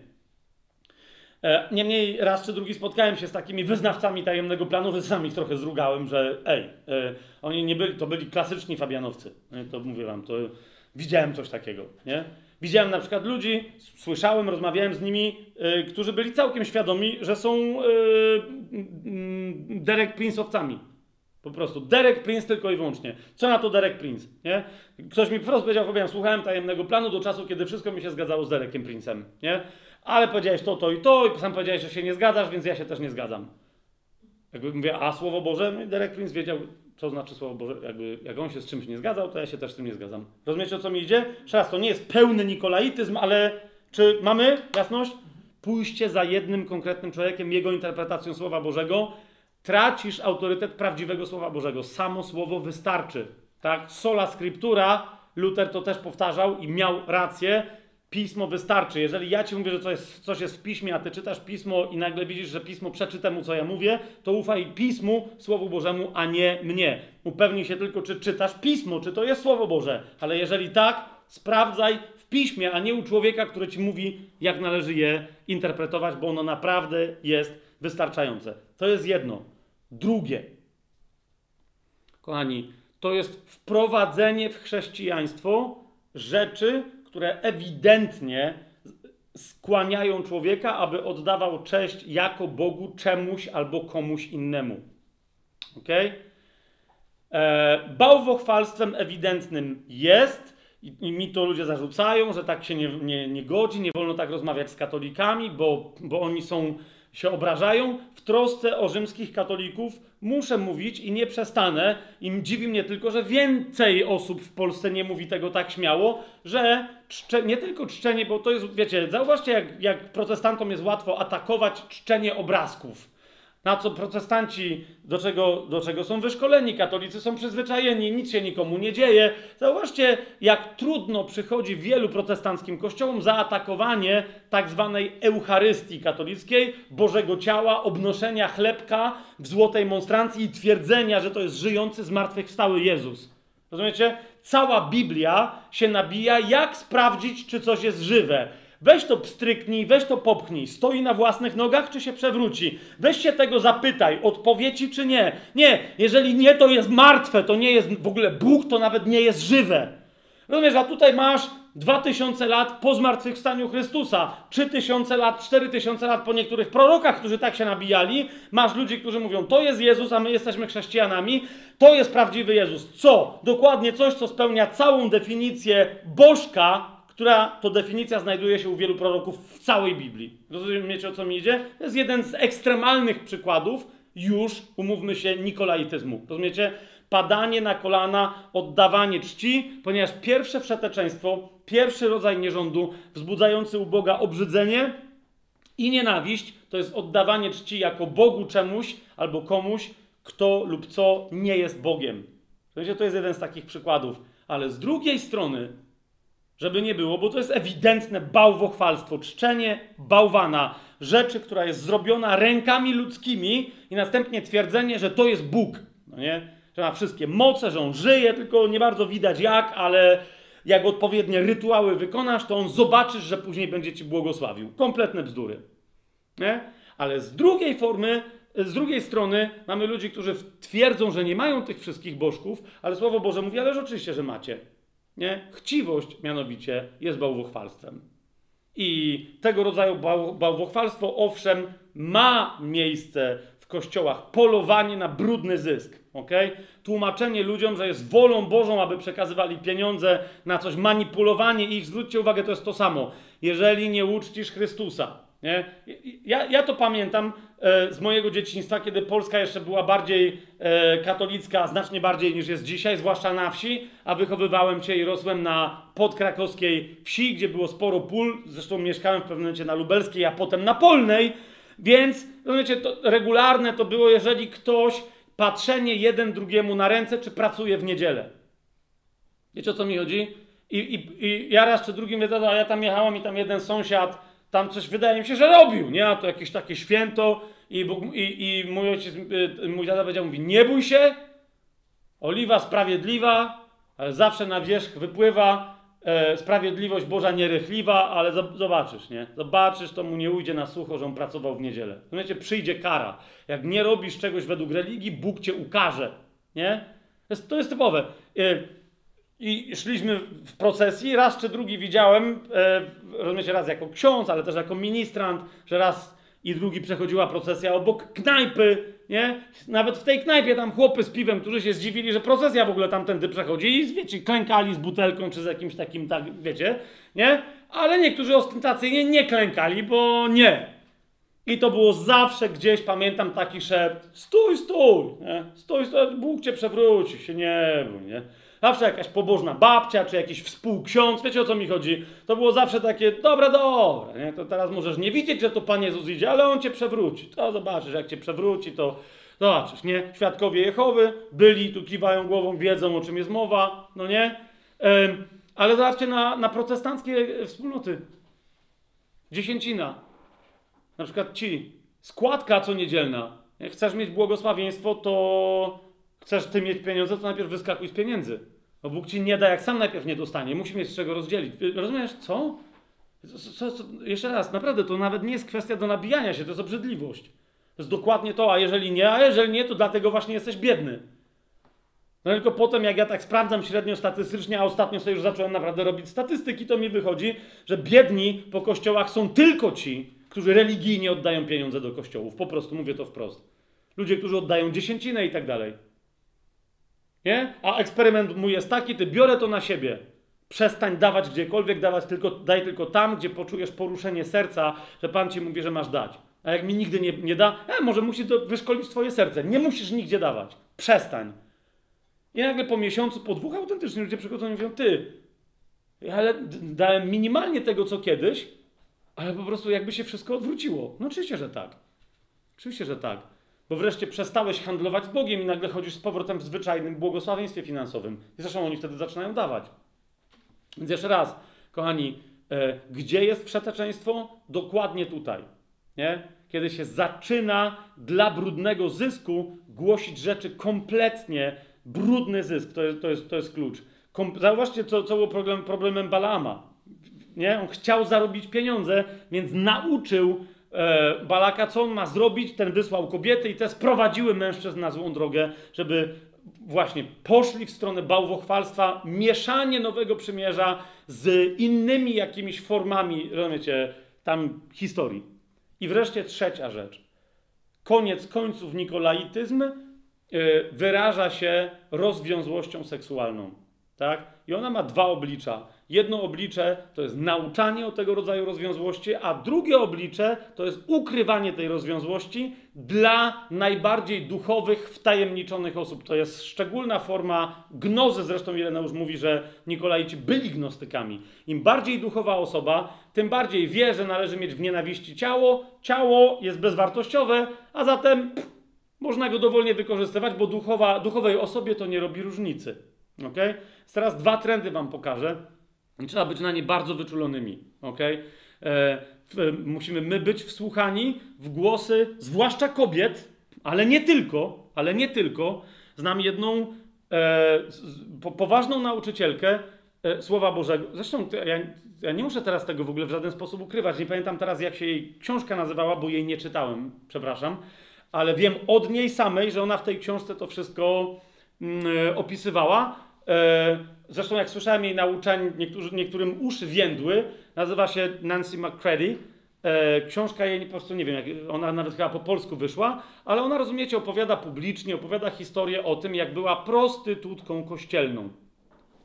E, niemniej raz czy drugi spotkałem się z takimi wyznawcami tajemnego planu, że sam ich trochę zrugałem, że ej, e, oni nie byli, to byli klasyczni Fabianowcy. To mówię wam, to widziałem coś takiego, nie? Widziałem na przykład ludzi, słyszałem, rozmawiałem z nimi, yy, którzy byli całkiem świadomi, że są yy, yy, Derek Prince'owcami. Po prostu. Derek Prince tylko i wyłącznie. Co na to Derek Prince? Nie? Ktoś mi wprost powiedział, powiem, słuchałem tajemnego planu do czasu, kiedy wszystko mi się zgadzało z Derekiem Prince'em. Nie? Ale powiedziałeś to, to i to, i sam powiedziałeś, że się nie zgadzasz, więc ja się też nie zgadzam. Jakby mówię, a Słowo Boże, no Derek Prince wiedział, co znaczy Słowo Boże, jakby jak on się z czymś nie zgadzał, to ja się też z tym nie zgadzam. Rozumiecie, o co mi idzie? Raz, to nie jest pełny nikolaityzm, ale czy mamy jasność? Pójście za jednym konkretnym człowiekiem, jego interpretacją Słowa Bożego, tracisz autorytet prawdziwego Słowa Bożego. Samo Słowo wystarczy. Tak? Sola scriptura, Luther to też powtarzał i miał rację, pismo wystarczy. Jeżeli ja ci mówię, że coś jest, coś jest w piśmie, a ty czytasz pismo i nagle widzisz, że pismo przeczy temu, co ja mówię, to ufaj pismu, Słowu Bożemu, a nie mnie. Upewnij się tylko, czy czytasz pismo, czy to jest Słowo Boże. Ale jeżeli tak, sprawdzaj w piśmie, a nie u człowieka, który ci mówi, jak należy je interpretować, bo ono naprawdę jest wystarczające. To jest jedno. Drugie. Kochani, to jest wprowadzenie w chrześcijaństwo rzeczy, które ewidentnie skłaniają człowieka, aby oddawał cześć jako Bogu czemuś albo komuś innemu. Ok? E, bałwochwalstwem ewidentnym jest, i, i, mi to ludzie zarzucają, że tak się nie, nie, nie godzi, nie wolno tak rozmawiać z katolikami, bo, bo oni są się obrażają. W trosce o rzymskich katolików muszę mówić i nie przestanę. I dziwi mnie tylko, że więcej osób w Polsce nie mówi tego tak śmiało, że czcze, nie tylko czczenie, bo to jest, wiecie, zauważcie, jak, jak protestantom jest łatwo atakować czczenie obrazków. Na co protestanci, do czego, do czego są wyszkoleni, katolicy są przyzwyczajeni, nic się nikomu nie dzieje. Zauważcie, jak trudno przychodzi wielu protestanckim kościołom zaatakowanie tak zwanej Eucharystii katolickiej, Bożego Ciała, obnoszenia chlebka w złotej monstrancji i twierdzenia, że to jest żyjący, zmartwychwstały Jezus. Rozumiecie? Cała Biblia się nabija, jak sprawdzić, czy coś jest żywe. Weź to pstryknij, weź to popchnij. Stoi na własnych nogach, czy się przewróci? Weź się tego zapytaj, odpowiedzi czy nie. Nie, jeżeli nie, to jest martwe, to nie jest w ogóle Bóg, to nawet nie jest żywe. Rozumiesz, a tutaj masz 2000 lat po zmartwychwstaniu Chrystusa, 3000 lat, 4000 lat po niektórych prorokach, którzy tak się nabijali. Masz ludzi, którzy mówią, to jest Jezus, a my jesteśmy chrześcijanami. To jest prawdziwy Jezus. Co? Dokładnie coś, co spełnia całą definicję bożka, która to definicja znajduje się u wielu proroków w całej Biblii. Rozumiecie o co mi idzie? To jest jeden z ekstremalnych przykładów już, umówmy się, nikolaityzmu. Rozumiecie? Padanie na kolana, oddawanie czci, ponieważ pierwsze wszeteczeństwo, pierwszy rodzaj nierządu wzbudzający u Boga obrzydzenie i nienawiść, to jest oddawanie czci jako Bogu czemuś albo komuś, kto lub co nie jest Bogiem. Rozumiecie? To jest jeden z takich przykładów. Ale z drugiej strony, żeby nie było, bo to jest ewidentne bałwochwalstwo, czczenie bałwana, rzeczy, która jest zrobiona rękami ludzkimi i następnie twierdzenie, że to jest Bóg, no nie? Że ma wszystkie moce, że on żyje, tylko nie bardzo widać jak, ale jak odpowiednie rytuały wykonasz, to on zobaczysz, że później będzie ci błogosławił. Kompletne bzdury. Nie? Ale z drugiej formy, z drugiej strony mamy ludzi, którzy twierdzą, że nie mają tych wszystkich bożków, ale Słowo Boże mówi, ależ oczywiście, że macie. Nie? Chciwość mianowicie jest bałwochwalstwem. I tego rodzaju bał, bałwochwalstwo, owszem, ma miejsce w kościołach. Polowanie na brudny zysk. Okay? Tłumaczenie ludziom, że jest wolą Bożą, aby przekazywali pieniądze na coś, manipulowanie ich. Zwróćcie uwagę, to jest to samo. Jeżeli nie uczcisz Chrystusa, nie? Ja, ja to pamiętam z mojego dzieciństwa, kiedy Polska jeszcze była bardziej e, katolicka, znacznie bardziej niż jest dzisiaj, zwłaszcza na wsi, a wychowywałem się i rosłem na podkrakowskiej wsi, gdzie było sporo pól. Zresztą mieszkałem w pewnym momencie na Lubelskiej, a potem na Polnej. Więc, rozumiecie, to regularne to było, jeżeli ktoś patrzenie jeden drugiemu na ręce, czy pracuje w niedzielę. Wiecie o co mi chodzi? I, i, i ja raz czy drugim wiedzę, a ja tam jechałem i tam jeden sąsiad tam coś wydaje mi się, że robił, nie? A to jakieś takie święto i, i, i mój ojciec, y, mój tata powiedział, mówi, nie bój się, oliwa sprawiedliwa, ale zawsze na wierzch wypływa e, sprawiedliwość Boża nierychliwa, ale zobaczysz, nie? Zobaczysz, to mu nie ujdzie na sucho, że on pracował w niedzielę. Rozumiecie? Przyjdzie kara. Jak nie robisz czegoś według religii, Bóg cię ukaże, nie? To jest, to jest typowe. E, i szliśmy w procesji, raz czy drugi widziałem, e, rozumiecie, raz jako ksiądz, ale też jako ministrant, że raz i drugi przechodziła procesja obok knajpy, nie? Nawet w tej knajpie tam chłopy z piwem, którzy się zdziwili, że procesja w ogóle tamtędy przechodzi i wiecie, klękali z butelką czy z jakimś takim, tak, wiecie, nie? Ale niektórzy ostentacyjnie nie klękali, bo nie. I to było zawsze gdzieś, pamiętam taki szept, stój, stój, nie? Stój, stój, Bóg cię przewróci, się nie bój, nie? Zawsze jakaś pobożna babcia, czy jakiś współksiądz, wiecie o co mi chodzi? To było zawsze takie, dobra, dobra, nie? To teraz możesz nie widzieć, że to Pan Jezus idzie, ale On cię przewróci. To zobaczysz, jak cię przewróci, to zobaczysz, nie? Świadkowie Jehowy byli, tu kiwają głową, wiedzą o czym jest mowa, no nie? Ale zobaczcie na, na protestanckie wspólnoty. Dziesięcina. Na przykład ci. Składka co niedzielna. Chcesz mieć błogosławieństwo, to chcesz ty mieć pieniądze, to najpierw wyskakuj z pieniędzy. Bo Bóg ci nie da, jak sam najpierw nie dostanie. Musi mieć z czego rozdzielić. Rozumiesz, co? Co, co? Jeszcze raz, naprawdę, to nawet nie jest kwestia do nabijania się, to jest obrzydliwość. To jest dokładnie to, a jeżeli nie, a jeżeli nie, to dlatego właśnie jesteś biedny. No tylko potem, jak ja tak sprawdzam średnio statystycznie, a ostatnio sobie już zacząłem naprawdę robić statystyki, to mi wychodzi, że biedni po kościołach są tylko ci, którzy religijnie oddają pieniądze do kościołów. Po prostu mówię to wprost. Ludzie, którzy oddają dziesięcinę i tak dalej. Nie? A eksperyment mój jest taki, ty biorę to na siebie. Przestań dawać gdziekolwiek, dawać tylko, daj tylko tam, gdzie poczujesz poruszenie serca, że Pan ci mówi, że masz dać. A jak mi nigdy nie, nie da, e, może musi to wyszkolić twoje serce. Nie musisz nigdzie dawać. Przestań. I nagle po miesiącu, po dwóch autentycznie ludzie przychodzą i mówią, ty, ale dałem minimalnie tego, co kiedyś, ale po prostu jakby się wszystko odwróciło. No oczywiście, że tak. Oczywiście, że tak. Bo wreszcie przestałeś handlować z Bogiem i nagle chodzisz z powrotem w zwyczajnym błogosławieństwie finansowym. I zresztą oni wtedy zaczynają dawać. Więc jeszcze raz, kochani, e, gdzie jest przeteczeństwo? Dokładnie tutaj. Nie? Kiedy się zaczyna dla brudnego zysku głosić rzeczy kompletnie brudny zysk. To jest, to jest, to jest klucz. Kom Zauważcie, co, co było problem, problemem Balaama. Nie? On chciał zarobić pieniądze, więc nauczył Balaka, co on ma zrobić. Ten wysłał kobiety i te sprowadziły mężczyzn na złą drogę, żeby właśnie poszli w stronę bałwochwalstwa, mieszanie nowego przymierza z innymi jakimiś formami, rozumiecie, tam historii. I wreszcie trzecia rzecz. Koniec końców nikolaityzm y, wyraża się rozwiązłością seksualną. Tak? I ona ma dwa oblicza. Jedno oblicze to jest nauczanie o tego rodzaju rozwiązłości, a drugie oblicze to jest ukrywanie tej rozwiązłości dla najbardziej duchowych, wtajemniczonych osób. To jest szczególna forma gnozy. Zresztą Ireneusz mówi, że Nikolaici byli gnostykami. Im bardziej duchowa osoba, tym bardziej wie, że należy mieć w nienawiści ciało. Ciało jest bezwartościowe, a zatem pff, można go dowolnie wykorzystywać, bo duchowa, duchowej osobie to nie robi różnicy. Okay? Teraz dwa trendy Wam pokażę. Trzeba być na nie bardzo wyczulonymi. Okay? E, musimy my być wsłuchani w głosy, zwłaszcza kobiet, ale nie tylko, ale nie tylko. Znam jedną e, po, poważną nauczycielkę e, Słowa Bożego. Zresztą ja, ja, nie muszę teraz tego w ogóle w żaden sposób ukrywać. Nie pamiętam teraz, jak się jej książka nazywała, bo jej nie czytałem, przepraszam. Ale wiem od niej samej, że ona w tej książce to wszystko mm, e, opisywała. E, zresztą jak słyszałem jej nauczanie, niektórym uszy więdły, nazywa się Nancy McCready. E, książka jej po prostu nie wiem, ona nawet chyba po polsku wyszła, ale ona, rozumiecie, opowiada publicznie, opowiada historię o tym, jak była prostytutką kościelną.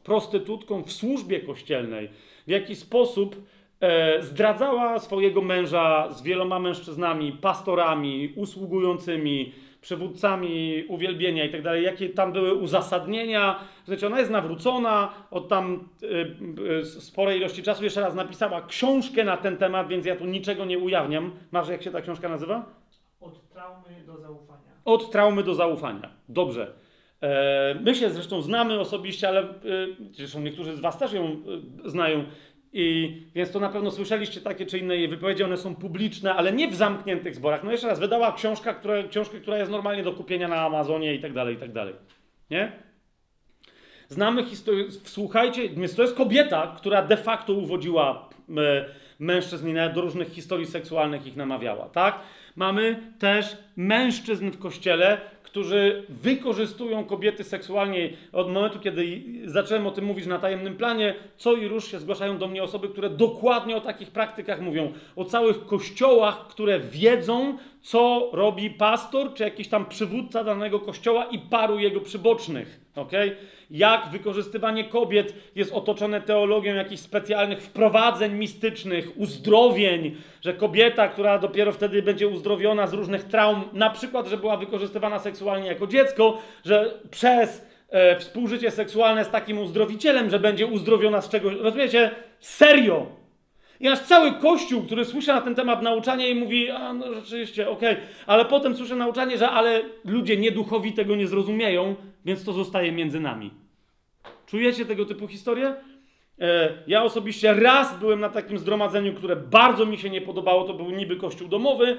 Prostytutką w służbie kościelnej. W jaki sposób e, zdradzała swojego męża z wieloma mężczyznami, pastorami, usługującymi, przywódcami uwielbienia i tak dalej, jakie tam były uzasadnienia. Znaczy, ona jest nawrócona od tam y, y, sporej ilości czasu. Jeszcze raz napisała książkę na ten temat, więc ja tu niczego nie ujawniam. Masz, jak się ta książka nazywa?
Od traumy do zaufania.
Od traumy do zaufania. Dobrze. E, my się zresztą znamy osobiście, ale e, zresztą niektórzy z Was też ją znają. I więc to na pewno słyszeliście takie czy inne wypowiedzi, one są publiczne, ale nie w zamkniętych zborach. No jeszcze raz, wydała książka, która, książkę, która jest normalnie do kupienia na Amazonie i tak dalej, i tak dalej. Nie? Znamy historię, słuchajcie, więc to jest kobieta, która de facto uwodziła e, mężczyzn i nawet do różnych historii seksualnych ich namawiała, tak? Mamy też mężczyzn w kościele, którzy wykorzystują kobiety seksualnie. Od momentu, kiedy zacząłem o tym mówić na tajemnym planie, co i róż się zgłaszają do mnie osoby, które dokładnie o takich praktykach mówią. O całych kościołach, które wiedzą, co robi pastor, czy jakiś tam przywódca danego kościoła i paru jego przybocznych. Okay? Jak wykorzystywanie kobiet jest otoczone teologią jakichś specjalnych wprowadzeń mistycznych, uzdrowień, że kobieta, która dopiero wtedy będzie uzdrowiona z różnych traum, na przykład, że była wykorzystywana seksualnie jako dziecko, że przez e, współżycie seksualne z takim uzdrowicielem, że będzie uzdrowiona z czegoś. Rozumiecie? Serio! I aż cały kościół, który słyszy na ten temat nauczanie i mówi, a no rzeczywiście, okej, okay. ale potem słyszę nauczanie, że ale ludzie nieduchowi tego nie zrozumieją, więc to zostaje między nami. Czujecie tego typu historie? E, ja osobiście raz byłem na takim zgromadzeniu, które bardzo mi się nie podobało, to był niby kościół domowy,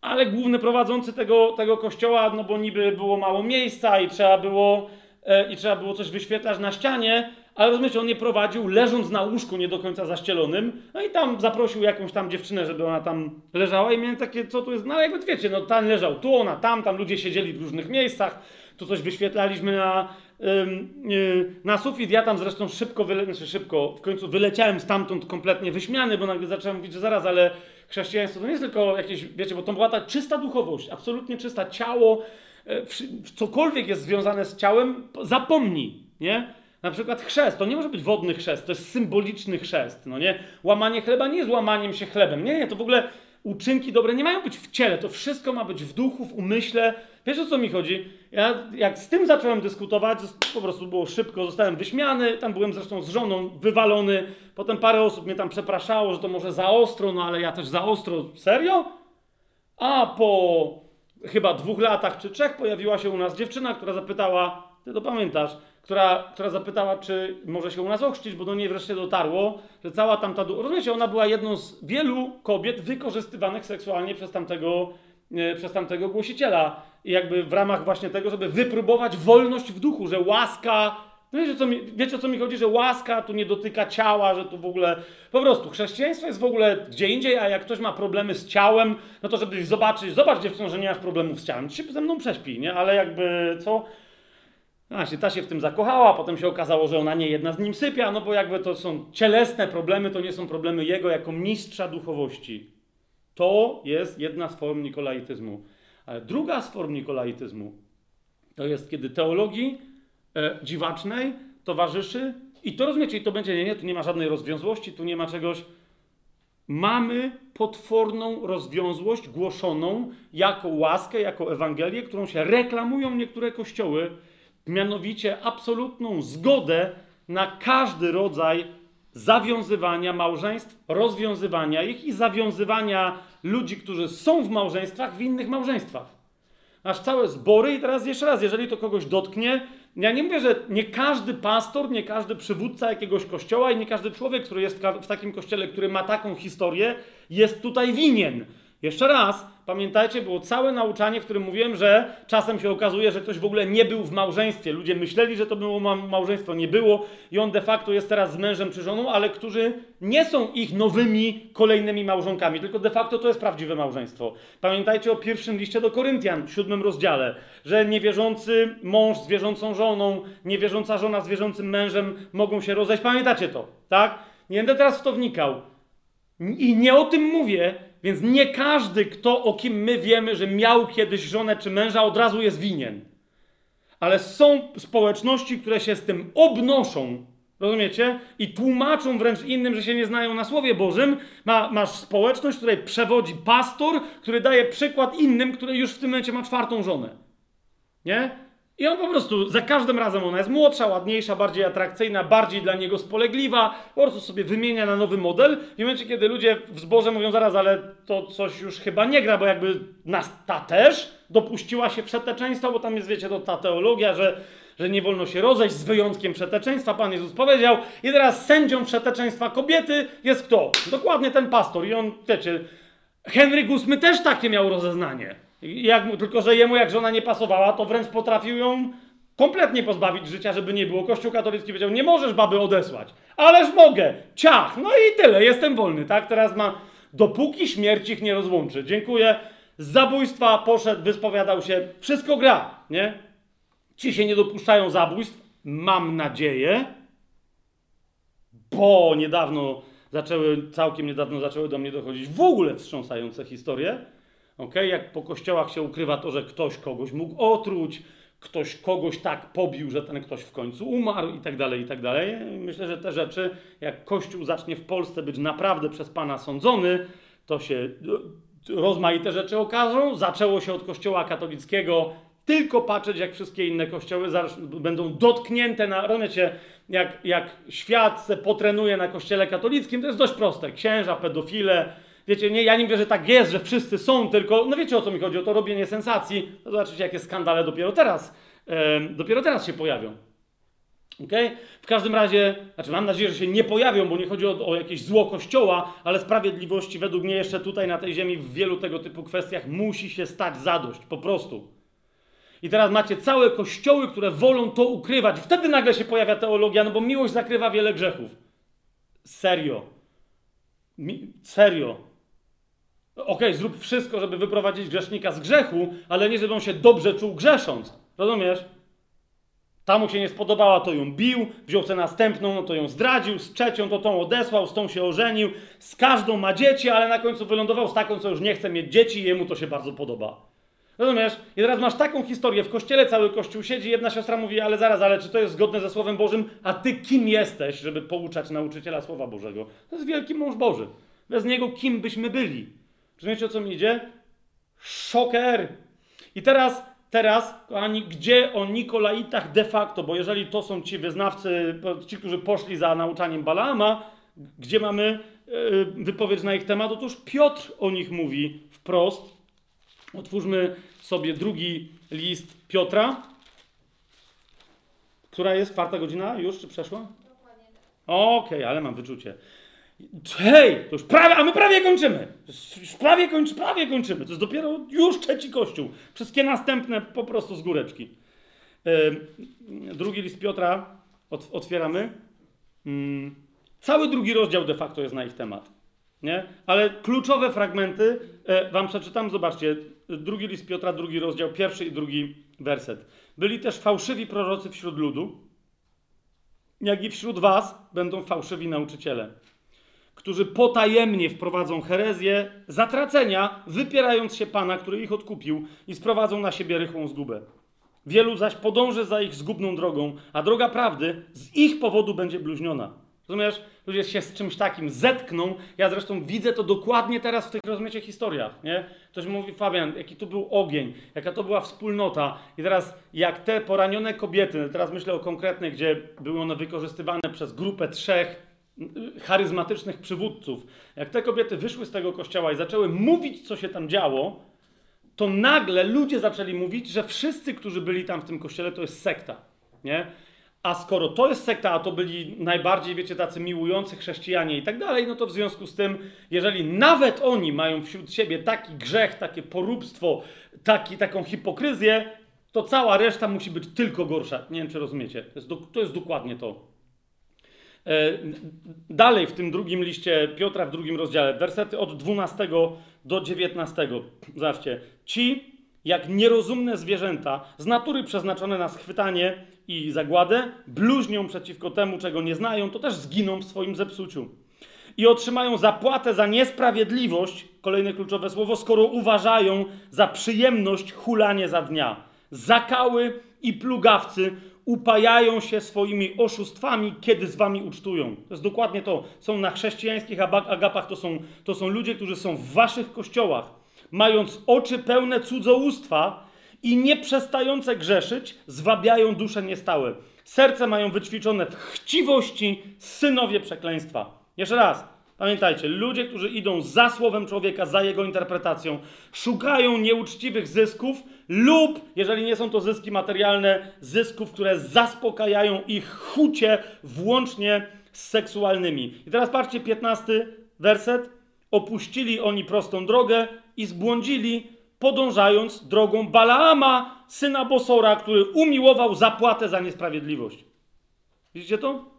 ale główny prowadzący tego, tego kościoła, no bo niby było mało miejsca i trzeba było, e, i trzeba było coś wyświetlać na ścianie, ale rozumiecie, on nie prowadził leżąc na łóżku nie do końca zaścielonym, no i tam zaprosił jakąś tam dziewczynę, żeby ona tam leżała. I miałem takie, co tu jest, no ale jakby wiecie, no ten leżał tu, ona tam, tam ludzie siedzieli w różnych miejscach, tu coś wyświetlaliśmy na, yy, na sufit, ja tam zresztą szybko, wyle, znaczy szybko, w końcu wyleciałem stamtąd kompletnie wyśmiany, bo nagle zacząłem mówić, że zaraz, ale chrześcijaństwo to nie jest tylko jakieś, wiecie, bo to była ta czysta duchowość, absolutnie czysta, ciało, yy, cokolwiek jest związane z ciałem, zapomnij, nie? Na przykład chrzest, to nie może być wodny chrzest, to jest symboliczny chrzest, no nie? Łamanie chleba nie jest łamaniem się chlebem, nie, nie, to w ogóle uczynki dobre nie mają być w ciele, to wszystko ma być w duchu, w umyśle. Wiesz o co mi chodzi? Ja jak z tym zacząłem dyskutować, po prostu było szybko, zostałem wyśmiany, tam byłem zresztą z żoną wywalony, potem parę osób mnie tam przepraszało, że to może za ostro, no ale ja też za ostro, serio? A po chyba dwóch latach czy trzech pojawiła się u nas dziewczyna, która zapytała, ty to pamiętasz, która, która zapytała, czy może się u nas ochrzcić, bo do niej wreszcie dotarło, że cała tamta, rozumiecie, ona była jedną z wielu kobiet wykorzystywanych seksualnie przez tamtego, e, przez tamtego głosiciela. I jakby w ramach właśnie tego, żeby wypróbować wolność w duchu, że łaska, no wiecie, co mi, wiecie o co mi chodzi, że łaska tu nie dotyka ciała, że tu w ogóle, po prostu chrześcijaństwo jest w ogóle gdzie indziej, a jak ktoś ma problemy z ciałem, no to żeby zobaczyć, zobacz dziewczyno, że nie masz problemów z ciałem, to się ze mną prześpi, nie? Ale jakby, co? A się, ta się w tym zakochała, potem się okazało, że ona nie jedna z nim sypia, no bo jakby to są cielesne problemy, to nie są problemy jego jako mistrza duchowości. To jest jedna z form nikolaityzmu. Ale druga z form nikolaityzmu to jest, kiedy teologii e, dziwacznej towarzyszy i to rozumiecie, i to będzie, nie, nie, tu nie ma żadnej rozwiązłości, tu nie ma czegoś. Mamy potworną rozwiązłość głoszoną jako łaskę, jako Ewangelię, którą się reklamują niektóre kościoły, mianowicie absolutną zgodę na każdy rodzaj zawiązywania małżeństw, rozwiązywania ich i zawiązywania ludzi, którzy są w małżeństwach, w innych małżeństwach. Aż całe zbory, i teraz jeszcze raz, jeżeli to kogoś dotknie, ja nie mówię, że nie każdy pastor, nie każdy przywódca jakiegoś kościoła i nie każdy człowiek, który jest w takim kościele, który ma taką historię, jest tutaj winien. Jeszcze raz, pamiętajcie, było całe nauczanie, w którym mówiłem, że czasem się okazuje, że ktoś w ogóle nie był w małżeństwie. Ludzie myśleli, że to było ma- małżeństwo, nie było i on de facto jest teraz z mężem czy żoną, ale którzy nie są ich nowymi, kolejnymi małżonkami, tylko de facto to jest prawdziwe małżeństwo. Pamiętajcie o pierwszym liście do Koryntian, w siódmym rozdziale, że niewierzący mąż z wierzącą żoną, niewierząca żona z wierzącym mężem mogą się rozejść. Pamiętacie to, tak? Nie będę teraz w to wnikał. I nie o tym mówię, więc nie każdy, kto o kim my wiemy, że miał kiedyś żonę czy męża, od razu jest winien. Ale są społeczności, które się z tym obnoszą, rozumiecie? I tłumaczą wręcz innym, że się nie znają na Słowie Bożym. Ma, masz społeczność, której przewodzi pastor, który daje przykład innym, który już w tym momencie ma czwartą żonę. Nie? I on po prostu, za każdym razem ona jest młodsza, ładniejsza, bardziej atrakcyjna, bardziej dla niego spolegliwa, po prostu sobie wymienia na nowy model. I w momencie, kiedy ludzie w zborze mówią zaraz, ale to coś już chyba nie gra, bo jakby nas ta też dopuściła się przeteczeństwa, bo tam jest, wiecie, to ta teologia, że, że nie wolno się rozejść z wyjątkiem przeteczeństwa. Pan Jezus powiedział. I teraz sędzią przeteczeństwa kobiety jest kto? Dokładnie ten pastor. I on, wiecie, Henryk VIII też takie miał rozeznanie. Jak, tylko, że jemu jak żona nie pasowała, to wręcz potrafił ją kompletnie pozbawić życia, żeby nie było. Kościół katolicki powiedział, nie możesz baby odesłać. Ależ mogę. Ciach. No i tyle. Jestem wolny, tak? Teraz ma, dopóki śmierć ich nie rozłączy. Dziękuję. Z zabójstwa poszedł, wyspowiadał się. Wszystko gra, nie? Ci się nie dopuszczają zabójstw. Mam nadzieję bo niedawno zaczęły, całkiem niedawno zaczęły do mnie dochodzić w ogóle wstrząsające historie. Okay? Jak po kościołach się ukrywa to, że ktoś kogoś mógł otruć, ktoś kogoś tak pobił, że ten ktoś w końcu umarł i tak dalej, i tak dalej. Myślę, że te rzeczy, jak Kościół zacznie w Polsce być naprawdę przez Pana sądzony, to się e, rozmaite rzeczy okażą. Zaczęło się od Kościoła katolickiego tylko patrzeć, jak wszystkie inne kościoły będą dotknięte na, rozumiecie, jak, jak świat se potrenuje na kościele katolickim, to jest dość proste. Księża, pedofile, wiecie, nie, ja nie mówię, że tak jest, że wszyscy są, tylko, no wiecie o co mi chodzi, o to robienie sensacji. No zobaczycie, jakie skandale dopiero teraz, em, dopiero teraz się pojawią. Okay? W każdym razie, znaczy mam nadzieję, że się nie pojawią, bo nie chodzi o, o jakieś zło kościoła, ale sprawiedliwości według mnie jeszcze tutaj na tej ziemi w wielu tego typu kwestiach musi się stać zadość, po prostu. I teraz macie całe kościoły, które wolą to ukrywać. Wtedy nagle się pojawia teologia, no bo miłość zakrywa wiele grzechów. Serio. Mi serio. Okej, zrób wszystko, żeby wyprowadzić grzesznika z grzechu, ale nie, żeby on się dobrze czuł grzesząc. Rozumiesz? Ta mu się nie spodobała, to ją bił, wziął tę następną, no to ją zdradził, z trzecią to tą odesłał, z tą się ożenił, z każdą ma dzieci, ale na końcu wylądował z taką, co już nie chce mieć dzieci i jemu to się bardzo podoba. Rozumiesz? I teraz masz taką historię, w kościele cały kościół siedzi, jedna siostra mówi, ale zaraz, ale czy to jest zgodne ze Słowem Bożym? A ty kim jesteś, żeby pouczać nauczyciela Słowa Bożego? To jest wielki mąż Boży. Bez niego kim byśmy byli? Rozumiecie, o co mi idzie? Szoker! I teraz, teraz, kochani, gdzie o Nikolaitach de facto, bo jeżeli to są ci wyznawcy, ci, którzy poszli za nauczaniem Balaama, gdzie mamy yy, wypowiedź na ich temat? Otóż Piotr o nich mówi wprost, Otwórzmy sobie drugi list Piotra. Która jest? Czwarta godzina? Już czy przeszła? Okej, ale mam wyczucie. Hej, to już prawie, a my prawie kończymy. Już prawie, kończy, prawie kończymy. To jest dopiero już trzeci kościół. Wszystkie następne po prostu z góreczki. Drugi list Piotra ot, otwieramy. Ym, cały drugi rozdział de facto jest na ich temat. Nie? Ale kluczowe fragmenty e, wam przeczytam. Zobaczcie, drugi list Piotra, drugi rozdział, pierwszy i drugi werset. Byli też fałszywi prorocy wśród ludu, jak i wśród was będą fałszywi nauczyciele, którzy potajemnie wprowadzą herezję zatracenia, wypierając się Pana, który ich odkupił i sprowadzą na siebie rychłą zgubę. Wielu zaś podąży za ich zgubną drogą, a droga prawdy z ich powodu będzie bluźniona. Rozumiesz? Ludzie się z czymś takim zetkną. Ja zresztą widzę to dokładnie teraz w tych rozmaitych historiach, nie? Ktoś mówi, Fabian, jaki tu był ogień, jaka to była wspólnota. I teraz, jak te poranione kobiety, teraz myślę o konkretnych, gdzie były one wykorzystywane przez grupę trzech charyzmatycznych przywódców. Jak te kobiety wyszły z tego kościoła i zaczęły mówić, co się tam działo, to nagle ludzie zaczęli mówić, że wszyscy, którzy byli tam w tym kościele, to jest sekta, nie? A skoro to jest sekta, a to byli najbardziej, wiecie, tacy miłujący chrześcijanie i tak dalej, no to w związku z tym, jeżeli nawet oni mają wśród siebie taki grzech, takie poróbstwo, taki, taką hipokryzję, to cała reszta musi być tylko gorsza. Nie wiem, czy rozumiecie. To jest, do, to jest dokładnie to. E, Dalej w tym drugim liście Piotra, w drugim rozdziale, wersety od 12 do 19. Zobaczcie. Ci, jak nierozumne zwierzęta, z natury przeznaczone na schwytanie i zagładę, bluźnią przeciwko temu, czego nie znają, to też zginą w swoim zepsuciu. I otrzymają zapłatę za niesprawiedliwość, kolejne kluczowe słowo, skoro uważają za przyjemność hulanie za dnia. Zakały i plugawcy upajają się swoimi oszustwami, kiedy z wami ucztują. To jest dokładnie to. Są na chrześcijańskich agapach, to są, to są ludzie, którzy są w waszych kościołach, mając oczy pełne cudzołóstwa i nie przestające grzeszyć, zwabiają dusze niestałe. Serce mają wyćwiczone w chciwości, synowie przekleństwa. Jeszcze raz. Pamiętajcie, ludzie, którzy idą za słowem człowieka, za jego interpretacją, szukają nieuczciwych zysków lub, jeżeli nie są to zyski materialne, zysków, które zaspokajają ich chucie, włącznie z seksualnymi. I teraz patrzcie, 15 werset. Opuścili oni prostą drogę i zbłądzili, podążając drogą Balaama, syna Bosora, który umiłował zapłatę za niesprawiedliwość. Widzicie to?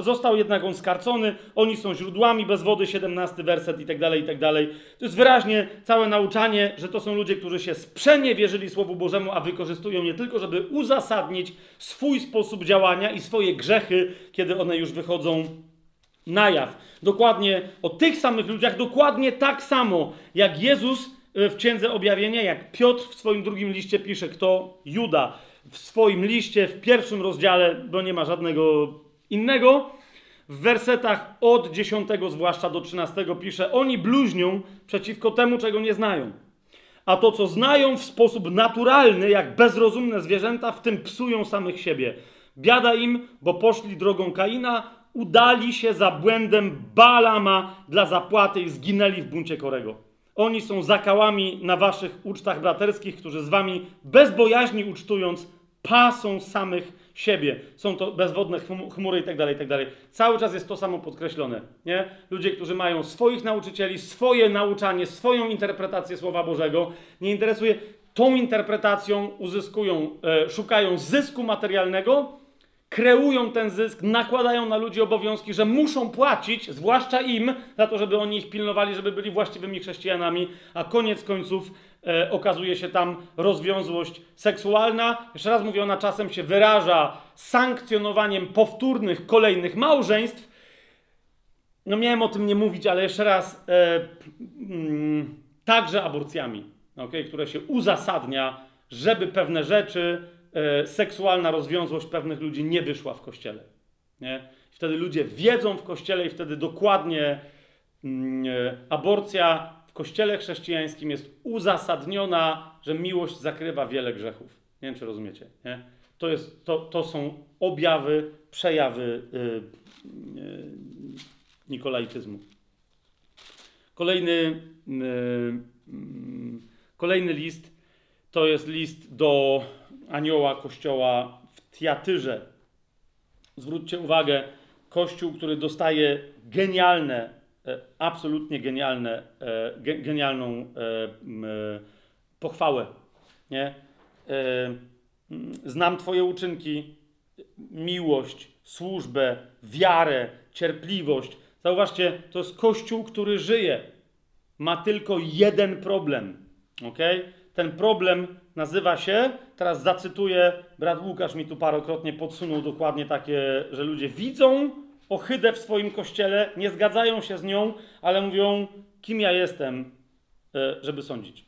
Został jednak on skarcony, oni są źródłami bez wody, 17 werset i tak dalej, i tak dalej. To jest wyraźnie całe nauczanie, że to są ludzie, którzy się sprzeniewierzyli Słowu Bożemu, a wykorzystują nie tylko, żeby uzasadnić swój sposób działania i swoje grzechy, kiedy one już wychodzą na jaw. Dokładnie o tych samych ludziach, dokładnie tak samo jak Jezus y, w Księdze Objawienia, jak Piotr w swoim drugim liście pisze, kto Juda w swoim liście, w pierwszym rozdziale, bo nie ma żadnego innego, w wersetach od 10 zwłaszcza do 13 pisze, oni bluźnią przeciwko temu, czego nie znają. A to, co znają w sposób naturalny, jak bezrozumne zwierzęta, w tym psują samych siebie. Biada im, bo poszli drogą Kaina, udali się za błędem Balama dla zapłaty i zginęli w buncie Korego. Oni są zakałami na waszych ucztach braterskich, którzy z wami bezbojaźni ucztując, pasą samych siebie. Są to bezwodne chmu- chmury i tak dalej, i tak dalej. Cały czas jest to samo podkreślone, nie? Ludzie, którzy mają swoich nauczycieli, swoje nauczanie, swoją interpretację Słowa Bożego, nie interesuje tą interpretacją, uzyskują, e, szukają zysku materialnego, kreują ten zysk, nakładają na ludzi obowiązki, że muszą płacić, zwłaszcza im, za to, żeby oni ich pilnowali, żeby byli właściwymi chrześcijanami, a koniec końców e, okazuje się tam rozwiązłość seksualna. Jeszcze raz mówię, ona czasem się wyraża sankcjonowaniem powtórnych, kolejnych małżeństw. No miałem o tym nie mówić, ale jeszcze raz, e, mm, także aborcjami, okay, które się uzasadnia, żeby pewne rzeczy, e, seksualna rozwiązłość pewnych ludzi nie wyszła w kościele. Nie? Wtedy ludzie wiedzą w kościele i wtedy dokładnie mm, e, aborcja kościele chrześcijańskim jest uzasadniona, że miłość zakrywa wiele grzechów. Nie wiem, czy rozumiecie. Nie? To, jest, to, to są objawy, przejawy y, y, nikolaityzmu. Kolejny, y, mm, Kolejny list to jest list do anioła kościoła w Tiatyrze. Zwróćcie uwagę, kościół, który dostaje genialne, absolutnie genialne, e, ge, genialną e, e, pochwałę. Nie? E, mm, znam Twoje uczynki, miłość, służbę, wiarę, cierpliwość. Zauważcie, to jest kościół, który żyje. Ma tylko jeden problem. ok? Ten problem nazywa się, teraz zacytuję, brat Łukasz mi tu parokrotnie podsunął dokładnie takie, że ludzie widzą ohydę w swoim kościele, nie zgadzają się z nią, ale mówią, kim ja jestem, e, żeby sądzić.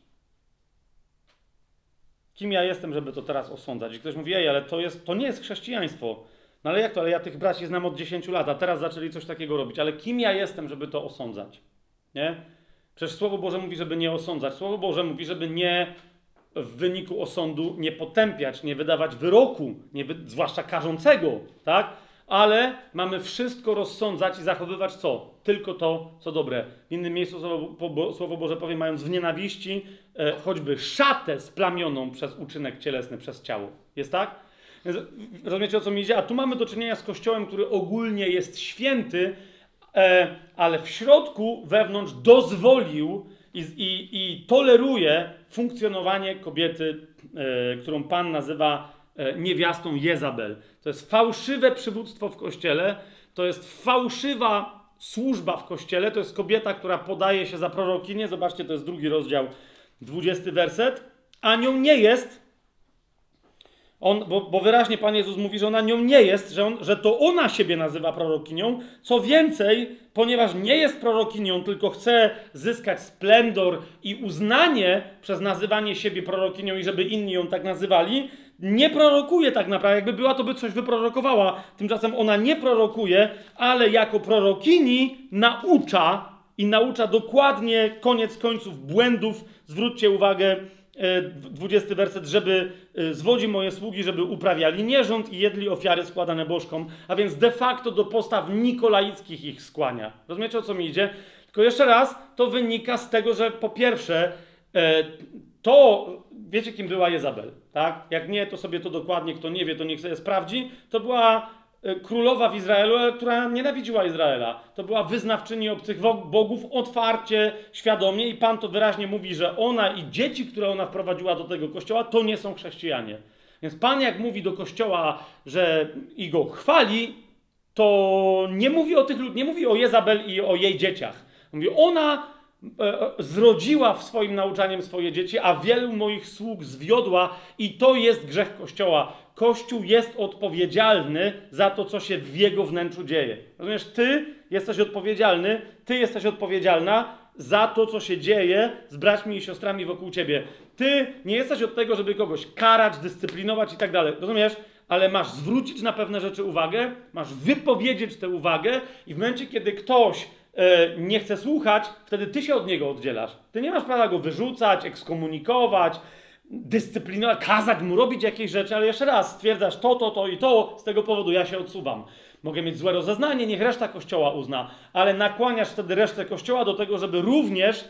Kim ja jestem, żeby to teraz osądzać? I ktoś mówi, ej, ale to, jest, to nie jest chrześcijaństwo. No ale jak to? Ale ja tych braci znam od 10 lat, a teraz zaczęli coś takiego robić. Ale kim ja jestem, żeby to osądzać? Nie? Przecież Słowo Boże mówi, żeby nie osądzać. Słowo Boże mówi, żeby nie w wyniku osądu nie potępiać, nie wydawać wyroku, nie wy, zwłaszcza karzącego, tak? Ale mamy wszystko rozsądzać i zachowywać co? Tylko to, co dobre. W innym miejscu Słowo, Bo- Bo- Słowo Boże powie, mając w nienawiści e, choćby szatę splamioną przez uczynek cielesny, przez ciało. Jest tak? Więc rozumiecie o co mi idzie? A tu mamy do czynienia z Kościołem, który ogólnie jest święty, e, ale w środku, wewnątrz dozwolił i, i, i toleruje funkcjonowanie kobiety, e, którą Pan nazywa niewiastą Jezabel. To jest fałszywe przywództwo w Kościele, to jest fałszywa służba w Kościele, to jest kobieta, która podaje się za prorokinię. Zobaczcie, to jest drugi rozdział, 20 werset. A nią nie jest, on, bo, bo wyraźnie Pan Jezus mówi, że ona nią nie jest, że, on, że to ona siebie nazywa prorokinią. Co więcej, ponieważ nie jest prorokinią, tylko chce zyskać splendor i uznanie przez nazywanie siebie prorokinią i żeby inni ją tak nazywali, nie prorokuje tak naprawdę. Jakby była, to by coś wyprorokowała. Tymczasem ona nie prorokuje, ale jako prorokini naucza i naucza dokładnie koniec końców błędów. Zwróćcie uwagę, e, 20 werset, żeby e, zwodzi moje sługi, żeby uprawiali nierząd i jedli ofiary składane bożkom, a więc de facto do postaw nikolaickich ich skłania. Rozumiecie o co mi idzie? Tylko jeszcze raz, to wynika z tego, że po pierwsze, e, to wiecie kim była Jezabel, tak? Jak nie, to sobie to dokładnie, kto nie wie, to niech sobie sprawdzi. To była e, królowa w Izraelu, ale która nienawidziła Izraela. To była wyznawczyni obcych bogów otwarcie, świadomie i Pan to wyraźnie mówi, że ona i dzieci, które ona wprowadziła do tego kościoła, to nie są chrześcijanie. Więc Pan jak mówi do kościoła, że i go chwali, to nie mówi o tych ludzi, nie mówi o Jezabel i o jej dzieciach. Mówi, ona e, e, zrodziła w swoim nauczaniem swoje dzieci, a wielu moich sług zwiodła i to jest grzech Kościoła. Kościół jest odpowiedzialny za to, co się w jego wnętrzu dzieje. Rozumiesz, ty jesteś odpowiedzialny, ty jesteś odpowiedzialna za to, co się dzieje z braćmi i siostrami wokół ciebie. Ty nie jesteś od tego, żeby kogoś karać, dyscyplinować i tak dalej. Rozumiesz? Ale masz zwrócić na pewne rzeczy uwagę, masz wypowiedzieć tę uwagę i w momencie, kiedy ktoś e, nie chce słuchać, wtedy ty się od niego oddzielasz. Ty nie masz prawa go wyrzucać, ekskomunikować, dyscyplinować, kazać mu robić jakieś rzeczy, ale jeszcze raz stwierdzasz to, to, to i to, z tego powodu ja się odsuwam. Mogę mieć złe rozeznanie, niech reszta kościoła uzna, ale nakłaniasz wtedy resztę kościoła do tego, żeby również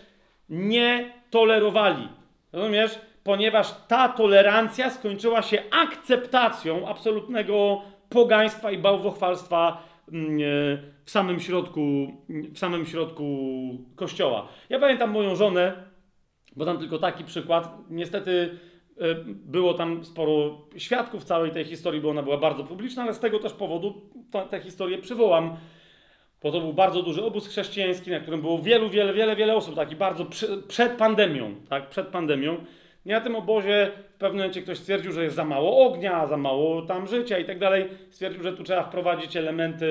nie tolerowali. Rozumiesz? Ponieważ ta tolerancja skończyła się akceptacją absolutnego pogaństwa i bałwochwalstwa e, w samym środku, w samym środku kościoła. Ja pamiętam moją żonę, bo tam tylko taki przykład. Niestety e, było tam sporo świadków całej tej historii, bo ona była bardzo publiczna, ale z tego też powodu tę historię przywołam. Bo to był bardzo duży obóz chrześcijański, na którym było wielu, wiele, wiele, wiele osób, taki bardzo przy, przed pandemią, tak, przed pandemią. I na tym obozie w pewnym momencie ktoś stwierdził, że jest za mało ognia, za mało tam życia i tak dalej. Stwierdził, że tu trzeba wprowadzić elementy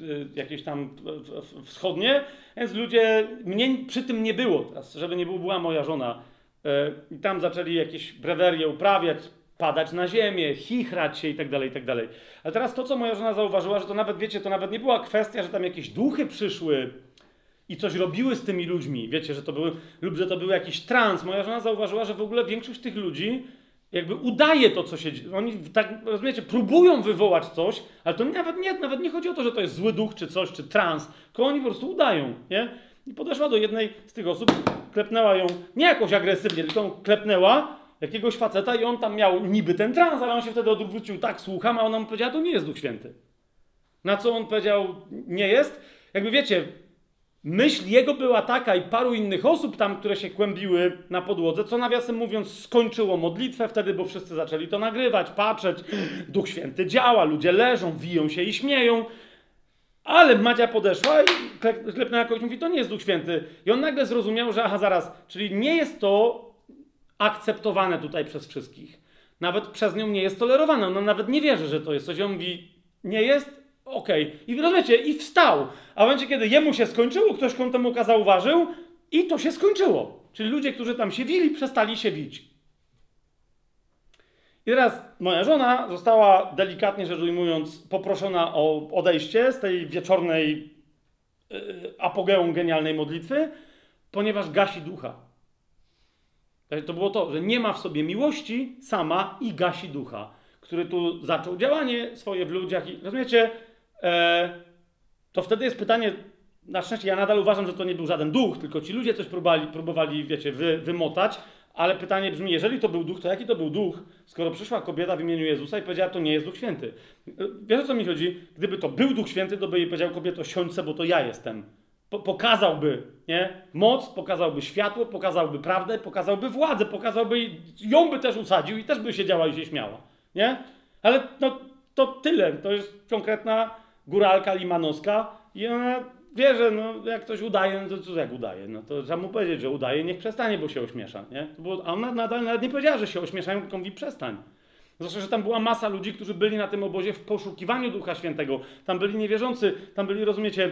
y, jakieś tam wschodnie, więc ludzie, mnie przy tym nie było teraz, żeby nie była moja żona. Y, I tam zaczęli jakieś brewerie uprawiać, padać na ziemię, chichrać się i tak dalej, i tak dalej. Ale teraz to, co moja żona zauważyła, że to nawet, wiecie, to nawet nie była kwestia, że tam jakieś duchy przyszły i coś robiły z tymi ludźmi, wiecie, że to były, lub że to był jakiś trans. Moja żona zauważyła, że w ogóle większość tych ludzi jakby udaje to, co się dzieje. Oni tak, rozumiecie, próbują wywołać coś, ale to nawet nie, nawet nie chodzi o to, że to jest zły duch, czy coś, czy trans, tylko oni po prostu udają, nie? I podeszła do jednej z tych osób, klepnęła ją nie jakoś agresywnie, tylko klepnęła jakiegoś faceta i on tam miał niby ten trans, ale on się wtedy odwrócił, tak, słucham, a ona mu powiedziała, to nie jest Duch Święty. Na co on powiedział, nie jest. Jakby wiecie, myśl jego była taka i paru innych osób tam, które się kłębiły na podłodze, co nawiasem mówiąc skończyło modlitwę wtedy, bo wszyscy zaczęli to nagrywać, patrzeć. Duch Święty działa, ludzie leżą, wiją się i śmieją. Ale Madzia podeszła i klep- klepnęła kogoś, mówi, to nie jest Duch Święty. I on nagle zrozumiał, że aha, zaraz, czyli nie jest to akceptowane tutaj przez wszystkich. Nawet przez nią nie jest tolerowane. Ona nawet nie wierzy, że to jest coś. I on mówi, nie jest? Okej. I rozumiecie, i wstał. A w momencie, kiedy jemu się skończyło, ktoś kątem oka zauważył i to się skończyło. Czyli ludzie, którzy tam się wili, przestali się wić. I teraz moja żona została, delikatnie rzecz ujmując, poproszona o odejście z tej wieczornej yy, apogeum genialnej modlitwy, ponieważ gasi ducha. To było to, że nie ma w sobie miłości sama i gasi ducha, który tu zaczął działanie swoje w ludziach. I rozumiecie, to wtedy jest pytanie, na szczęście ja nadal uważam, że to nie był żaden duch, tylko ci ludzie coś próbowali, próbowali wiecie, wy, wymotać, ale pytanie brzmi, jeżeli to był duch, to jaki to był duch, skoro przyszła kobieta w imieniu Jezusa i powiedziała, to nie jest Duch Święty. E, Wiesz o co mi chodzi? Gdyby to był Duch Święty, to by jej powiedział kobieto, siądź se, bo to ja jestem. Po, pokazałby nie? moc, pokazałby światło, pokazałby prawdę, pokazałby władzę, pokazałby ją by też usadził i też by siedziała i się śmiała. Nie? Ale no, to tyle. To jest konkretna góralka limanowska i ona wie, że no, jak ktoś udaje, no to co jak udaje? No to trzeba mu powiedzieć, że udaje, niech przestanie, bo się ośmiesza. Nie? A ona nadal nawet nie powiedziała, że się ośmieszają, tylko mówi przestań. Zresztą, że tam była masa ludzi, którzy byli na tym obozie w poszukiwaniu Ducha Świętego. Tam byli niewierzący, tam byli, rozumiecie,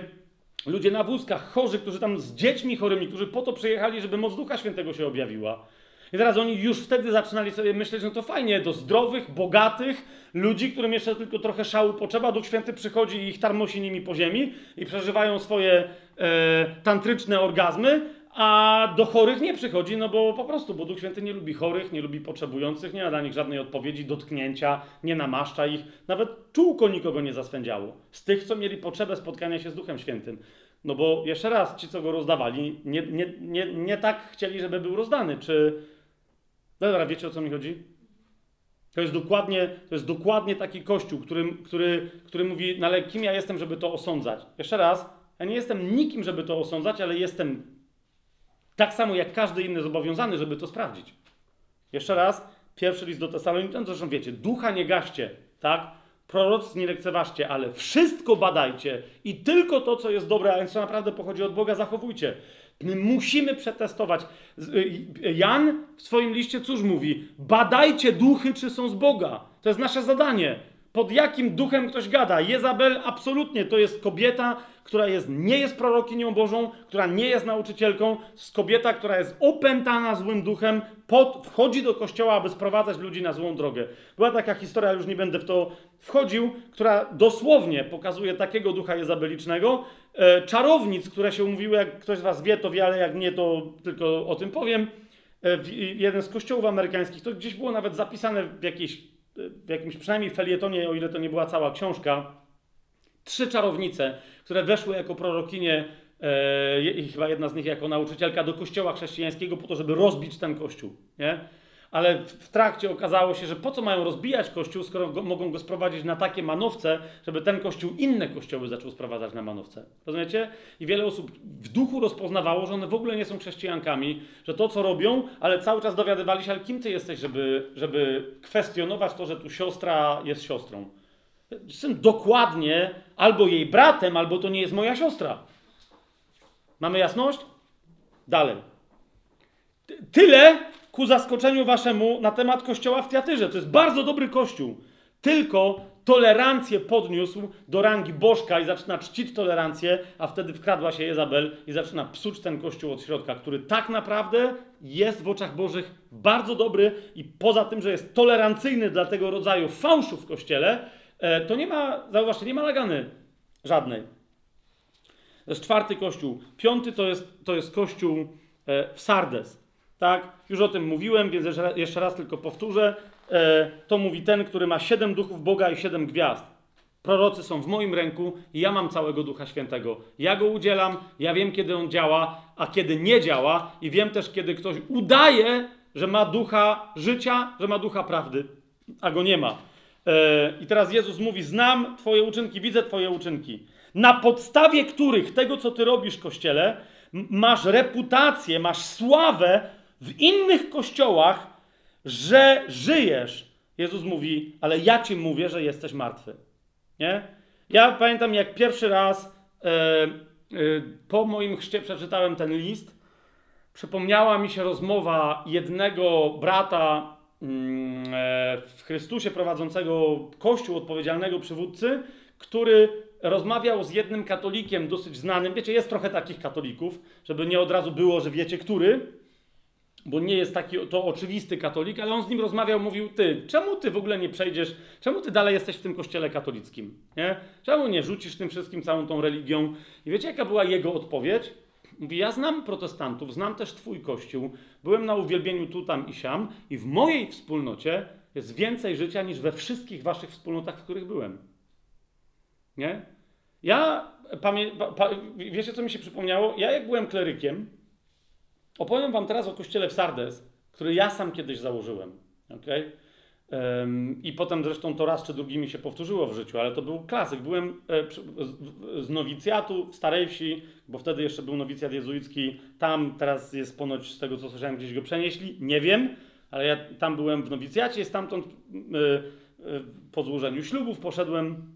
ludzie na wózkach, chorzy, którzy tam z dziećmi chorymi, którzy po to przyjechali, żeby moc Ducha Świętego się objawiła. I teraz oni już wtedy zaczynali sobie myśleć, no to fajnie, do zdrowych, bogatych ludzi, którym jeszcze tylko trochę szału potrzeba, Duch Święty przychodzi i ich tarmosi nimi po ziemi i przeżywają swoje e, tantryczne orgazmy, a do chorych nie przychodzi, no bo po prostu, bo Duch Święty nie lubi chorych, nie lubi potrzebujących, nie ma dla nich żadnej odpowiedzi, dotknięcia, nie namaszcza ich, nawet czółko nikogo nie zaswędziało. Z tych, co mieli potrzebę spotkania się z Duchem Świętym. No bo jeszcze raz, ci, co go rozdawali, nie, nie, nie, nie tak chcieli, żeby był rozdany. Czy. Dobra, wiecie o co mi chodzi? To jest dokładnie, to jest dokładnie taki kościół, który, który, który mówi, no ale kim ja jestem, żeby to osądzać? Jeszcze raz, ja nie jestem nikim, żeby to osądzać, ale jestem tak samo jak każdy inny zobowiązany, żeby to sprawdzić. Jeszcze raz, pierwszy list do Tesaloniczan, zresztą wiecie, ducha nie gaście, tak? Proroc nie lekceważcie, ale wszystko badajcie i tylko to, co jest dobre, a więc co naprawdę pochodzi od Boga, zachowujcie. My musimy przetestować. Z- y, Jan w swoim liście cóż mówi? Badajcie duchy, czy są z Boga. To jest nasze zadanie. Pod jakim duchem ktoś gada? Jezabel absolutnie to jest kobieta, która jest, nie jest prorokinią Bożą, która nie jest nauczycielką, jest kobieta, która jest opętana złym duchem, pod, wchodzi do kościoła, aby sprowadzać ludzi na złą drogę. Była taka historia, już nie będę w to wchodził, która dosłownie pokazuje takiego ducha jezabelicznego, czarownic, które się mówiły, jak ktoś z was wie, to wie, ale jak nie, to tylko o tym powiem. E, jeden z kościołów amerykańskich, to gdzieś było nawet zapisane w, jakiejś, w jakimś przynajmniej felietonie, o ile to nie była cała książka, trzy czarownice, które weszły jako prorokinie, e, i chyba jedna z nich jako nauczycielka, do kościoła chrześcijańskiego po to, żeby rozbić ten kościół. Nie? Ale w, trakcie okazało się, że po co mają rozbijać kościół, skoro go, mogą go sprowadzić na takie manowce, żeby ten kościół inne kościoły zaczął sprowadzać na manowce. Rozumiecie? I wiele osób w duchu rozpoznawało, że one w ogóle nie są chrześcijankami, że to, co robią, ale cały czas dowiadywali się, ale kim ty jesteś, żeby, żeby kwestionować to, że tu siostra jest siostrą. Jestem dokładnie albo jej bratem, albo to nie jest moja siostra. Mamy jasność? Dalej. Ty- Tyle ku zaskoczeniu waszemu na temat kościoła w Tiatyrze. To jest bardzo dobry kościół. Tylko tolerancję podniósł do rangi bożka i zaczyna czcić tolerancję, a wtedy wkradła się Jezabel i zaczyna psuć ten kościół od środka, który tak naprawdę jest w oczach Bożych bardzo dobry i poza tym, że jest tolerancyjny dla tego rodzaju fałszu w kościele, e, to nie ma, zauważcie, nie ma lagany żadnej. To jest czwarty kościół. Piąty to jest, to jest kościół e, w Sardes. Tak? Już o tym mówiłem, więc jeszcze raz- tylko powtórzę. E, to mówi ten, który ma siedem duchów Boga i siedem gwiazd. Prorocy są w moim ręku i ja mam całego Ducha Świętego. Ja go udzielam, ja wiem, kiedy on działa, a kiedy nie działa, i wiem też, kiedy ktoś udaje, że ma ducha życia, że ma ducha prawdy, a go nie ma. E, I teraz Jezus mówi: Znam Twoje uczynki, widzę Twoje uczynki. Na podstawie których tego, co Ty robisz, kościele, masz reputację, masz sławę w innych kościołach, że żyjesz. Jezus mówi: Ale ja Ci mówię, że jesteś martwy. Nie? Ja pamiętam, jak pierwszy raz e, e, po moim chrzcie przeczytałem ten list, przypomniała mi się rozmowa jednego brata mm, e, w Chrystusie prowadzącego kościół odpowiedzialnego przywódcy, który rozmawiał z jednym katolikiem dosyć znanym. Wiecie, jest trochę takich katolików, żeby nie od razu było, że wiecie który, bo nie jest taki to oczywisty katolik, ale on z nim rozmawiał, mówił, ty, czemu ty w ogóle nie przejdziesz, czemu ty dalej jesteś w tym kościele katolickim, nie? Czemu nie rzucisz tym wszystkim, całą tą religią? I wiecie, jaka była jego odpowiedź? Mówi, ja znam protestantów, znam też twój kościół, byłem na uwielbieniu tu, tam i siam i w mojej wspólnocie jest więcej życia niż we wszystkich waszych wspólnotach, w których byłem. Nie? Ja pamię... pa, pa, wiecie, co mi się przypomniało? Ja jak byłem klerykiem, Opowiem wam teraz o kościele w Sardes, który ja sam kiedyś założyłem. Okay? I potem zresztą to raz czy drugi mi się powtórzyło w życiu, ale to był klasyk. Byłem e, z, nowicjatu w Starej Wsi, bo wtedy jeszcze był nowicjat jezuicki. Tam teraz jest ponoć, z tego co słyszałem, gdzieś go przenieśli. Nie wiem, ale ja tam byłem w nowicjacie, stamtąd y, y, po złożeniu ślubów poszedłem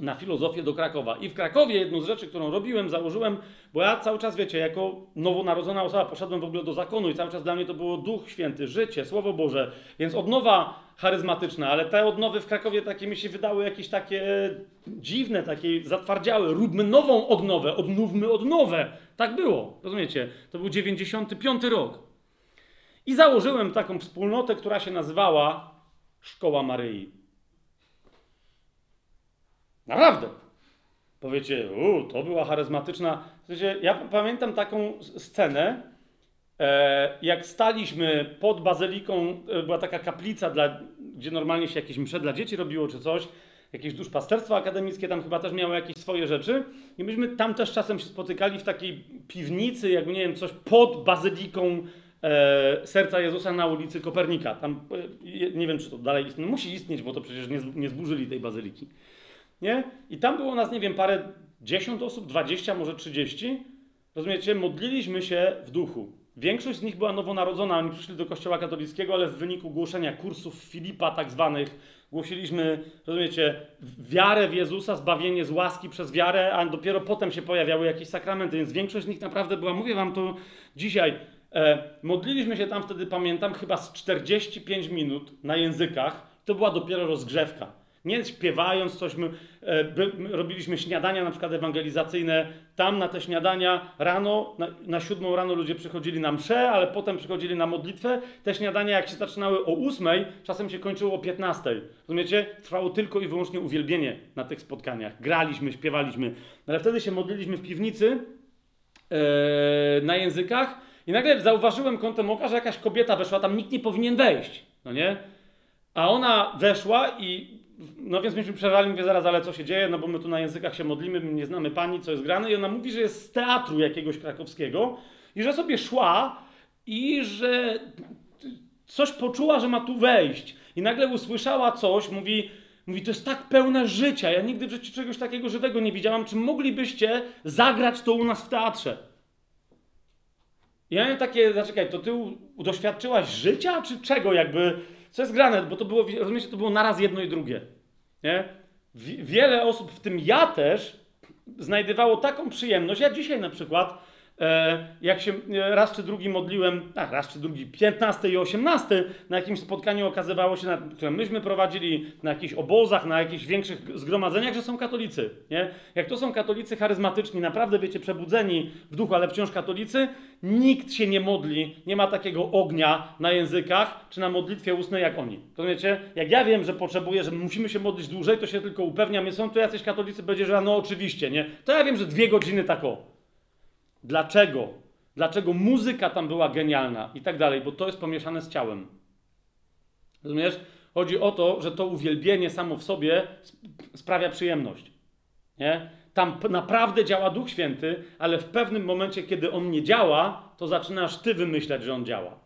na filozofię do Krakowa. I w Krakowie jedną z rzeczy, którą robiłem, założyłem, bo ja cały czas, wiecie, jako nowonarodzona osoba poszedłem w ogóle do zakonu i cały czas dla mnie to było Duch Święty, życie, Słowo Boże, więc odnowa charyzmatyczna, ale te odnowy w Krakowie takie mi się wydały jakieś takie dziwne, takie zatwardziałe. Róbmy nową odnowę, odnówmy odnowę. Tak było, rozumiecie? To był 95 rok. I założyłem taką wspólnotę, która się nazywała Szkoła Maryi. Naprawdę. Powiecie, u, to była charyzmatyczna. Wiecie, ja p- pamiętam taką scenę, e, jak staliśmy pod bazyliką, e, była taka kaplica, dla, gdzie normalnie się jakieś msze dla dzieci robiło czy coś, jakieś duszpasterstwo akademickie tam chyba też miało jakieś swoje rzeczy i myśmy tam też czasem się spotykali w takiej piwnicy, jakby nie wiem, coś pod bazyliką e, Serca Jezusa na ulicy Kopernika. Tam, e, nie wiem, czy to dalej istnieje, musi istnieć, bo to przecież nie, nie zburzyli tej bazyliki. Nie? I tam było nas, nie wiem, parę, dziesiąt osób, dwadzieścia, może trzydzieści. Rozumiecie? Modliliśmy się w duchu. Większość z nich była nowonarodzona, oni przyszli do kościoła katolickiego, ale w wyniku głoszenia kursów Filipa tak zwanych, głosiliśmy, rozumiecie, wiarę w Jezusa, zbawienie z łaski przez wiarę, a dopiero potem się pojawiały jakieś sakramenty, więc większość z nich naprawdę była, mówię wam to dzisiaj, e, modliliśmy się tam wtedy, pamiętam, chyba z 45 minut na językach, to była dopiero rozgrzewka. Nie śpiewając coś, my, e, my robiliśmy śniadania na przykład ewangelizacyjne. Tam na te śniadania rano, na, na siódmą rano ludzie przychodzili na mszę, ale potem przychodzili na modlitwę. Te śniadania jak się zaczynały o ósmej, czasem się kończyło o piętnastej. Rozumiecie? Trwało tylko i wyłącznie uwielbienie na tych spotkaniach. Graliśmy, śpiewaliśmy. Ale wtedy się modliliśmy w piwnicy e, na językach i nagle zauważyłem kątem oka, że jakaś kobieta weszła, tam nikt nie powinien wejść, no nie? A ona weszła i no więc myśmy przerwali, mówię zaraz, ale co się dzieje, no bo my tu na językach się modlimy, my nie znamy pani, co jest grane. I ona mówi, że jest z teatru jakiegoś krakowskiego i że sobie szła i że coś poczuła, że ma tu wejść. I nagle usłyszała coś, mówi, mówi, to jest tak pełne życia, ja nigdy w życiu czegoś takiego żywego nie widziałam, czy moglibyście zagrać to u nas w teatrze? I ja miałem takie, zaczekaj, to ty doświadczyłaś życia, czy czego jakby, co jest grane, bo to było, rozumiecie, to było naraz jedno i drugie, nie? Wi- wiele osób, w tym ja też, znajdywało taką przyjemność, ja dzisiaj na przykład, jak się e, raz czy drugi modliłem, a raz czy drugi, 15 i 18, na jakimś spotkaniu okazywało się, na, które myśmy prowadzili na jakichś obozach, na jakichś większych zgromadzeniach, że są katolicy, nie? Jak to są katolicy charyzmatyczni, naprawdę, wiecie, przebudzeni w duchu, ale wciąż katolicy, nikt się nie modli, nie ma takiego ognia na językach, czy na modlitwie ustnej jak oni. Rozumiecie? Jak ja wiem, że potrzebuję, że musimy się modlić dłużej, to się tylko upewniam, są tu jacyś katolicy, będzie, że no oczywiście, nie? To ja wiem, że dwie godziny tak o. Dlaczego? Dlaczego muzyka tam była genialna i tak dalej, bo to jest pomieszane z ciałem. Rozumiesz? Chodzi o to, że to uwielbienie samo w sobie sp- sprawia przyjemność. Nie? Tam naprawdę działa Duch Święty, ale w pewnym momencie, kiedy on nie działa, to zaczynasz ty wymyślać, że on działa.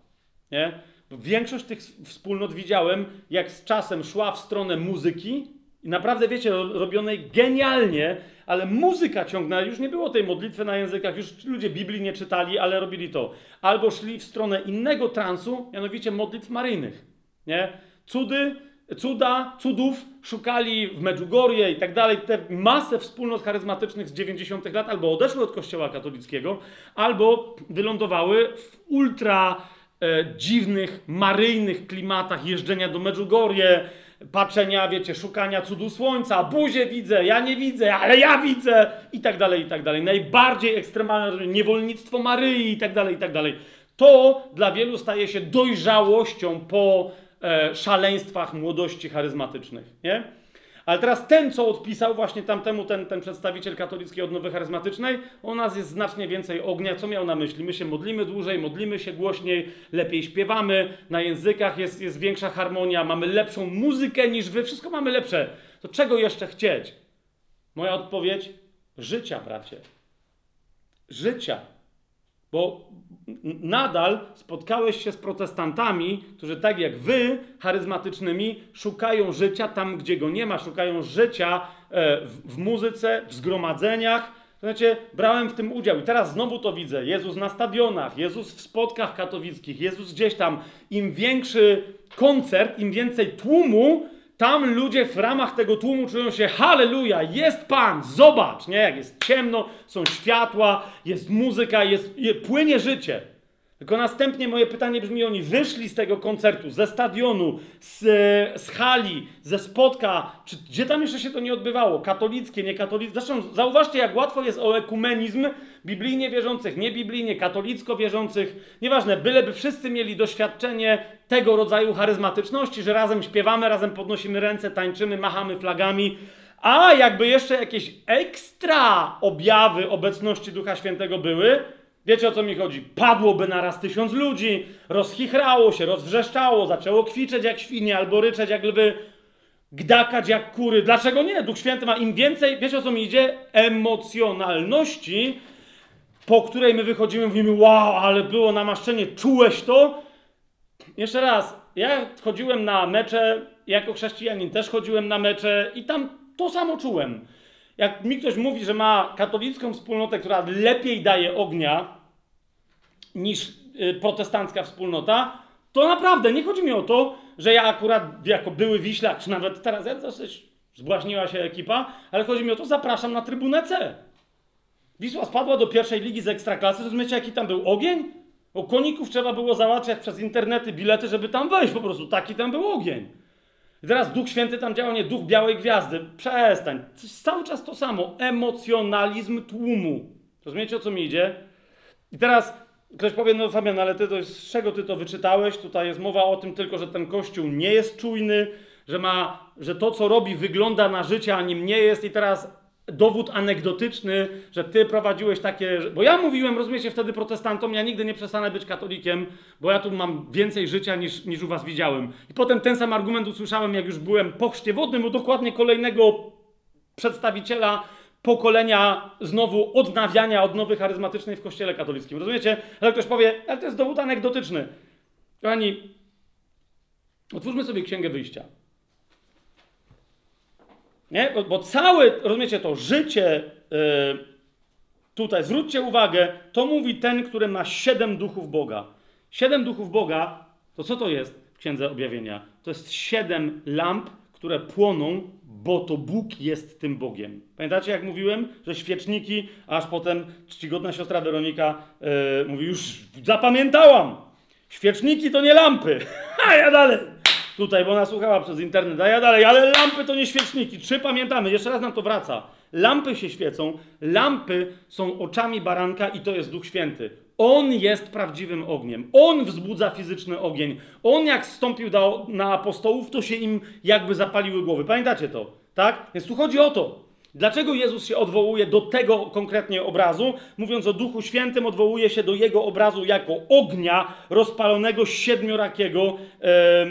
Nie? Większość tych wspólnot widziałem, jak z czasem szła w stronę muzyki i naprawdę, wiecie, ro- robionej genialnie, ale muzyka ciągnęła, już nie było tej modlitwy na językach, już ludzie Biblii nie czytali, ale robili to. Albo szli w stronę innego transu, mianowicie modlitw maryjnych. Nie? Cudy, cuda, cudów szukali w Medjugorje i tak dalej. Te masę wspólnot charyzmatycznych z 90. lat albo odeszły od kościoła katolickiego, albo wylądowały w ultra e, dziwnych, maryjnych klimatach jeżdżenia do Medjugorje, patrzenia, wiecie, szukania cudu słońca, buzię widzę, ja nie widzę, ale ja widzę i tak dalej, i tak dalej. Najbardziej ekstremalne niewolnictwo Maryi i tak dalej, i tak dalej. To dla wielu staje się dojrzałością po e, szaleństwach młodości charyzmatycznych, nie? Ale teraz ten, co odpisał właśnie tamtemu, ten, ten przedstawiciel katolickiej odnowy charyzmatycznej, u nas jest znacznie więcej ognia. Co miał na myśli? My się modlimy dłużej, modlimy się głośniej, lepiej śpiewamy, na językach jest, jest większa harmonia, mamy lepszą muzykę niż wy, wszystko mamy lepsze. To czego jeszcze chcieć? Moja odpowiedź? Życia, bracie. Życia. Bo nadal spotkałeś się z protestantami, którzy tak jak wy, charyzmatycznymi, szukają życia tam, gdzie go nie ma, szukają życia e, w, w muzyce, w zgromadzeniach. Znacie, brałem w tym udział i teraz znowu to widzę. Jezus na stadionach, Jezus w spotkach katowickich, Jezus gdzieś tam. Im większy koncert, im więcej tłumu, tam ludzie w ramach tego tłumu czują się halleluja, jest Pan, zobacz, nie? Jak jest ciemno, są światła, jest muzyka, jest, je, płynie życie. Tylko następnie moje pytanie brzmi, oni wyszli z tego koncertu, ze stadionu, z, z hali, ze spotka, czy gdzie tam jeszcze się to nie odbywało? Katolickie, niekatolickie. Zresztą zauważcie, jak łatwo jest o ekumenizm biblijnie wierzących, niebiblijnie, katolicko wierzących. Nieważne, byleby wszyscy mieli doświadczenie tego rodzaju charyzmatyczności, że razem śpiewamy, razem podnosimy ręce, tańczymy, machamy flagami. A jakby jeszcze jakieś ekstra objawy obecności Ducha Świętego były, Wiecie o co mi chodzi? Padłoby naraz tysiąc ludzi, rozchichrało się, rozwrzeszczało, zaczęło kwiczeć jak świnie albo ryczeć jak lwy, gdakać jak kury. Dlaczego nie? Duch Święty ma im więcej, wiecie o co mi idzie? Emocjonalności, po której my wychodzimy, mówimy, wow, ale było namaszczenie, czułeś to? Jeszcze raz, ja chodziłem na mecze, jako chrześcijanin też chodziłem na mecze i tam to samo czułem. Jak mi ktoś mówi, że ma katolicką wspólnotę, która lepiej daje ognia niż y, protestancka wspólnota, to naprawdę nie chodzi mi o to, że ja akurat jako były Wiślak, czy nawet teraz ja dosyć zbłaźniła się ekipa, ale chodzi mi o to, zapraszam na trybunę C. Wisła spadła do pierwszej ligi z ekstraklasy, rozumiecie jaki tam był ogień? O koników trzeba było załatwiać przez internety bilety, żeby tam wejść po prostu. Taki tam był ogień. I teraz Duch Święty tam działa, nie Duch Białej Gwiazdy. Przestań. Cały czas to samo. Emocjonalizm tłumu. Rozumiecie, o co mi idzie? I teraz ktoś powie, no Fabian, ale ty to z czego ty to wyczytałeś? Tutaj jest mowa o tym tylko, że ten Kościół nie jest czujny, że ma, że to, co robi, wygląda na życie, a nim nie jest. I teraz dowód anegdotyczny, że ty prowadziłeś takie. Bo ja mówiłem, rozumiecie, wtedy protestantom, ja nigdy nie przestanę być katolikiem, bo ja tu mam więcej życia niż, niż u was widziałem. I potem ten sam argument usłyszałem, jak już byłem po chrzcie wodnym, bo dokładnie kolejnego przedstawiciela pokolenia znowu odnawiania odnowy charyzmatycznej w kościele katolickim. Rozumiecie? Ale ktoś powie, ale to jest dowód anegdotyczny. Kochani, otwórzmy sobie Księgę Wyjścia. Nie? Bo, bo całe, rozumiecie to, życie yy, tutaj, zwróćcie uwagę, to mówi ten, który ma siedem duchów Boga. Siedem duchów Boga, to co to jest w Księdze Objawienia? To jest siedem lamp, które płoną, bo to Bóg jest tym Bogiem. Pamiętacie, jak mówiłem, że świeczniki, aż potem czcigodna siostra Weronika yy, mówi, już zapamiętałam, świeczniki to nie lampy, *laughs* a ja dalej. Tutaj, bo ona słuchała przez internet, a ja dalej, ale lampy to nie świeczniki. Trzy pamiętamy, jeszcze raz nam to wraca. Lampy się świecą, lampy są oczami baranka i to jest Duch Święty. On jest prawdziwym ogniem. On wzbudza fizyczny ogień. On jak wstąpił do, na apostołów, to się im jakby zapaliły głowy. Pamiętacie to? Tak? Więc tu chodzi o to. Dlaczego Jezus się odwołuje do tego konkretnie obrazu? Mówiąc o Duchu Świętym, odwołuje się do jego obrazu jako ognia rozpalonego siedmiorakiego, e, e,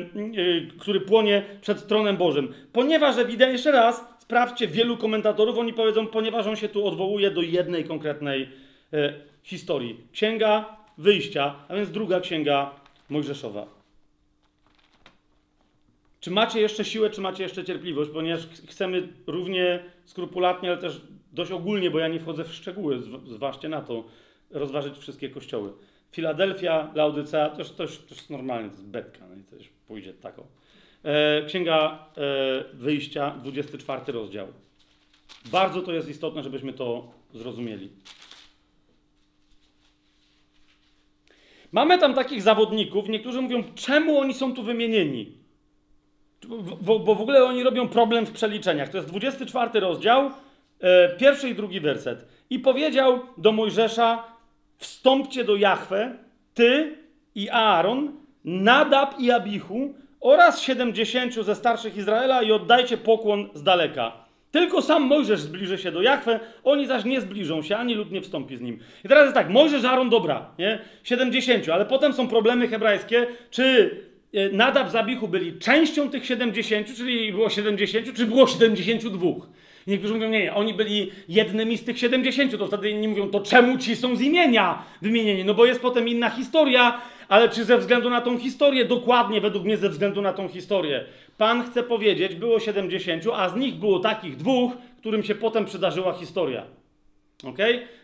który płonie przed tronem Bożym. Ponieważ ewidentnie, jeszcze raz, sprawdźcie, wielu komentatorów, oni powiedzą, ponieważ on się tu odwołuje do jednej konkretnej e, historii. Księga Wyjścia, a więc druga księga Mojżeszowa. Czy macie jeszcze siłę, czy macie jeszcze cierpliwość? Ponieważ ch- chcemy równie skrupulatnie, ale też dość ogólnie, bo ja nie wchodzę w szczegóły, zw- zważcie na to, rozważyć wszystkie kościoły. Filadelfia, Laodycea, już, to już normalnie, to jest betka, no i już pójdzie taką. E, Księga e, Wyjścia, 24 rozdział. Bardzo to jest istotne, żebyśmy to zrozumieli. Mamy tam takich zawodników, niektórzy mówią, czemu oni są tu wymienieni? Bo, bo w ogóle oni robią problem w przeliczeniach. To jest 24 rozdział, e, pierwszy i drugi werset. I powiedział do Mojżesza: Wstąpcie do Jahwe, ty i Aaron, Nadab i Abichu oraz 70 ze starszych Izraela i oddajcie pokłon z daleka. Tylko sam Mojżesz zbliży się do Jahwe, oni zaś nie zbliżą się, ani lud nie wstąpi z nim. I teraz jest tak, Mojżesz, Aaron, dobra, nie? 70, ale potem są problemy hebrajskie, czy e, Nadab z Abichu byli częścią tych 70, czyli było 70, czy było 72. I niektórzy mówią, nie, nie, oni byli jednymi z tych 70, to wtedy inni mówią, to czemu ci są z imienia wymienieni? No bo jest potem inna historia, ale czy ze względu na tą historię? Dokładnie, według mnie ze względu na tą historię. Pan chce powiedzieć, było 70, a z nich było takich dwóch, którym się potem przydarzyła historia. Ok?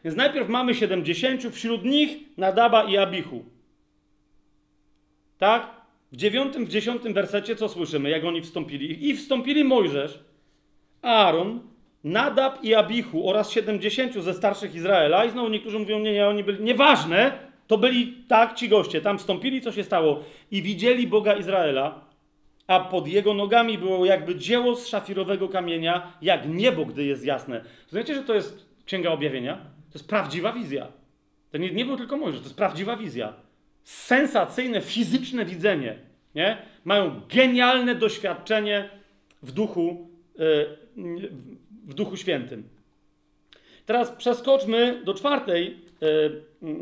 Więc najpierw mamy 70, wśród nich Nadaba i Abichu. Tak? W dziewiątym, w dziesiątym wersecie co słyszymy, jak oni wstąpili? I wstąpili Mojżesz, Aaron, Nadab i Abichu oraz 70 ze starszych Izraela. I znowu niektórzy mówią, nie, nie, oni byli, nieważne, to byli tak ci goście, tam wstąpili, co się stało? I widzieli Boga Izraela, a pod jego nogami było jakby dzieło z szafirowego kamienia, jak niebo, gdy jest jasne. Znacie, że to jest Księga Objawienia? To jest prawdziwa wizja. To nie, nie był tylko Mojżesz, to jest prawdziwa wizja. Sensacyjne, fizyczne widzenie. Nie? Mają genialne doświadczenie w duchu, e, w duchu świętym. Teraz przeskoczmy do czwartej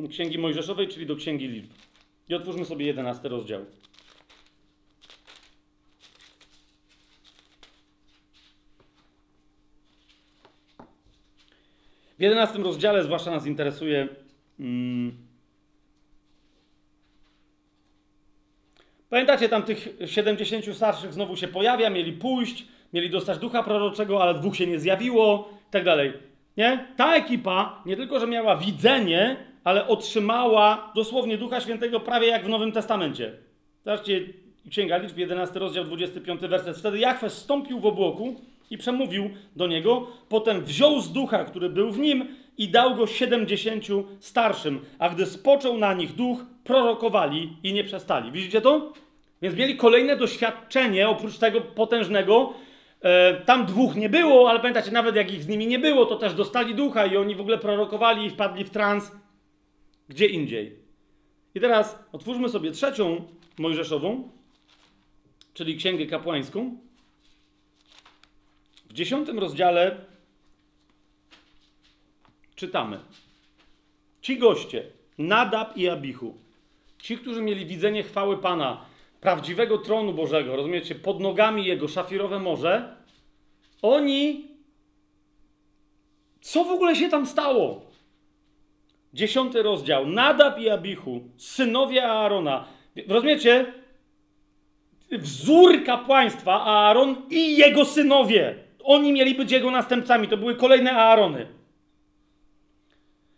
Księgi Mojżeszowej, czyli do Księgi Liczb. I otwórzmy sobie jedenasty rozdział. W 11 rozdziale zwłaszcza nas interesuje. Mm, pamiętacie, tam tych 70 starszych znowu się pojawia, mieli pójść, mieli dostać ducha proroczego, ale dwóch się nie zjawiło, i tak dalej. Nie? Ta ekipa nie tylko, że miała widzenie, ale otrzymała dosłownie Ducha Świętego prawie jak w Nowym Testamencie. Zobaczcie, Księga Liczb, 11 rozdział, 25 werset. Wtedy Jachwę stąpił w obłoku i przemówił do niego. Potem wziął z ducha, który był w nim i dał go 70 starszym. A gdy spoczął na nich duch, prorokowali i nie przestali. Widzicie to? Więc mieli kolejne doświadczenie, oprócz tego potężnego. E, tam dwóch nie było, ale pamiętacie, nawet jak ich z nimi nie było, to też dostali ducha i oni w ogóle prorokowali i wpadli w trans gdzie indziej. I teraz otwórzmy sobie trzecią Mojżeszową, czyli Księgę Kapłańską. W dziesiątym rozdziale czytamy. Ci goście, Nadab i Abichu, ci, którzy mieli widzenie chwały Pana, prawdziwego tronu Bożego, rozumiecie, pod nogami Jego szafirowe morze, oni, co w ogóle się tam stało? Dziesiąty rozdział. Nadab i Abichu, synowie Aarona. Rozumiecie? Wzór kapłaństwa Aaron i jego synowie. Oni mieli być jego następcami. To były kolejne Aarony.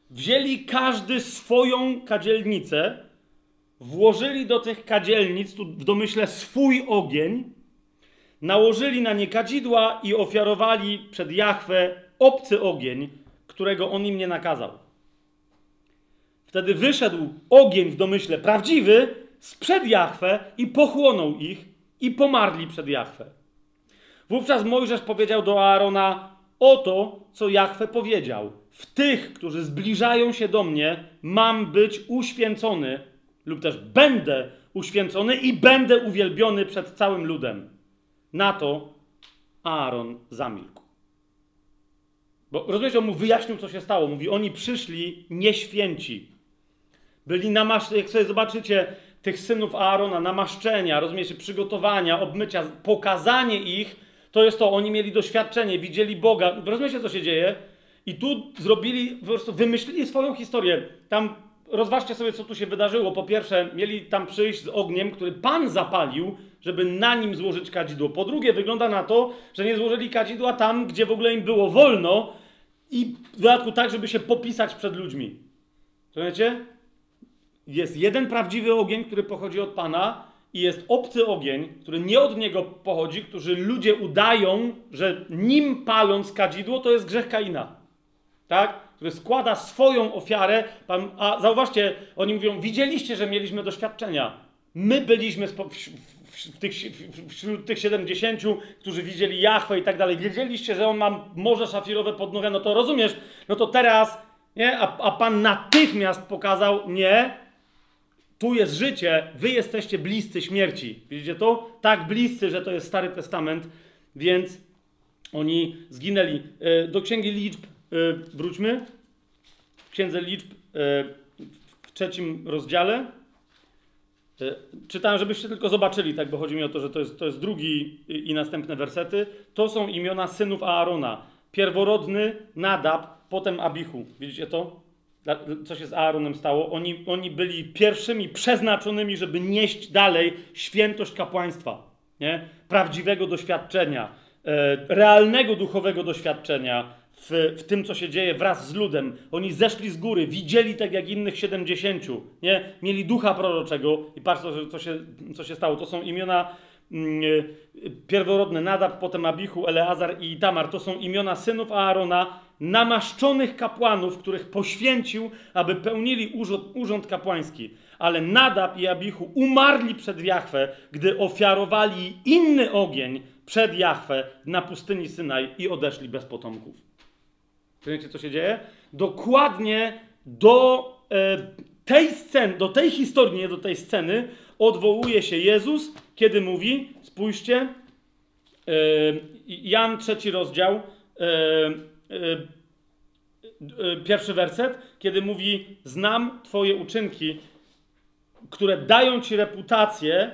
Wzięli każdy swoją kadzielnicę, włożyli do tych kadzielnic, tu w domyśle swój ogień, nałożyli na nie kadzidła i ofiarowali przed Jahwe obcy ogień, którego on im nie nakazał. Wtedy wyszedł ogień w domyśle prawdziwy sprzed Jahwe i pochłonął ich i pomarli przed Jahwe. Wówczas Mojżesz powiedział do Aarona: Oto, co Jahwe powiedział. W tych, którzy zbliżają się do mnie, mam być uświęcony, lub też będę uświęcony i będę uwielbiony przed całym ludem. Na to Aaron zamilkł. Bo rozumiecie, on mu wyjaśnił, co się stało. Mówi, oni przyszli nieświęci. Byli namaszczeni, jak sobie zobaczycie tych synów Aarona, namaszczenia, rozumiecie, przygotowania, obmycia, pokazanie ich, to jest to, oni mieli doświadczenie, widzieli Boga. Rozumiecie, co się dzieje? I tu zrobili, po prostu wymyślili swoją historię. Tam rozważcie sobie, co tu się wydarzyło. Po pierwsze, mieli tam przyjść z ogniem, który Pan zapalił, żeby na nim złożyć kadzidło. Po drugie, wygląda na to, że nie złożyli kadzidła tam, gdzie w ogóle im było wolno i w dodatku tak, żeby się popisać przed ludźmi. Rozumiecie? Jest jeden prawdziwy ogień, który pochodzi od Pana i jest obcy ogień, który nie od Niego pochodzi, którzy ludzie udają, że nim paląc kadzidło, to jest grzech Kaina. Tak? Który składa swoją ofiarę. A zauważcie, oni mówią, widzieliście, że mieliśmy doświadczenia. My byliśmy w, w, w, tych, wśród tych 70, którzy widzieli Jachwę i tak dalej. Wiedzieliście, że on ma morze szafirowe pod nogę, no to rozumiesz, no to teraz, nie? A, a Pan natychmiast pokazał, nie, tu jest życie, wy jesteście bliscy śmierci. Widzicie to? Tak bliscy, że to jest Stary Testament, więc oni zginęli. E, Do Księgi Liczb wróćmy. W Księdze Liczb e, w trzecim rozdziale. E, Czytałem, żebyście tylko zobaczyli, tak, bo chodzi mi o to, że to jest, to jest drugi i następne wersety. To są imiona synów Aarona. Pierworodny Nadab, potem Abichu. Widzicie to? Co się z Aaronem stało? Oni, oni byli pierwszymi przeznaczonymi, żeby nieść dalej świętość kapłaństwa. Nie? Prawdziwego doświadczenia, e, realnego duchowego doświadczenia w, w tym, co się dzieje wraz z ludem. Oni zeszli z góry, widzieli tak jak innych 70, nie? mieli ducha proroczego i patrz, co, co, się, co się stało. To są imiona mm, e, pierworodne Nadab, potem Abichu, Eleazar i Itamar. To są imiona synów Aarona, namaszczonych kapłanów, których poświęcił, aby pełnili urząd, urząd kapłański. Ale Nadab i Abichu umarli przed Jahwe, gdy ofiarowali inny ogień przed Jahwe na pustyni Synaj i odeszli bez potomków. Wiecie, co się dzieje? Dokładnie do e, tej sceny, do tej historii, nie do tej sceny, odwołuje się Jezus, kiedy mówi, spójrzcie, e, Jan trzeci rozdział, e, e, e, pierwszy werset, kiedy mówi: Znam Twoje uczynki, które dają Ci reputację,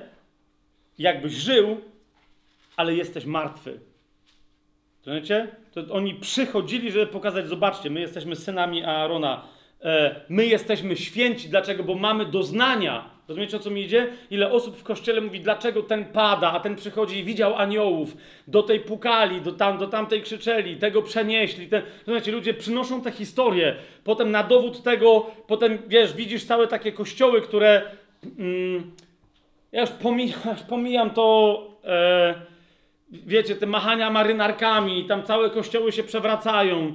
jakbyś żył, ale jesteś martwy. Rozumiecie? To oni przychodzili, żeby pokazać, zobaczcie, my jesteśmy synami Aarona, e, my jesteśmy święci. Dlaczego? Bo mamy doznania. Rozumiecie, o co mi idzie? Ile osób w kościele mówi, dlaczego ten pada, a ten przychodzi i widział aniołów, do tej pukali, do, tam, do tamtej krzyczeli, tego przenieśli. Ten... Rozumiecie, ludzie przynoszą te historie. Potem na dowód tego, potem, wiesz, widzisz całe takie kościoły, które... Mm, ja już pomijam, *laughs* już pomijam to... E, wiecie, te machania marynarkami, tam całe kościoły się przewracają.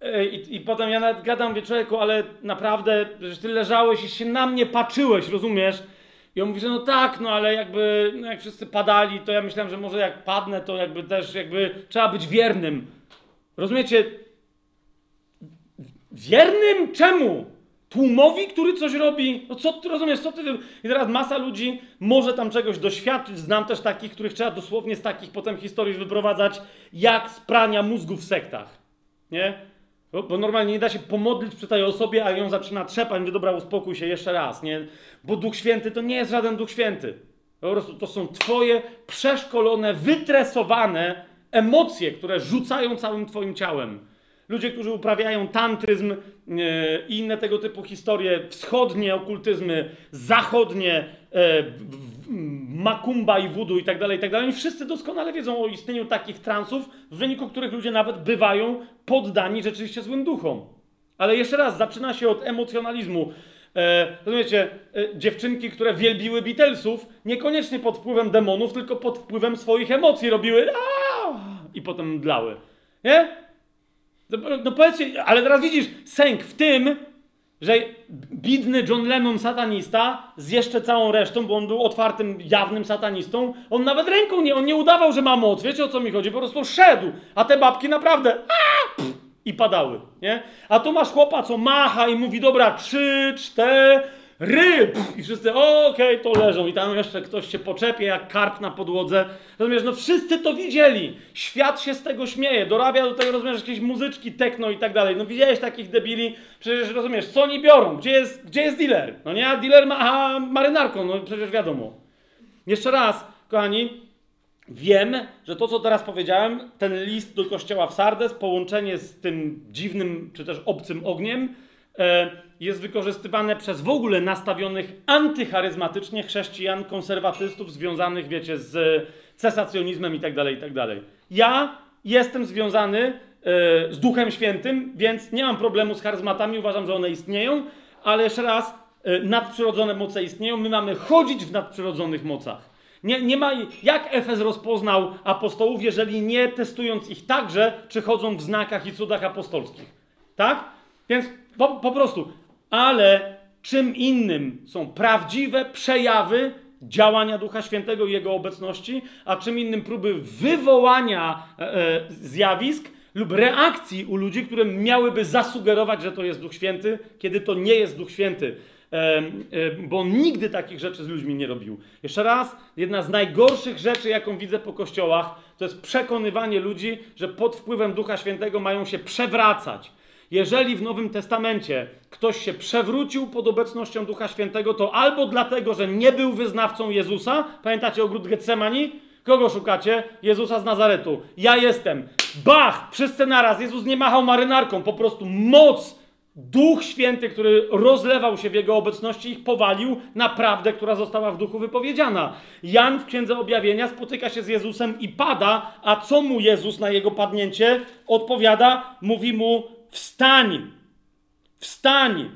E, I, I potem ja nawet gadam, wie człowieku, ale naprawdę, że ty leżałeś i się na mnie patrzyłeś, rozumiesz? I on mówi, że no tak, no ale jakby, no jak wszyscy padali, to ja myślałem, że może jak padnę, to jakby też, jakby trzeba być wiernym. Rozumiecie? Wiernym czemu? Tłumowi, który coś robi? No co ty rozumiesz, co ty... I teraz masa ludzi może tam czegoś doświadczyć. Znam też takich, których trzeba dosłownie z takich potem historii wyprowadzać, jak z prania mózgu w sektach. Nie? Bo, bo normalnie nie da się pomodlić przy tej osobie, a ją zaczyna trzepać, mówię, dobra, uspokój się jeszcze raz, nie? Bo Duch Święty to nie jest żaden Duch Święty. Po prostu to są twoje przeszkolone, wytresowane emocje, które rzucają całym twoim ciałem. Ludzie, którzy uprawiają tantryzm e, i inne tego typu historie, wschodnie okultyzmy, zachodnie, e, makumba i wudu i tak dalej, i tak dalej, wszyscy doskonale wiedzą o istnieniu takich transów, w wyniku których ludzie nawet bywają poddani rzeczywiście złym duchom. Ale jeszcze raz, zaczyna się od emocjonalizmu. E, rozumiecie, e, dziewczynki, które wielbiły Beatlesów, niekoniecznie pod wpływem demonów, tylko pod wpływem swoich emocji robiły i potem mdlały. Nie? No, no powiedzcie, ale teraz widzisz, sęk w tym, że bidny John Lennon satanista z jeszcze całą resztą, bo on był otwartym, jawnym satanistą, on nawet ręką nie, on nie udawał, że ma moc, wiecie o co mi chodzi, po prostu szedł, a te babki naprawdę aaa, pff, i padały, nie? A tu masz chłopa, co macha i mówi, dobra, trzy, cztery, ryb! I wszyscy, "O, okej, to leżą. I tam jeszcze ktoś się poczepie jak karp na podłodze. Rozumiesz, no wszyscy to widzieli. Świat się z tego śmieje. Dorabia do tego, rozumiesz, jakieś muzyczki, techno i tak dalej. No widziałeś takich debili? Przecież, rozumiesz, co oni biorą? Gdzie jest, gdzie jest dealer? No nie, a dealer ma marynarką, no przecież wiadomo. Jeszcze raz, kochani, wiem, że to, co teraz powiedziałem, ten list do kościoła w Sardes, połączenie z tym dziwnym, czy też obcym ogniem, jest wykorzystywane przez w ogóle nastawionych antycharyzmatycznie chrześcijan, konserwatystów związanych, wiecie, z cesacjonizmem i tak dalej, i tak dalej. Ja jestem związany e, z Duchem Świętym, więc nie mam problemu z charyzmatami, uważam, że one istnieją, ale jeszcze raz, e, nadprzyrodzone moce istnieją, my mamy chodzić w nadprzyrodzonych mocach. Nie, nie ma, jak Efez rozpoznał apostołów, jeżeli nie testując ich także, czy chodzą w znakach i cudach apostolskich. Tak? Więc po, po prostu. Ale czym innym są prawdziwe przejawy działania Ducha Świętego i Jego obecności, a czym innym próby wywołania e, e, zjawisk lub reakcji u ludzi, które miałyby zasugerować, że to jest Duch Święty, kiedy to nie jest Duch Święty. Em, em, bo nigdy takich rzeczy z ludźmi nie robił. Jeszcze raz, jedna z najgorszych rzeczy, jaką widzę po kościołach, to jest przekonywanie ludzi, że pod wpływem Ducha Świętego mają się przewracać. Jeżeli w Nowym Testamencie ktoś się przewrócił pod obecnością Ducha Świętego, to albo dlatego, że nie był wyznawcą Jezusa, pamiętacie ogród Getsemani? Kogo szukacie? Jezusa z Nazaretu. Ja jestem. Bach! Wszyscy naraz. Jezus nie machał marynarką. Po prostu moc Duch Święty, który rozlewał się w jego obecności, ich powalił na prawdę, która została w duchu wypowiedziana. Jan w Księdze Objawienia spotyka się z Jezusem i pada, a co mu Jezus na jego padnięcie odpowiada? Mówi mu: Wstań! Wstań!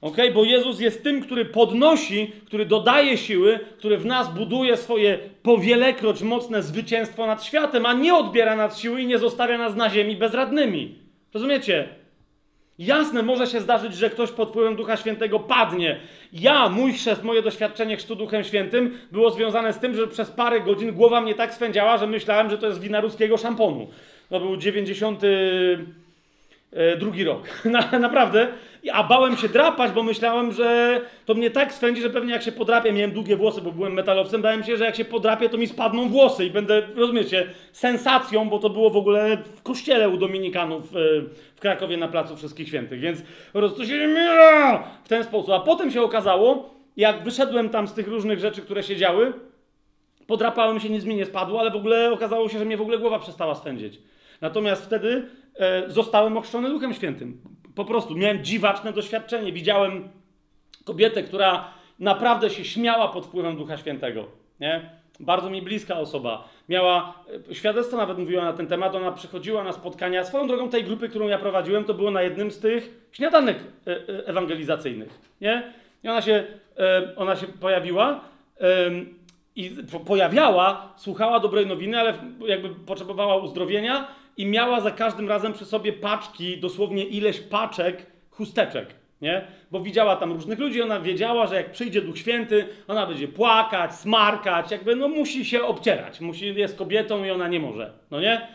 Ok? Bo Jezus jest tym, który podnosi, który dodaje siły, który w nas buduje swoje powielekroć mocne zwycięstwo nad światem, a nie odbiera nas siły i nie zostawia nas na ziemi bezradnymi. Rozumiecie? Jasne, może się zdarzyć, że ktoś pod wpływem Ducha Świętego padnie. Ja, mój chrzest, moje doświadczenie chrztu Duchem Świętym było związane z tym, że przez parę godzin głowa mnie tak swędziała, że myślałem, że to jest wina ruskiego szamponu. To był 90 e, drugi rok. *laughs* Na, naprawdę. A bałem się drapać, bo myślałem, że to mnie tak swędzi, że pewnie jak się podrapię, miałem długie włosy, bo byłem metalowcem, bałem się, że jak się podrapię, to mi spadną włosy i będę, rozumiecie, sensacją, bo to było w ogóle w kościele u Dominikanów e, w Krakowie na Placu Wszystkich Świętych, więc po prostu się w ten sposób. A potem się okazało, jak wyszedłem tam z tych różnych rzeczy, które się działy, podrapałem się, nic mi nie spadło, ale w ogóle okazało się, że mnie w ogóle głowa przestała swędzić. Natomiast wtedy e, zostałem ochrzczony Duchem Świętym. Po prostu miałem dziwaczne doświadczenie. Widziałem kobietę, która naprawdę się śmiała pod wpływem Ducha Świętego. Nie? Bardzo mi bliska osoba. Miała, e, świadectwo nawet mówiła na ten temat, ona przychodziła na spotkania. Swoją drogą tej grupy, którą ja prowadziłem, to było na jednym z tych śniadanek e, e, ewangelizacyjnych. Nie? I ona się, e, ona się pojawiła. i po- pojawiała, słuchała dobrej nowiny, ale jakby potrzebowała uzdrowienia i miała za każdym razem przy sobie paczki, dosłownie ileś paczek chusteczek, nie? Bo widziała tam różnych ludzi, ona wiedziała, że jak przyjdzie Duch Święty, ona będzie płakać, smarkać, jakby no musi się obcierać, musi, jest kobietą i ona nie może, no nie?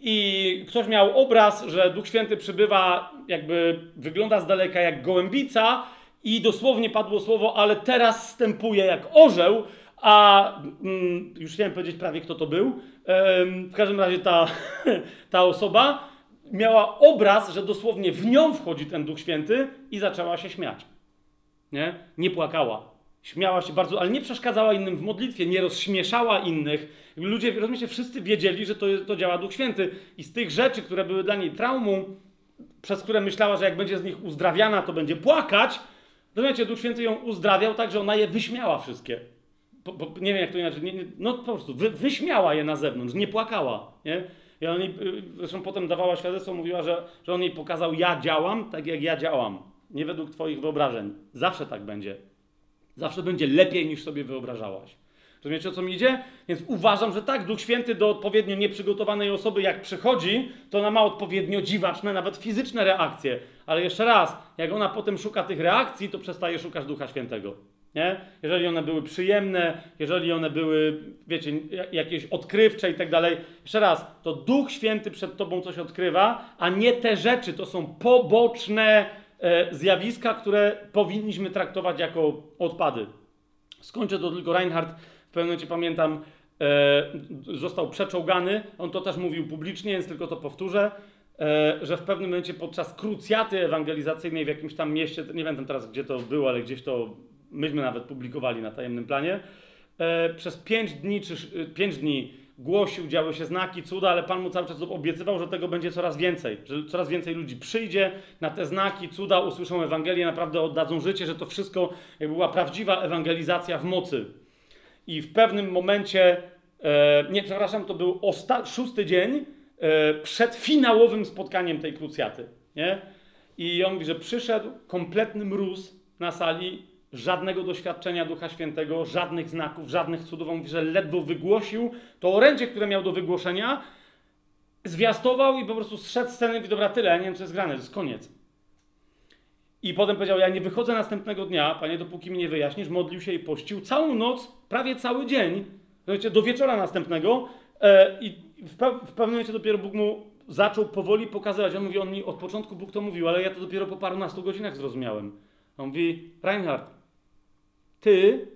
I ktoś miał obraz, że Duch Święty przybywa, jakby wygląda z daleka jak gołębica i dosłownie padło słowo, ale teraz stępuje jak orzeł, a mm, już chciałem powiedzieć prawie kto to był. Em, w każdym razie ta, *laughs* ta osoba miała obraz, że dosłownie w nią wchodzi ten Duch Święty i zaczęła się śmiać. Nie? Nie płakała. Śmiała się bardzo, ale nie przeszkadzała innym w modlitwie, nie rozśmieszała innych. Ludzie, rozumiecie, wszyscy wiedzieli, że to, to działa Duch Święty. I z tych rzeczy, które były dla niej traumą, przez które myślała, że jak będzie z nich uzdrawiana, to będzie płakać, rozumiecie, Duch Święty ją uzdrawiał tak, że ona je wyśmiała wszystkie. Nie wiem, jak to inaczej. Nie, nie, no po prostu wy, wyśmiała je na zewnątrz, nie płakała. Nie? I on jej, y, zresztą potem dawała świadectwo, mówiła, że, że on jej pokazał, ja działam tak, jak ja działam. Nie według Twoich wyobrażeń. Zawsze tak będzie. Zawsze będzie lepiej niż sobie wyobrażałaś. Rozumiecie o co mi idzie? Więc uważam, że tak, Duch Święty do odpowiednio nieprzygotowanej osoby, jak przychodzi, to ona ma odpowiednio dziwaczne, nawet fizyczne reakcje. Ale jeszcze raz, jak ona potem szuka tych reakcji, to przestaje szukać Ducha Świętego. Nie? Jeżeli one były przyjemne, jeżeli one były, wiecie, jakieś odkrywcze i tak dalej. Jeszcze raz, to Duch Święty przed tobą coś odkrywa, a nie te rzeczy, to są poboczne e, zjawiska, które powinniśmy traktować jako odpady. Skończę to tylko Reinhardt, w pewnym momencie pamiętam, e, został przeczołgany, on to też mówił publicznie, więc tylko to powtórzę, e, że w pewnym momencie podczas krucjaty ewangelizacyjnej w jakimś tam mieście, nie pamiętam teraz gdzie to było, ale gdzieś to myśmy nawet publikowali na tajemnym planie, e, przez pięć dni czy sz- pięć dni głosił, działy się znaki, cuda, ale Pan mu cały czas obiecywał, że tego będzie coraz więcej, że coraz więcej ludzi przyjdzie na te znaki, cuda, usłyszą Ewangelię, naprawdę oddadzą życie, że to wszystko jakby była prawdziwa ewangelizacja w mocy. I w pewnym momencie, e, nie, przepraszam, to był osta- szósty dzień e, przed finałowym spotkaniem tej krucjaty, nie? I on mówi, że przyszedł kompletny mróz na sali, żadnego doświadczenia Ducha Świętego, żadnych znaków, żadnych cudów. On mówi, że ledwo wygłosił to orędzie, które miał do wygłoszenia, zwiastował i po prostu zszedł z sceny i mówi, dobra, tyle, ja nie wiem, co jest grane, to jest koniec. I potem powiedział, ja nie wychodzę następnego dnia, panie, dopóki mi nie wyjaśnisz, modlił się i pościł całą noc, prawie cały dzień, do wieczora następnego e, i w, pe- w pewnym momencie dopiero Bóg mu zaczął powoli pokazywać. On mówi, on mi od początku Bóg to mówił, ale ja to dopiero po parunastu godzinach zrozumiałem. On mówi, Reinhard, ty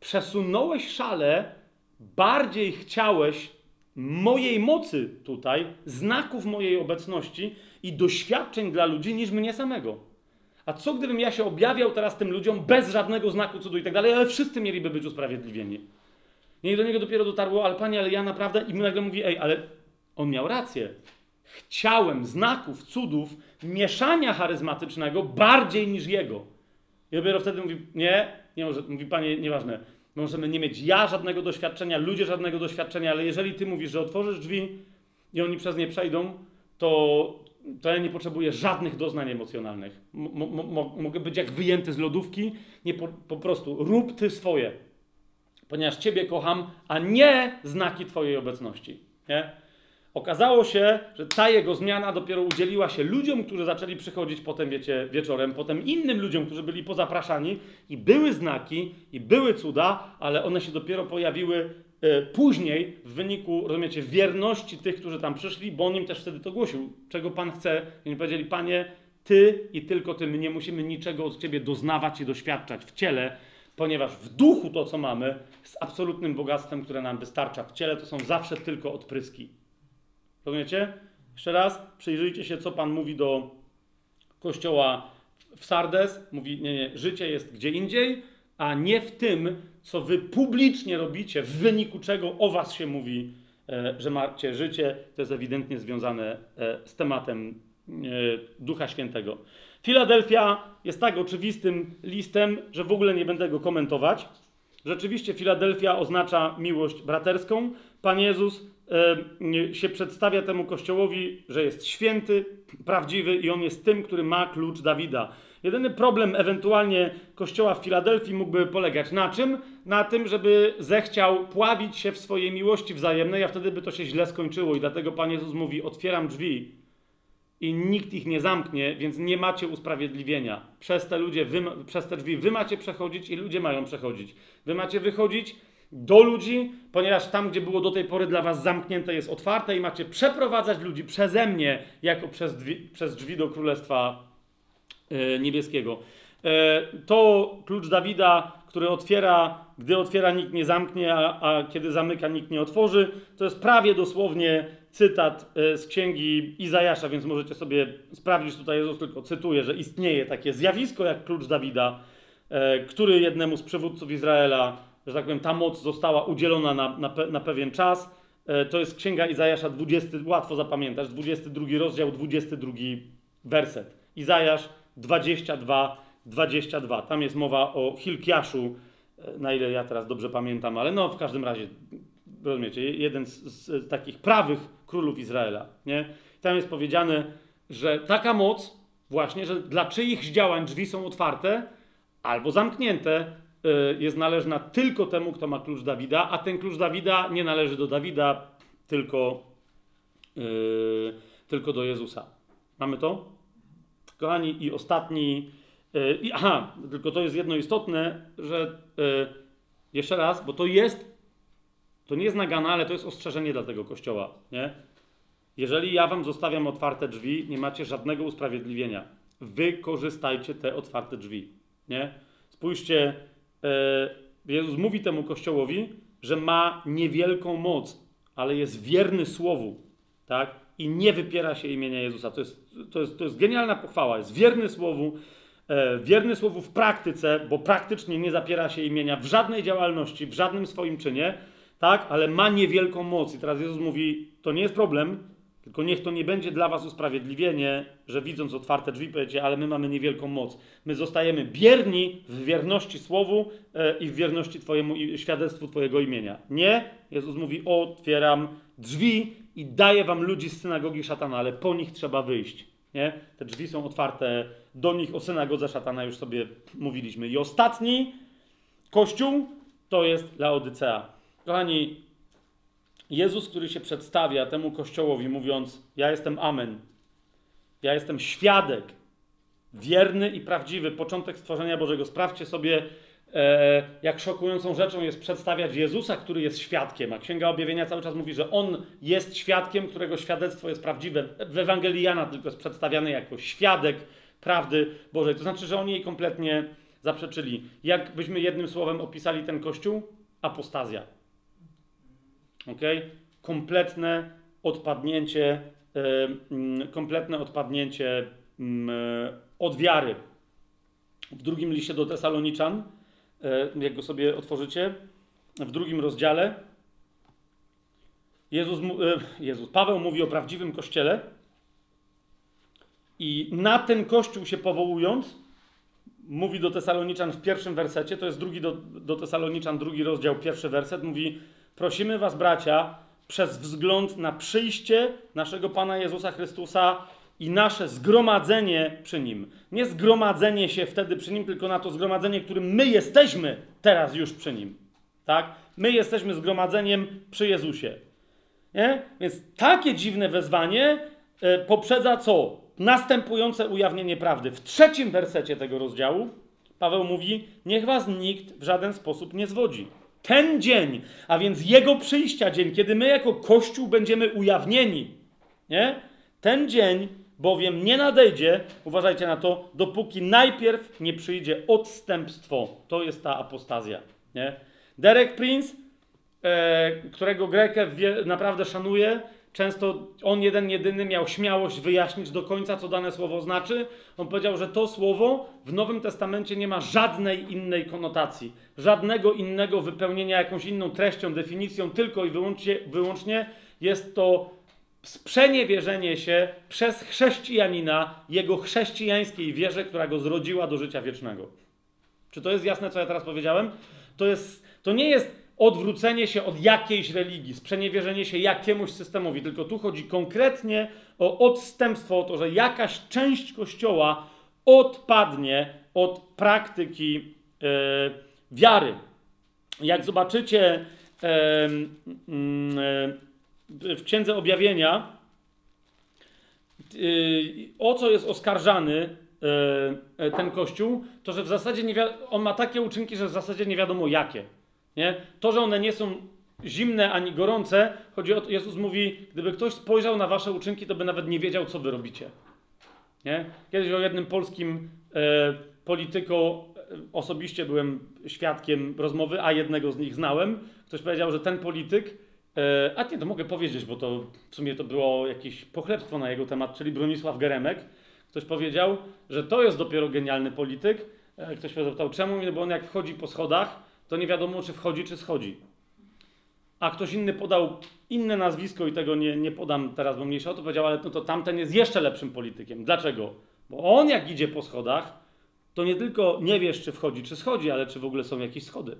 przesunąłeś szale, bardziej chciałeś mojej mocy tutaj, znaków mojej obecności i doświadczeń dla ludzi niż mnie samego. A co gdybym ja się objawiał teraz tym ludziom bez żadnego znaku cudu i tak dalej, ale wszyscy mieliby być usprawiedliwieni. Nie, do niego dopiero dotarło, ale panie, ale ja naprawdę, i nagle mówi, ej, ale on miał rację. Chciałem znaków, cudów, mieszania charyzmatycznego bardziej niż jego. I dopiero wtedy mówi, nie, nie może, mówi, panie, nieważne, możemy nie mieć ja żadnego doświadczenia, ludzie żadnego doświadczenia, ale jeżeli ty mówisz, że otworzysz drzwi i oni przez nie przejdą, to, to ja nie potrzebuję żadnych doznań emocjonalnych. M- mo- mogę być jak wyjęty z lodówki, nie po, po prostu rób ty swoje, ponieważ ciebie kocham, a nie znaki twojej obecności. Nie? Okazało się, że ta jego zmiana dopiero udzieliła się ludziom, którzy zaczęli przychodzić potem, wiecie, wieczorem, potem innym ludziom, którzy byli pozapraszani i były znaki, i były cuda, ale one się dopiero pojawiły e, później w wyniku, rozumiecie, wierności tych, którzy tam przyszli, bo on im też wtedy to głosił, czego Pan chce. I oni powiedzieli, Panie, Ty i tylko Ty, my nie musimy niczego od Ciebie doznawać i doświadczać w ciele, ponieważ w duchu to, co mamy, jest absolutnym bogactwem, które nam wystarcza. W ciele to są zawsze tylko odpryski. Rozumiecie? Jeszcze raz, przyjrzyjcie się, co Pan mówi do kościoła w Sardes. Mówi, nie, nie, życie jest gdzie indziej, a nie w tym, co wy publicznie robicie, w wyniku czego o was się mówi, e, że macie życie. To jest ewidentnie związane e, z tematem e, Ducha Świętego. Filadelfia jest tak oczywistym listem, że w ogóle nie będę go komentować. Rzeczywiście Filadelfia oznacza miłość braterską. Pan Jezus się przedstawia temu kościołowi, że jest święty, prawdziwy i on jest tym, który ma klucz Dawida. Jedyny problem ewentualnie kościoła w Filadelfii mógłby polegać na czym? Na tym, żeby zechciał pławić się w swojej miłości wzajemnej, a wtedy by to się źle skończyło i dlatego Pan Jezus mówi: Otwieram drzwi i nikt ich nie zamknie, więc nie macie usprawiedliwienia. Przez te, ludzie, wy, przez te drzwi wy macie przechodzić i ludzie mają przechodzić. Wy macie wychodzić do ludzi, ponieważ tam, gdzie było do tej pory dla was zamknięte, jest otwarte i macie przeprowadzać ludzi przeze mnie, jako przez drzwi, przez drzwi do Królestwa e, Niebieskiego. E, to klucz Dawida, który otwiera, gdy otwiera, nikt nie zamknie, a, a kiedy zamyka, nikt nie otworzy. To jest prawie dosłownie cytat e, z księgi Izajasza, więc możecie sobie sprawdzić. Tutaj Jezus tylko cytuje, że istnieje takie zjawisko jak klucz Dawida, który jednemu z przywódców Izraela, że tak powiem, ta moc została udzielona na, na, na pewien czas. E, to jest księga Izajasza 20, łatwo zapamiętać, 22 rozdział, 22 werset. Izajasz 22, 22. Tam jest mowa o Hilkiaszu, e, na ile ja teraz dobrze pamiętam, ale no w każdym razie, rozumiecie, jeden z, z takich prawych królów Izraela, nie? Tam jest powiedziane, że taka moc właśnie, że dla czyichś działań drzwi są otwarte albo zamknięte, jest należna tylko temu, kto ma klucz Dawida, a ten klucz Dawida nie należy do Dawida, tylko, e, tylko do Jezusa. Mamy to? Kochani, i ostatni. e, I, aha, tylko to jest jedno istotne, że jeszcze raz, bo to jest. To nie jest nagana, ale to jest ostrzeżenie dla tego kościoła. Nie? Jeżeli ja wam zostawiam otwarte drzwi, nie macie żadnego usprawiedliwienia. wykorzystajcie te otwarte drzwi. Nie? Spójrzcie, Jezus mówi temu kościołowi, że ma niewielką moc, ale jest wierny słowu, tak? I nie wypiera się imienia Jezusa. To jest, to jest, to jest genialna pochwała. Jest wierny słowu, e, wierny słowu w praktyce, bo praktycznie nie zapiera się imienia w żadnej działalności, w żadnym swoim czynie, tak? Ale ma niewielką moc. I teraz Jezus mówi, to nie jest problem, tylko niech to nie będzie dla was usprawiedliwienie, że widząc otwarte drzwi powiecie, ale my mamy niewielką moc. My zostajemy bierni w wierności słowu e, i w wierności twojemu i świadectwu twojego imienia. Nie, Jezus mówi, otwieram drzwi i daję wam ludzi z synagogi szatana, ale po nich trzeba wyjść. Nie? Te drzwi są otwarte, do nich o synagodze szatana już sobie mówiliśmy. I ostatni kościół to jest Laodycea. Kochani, Jezus, który się przedstawia temu kościołowi, mówiąc: Ja jestem Amen. Ja jestem świadek, wierny i prawdziwy, początek stworzenia Bożego. Sprawdźcie sobie, e, jak szokującą rzeczą jest przedstawiać Jezusa, który jest świadkiem. A Księga Objawienia cały czas mówi, że On jest świadkiem, którego świadectwo jest prawdziwe. W Ewangelii Jana tylko jest przedstawiany jako świadek prawdy Bożej. To znaczy, że oni jej kompletnie zaprzeczyli. Jak byśmy jednym słowem opisali ten kościół? Apostazja. Ok? Kompletne odpadnięcie, e, mm, kompletne odpadnięcie mm, e, od wiary. W drugim liście do Tesaloniczan, e, jak go sobie otworzycie, w drugim rozdziale, Jezus, Jezus, Paweł mówi o prawdziwym kościele i na ten kościół się powołując, mówi do Tesaloniczan w pierwszym wersecie, to jest drugi do, do Tesaloniczan, drugi rozdział, pierwszy werset, mówi Prosimy was, bracia, przez wzgląd na przyjście naszego Pana Jezusa Chrystusa i nasze zgromadzenie przy Nim. Nie zgromadzenie się wtedy przy Nim, tylko na to zgromadzenie, którym my jesteśmy teraz już przy Nim. Tak? My jesteśmy zgromadzeniem przy Jezusie. Nie? Więc takie dziwne wezwanie e, poprzedza co? Następujące ujawnienie prawdy. W trzecim wersecie tego rozdziału Paweł mówi: Niech was nikt w żaden sposób nie zwodzi. Ten dzień, a więc jego przyjścia dzień, kiedy my jako Kościół będziemy ujawnieni, nie? Ten dzień bowiem nie nadejdzie, uważajcie na to, dopóki najpierw nie przyjdzie odstępstwo. To jest ta apostazja. Nie? Derek Prince, e, którego Grekę naprawdę szanuję, często on jeden jedyny miał śmiałość wyjaśnić do końca, co dane słowo znaczy. On powiedział, że to słowo w Nowym Testamencie nie ma żadnej innej konotacji, żadnego innego wypełnienia jakąś inną treścią, definicją, tylko i wyłącznie, wyłącznie jest to sprzeniewierzenie się przez chrześcijanina jego chrześcijańskiej wierze, która go zrodziła do życia wiecznego. Czy to jest jasne, co ja teraz powiedziałem? To, jest, to nie jest odwrócenie się od jakiejś religii, sprzeniewierzenie się jakiemuś systemowi, tylko tu chodzi konkretnie o odstępstwo, o to, że jakaś część Kościoła odpadnie od praktyki e, wiary. Jak zobaczycie e, e, w Księdze Objawienia, o co jest oskarżany ten kościół, to że w zasadzie nie on ma takie uczynki, że w zasadzie nie wiadomo jakie. Nie? To, że one nie są zimne ani gorące, chodzi o to, Jezus mówi, gdyby ktoś spojrzał na wasze uczynki, to by nawet nie wiedział, co wy robicie. Nie? Kiedyś o jednym polskim e, e, osobiście byłem świadkiem rozmowy, a jednego z nich znałem. Ktoś powiedział, że ten polityk, e, a nie, to mogę powiedzieć, bo to w sumie to było jakieś pochlebstwo na jego temat, czyli Bronisław Geremek. Ktoś powiedział, że to jest dopiero genialny polityk. E, ktoś się zapytał, czemu? No bo on jak wchodzi po schodach, to nie wiadomo, czy wchodzi, czy schodzi. A ktoś inny podał inne nazwisko i tego nie, nie podam teraz, bo mniejsza o to powiedział, ale no to tamten jest jeszcze lepszym politykiem. Dlaczego? Bo on jak idzie po schodach, to nie tylko nie wiesz, czy wchodzi, czy schodzi, ale czy w ogóle są jakieś schody.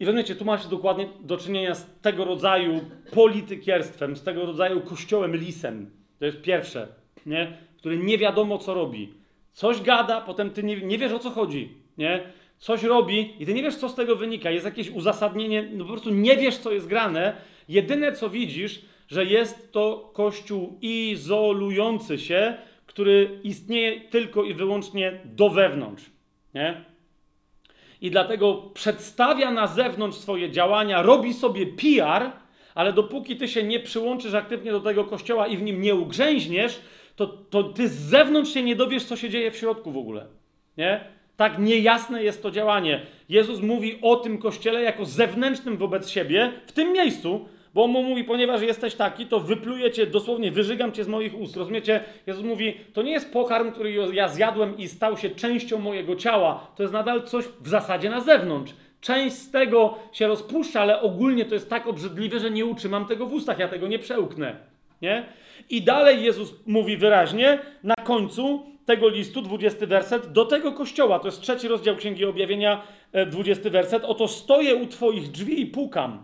I rozumiecie, tu masz dokładnie do czynienia z tego rodzaju politykierstwem, z tego rodzaju kościołem lisem. To jest pierwsze, nie? który nie wiadomo, co robi. Coś gada, potem ty nie, nie wiesz, o co chodzi. Nie? Coś robi i ty nie wiesz, co z tego wynika. Jest jakieś uzasadnienie, no po prostu nie wiesz, co jest grane. Jedyne, co widzisz, że jest to kościół izolujący się, który istnieje tylko i wyłącznie do wewnątrz. Nie? I dlatego przedstawia na zewnątrz swoje działania, robi sobie PR, ale dopóki ty się nie przyłączysz aktywnie do tego kościoła i w nim nie ugrzęźniesz, to, to ty z zewnątrz się nie dowiesz, co się dzieje w środku w ogóle. Nie? Tak niejasne jest to działanie. Jezus mówi o tym kościele jako zewnętrznym wobec siebie w tym miejscu, bo on mu mówi, ponieważ jesteś taki, to wypluję cię, dosłownie wyżygam cię z moich ust. Rozumiecie? Jezus mówi, to nie jest pokarm, który ja zjadłem i stał się częścią mojego ciała. To jest nadal coś w zasadzie na zewnątrz. Część z tego się rozpuszcza, ale ogólnie to jest tak obrzydliwe, że nie utrzymam tego w ustach, ja tego nie przełknę. Nie? I dalej Jezus mówi wyraźnie na końcu tego listu, 20 werset, do tego kościoła, to jest trzeci rozdział Księgi Objawienia, e, 20 werset, oto stoję u Twoich drzwi i pukam.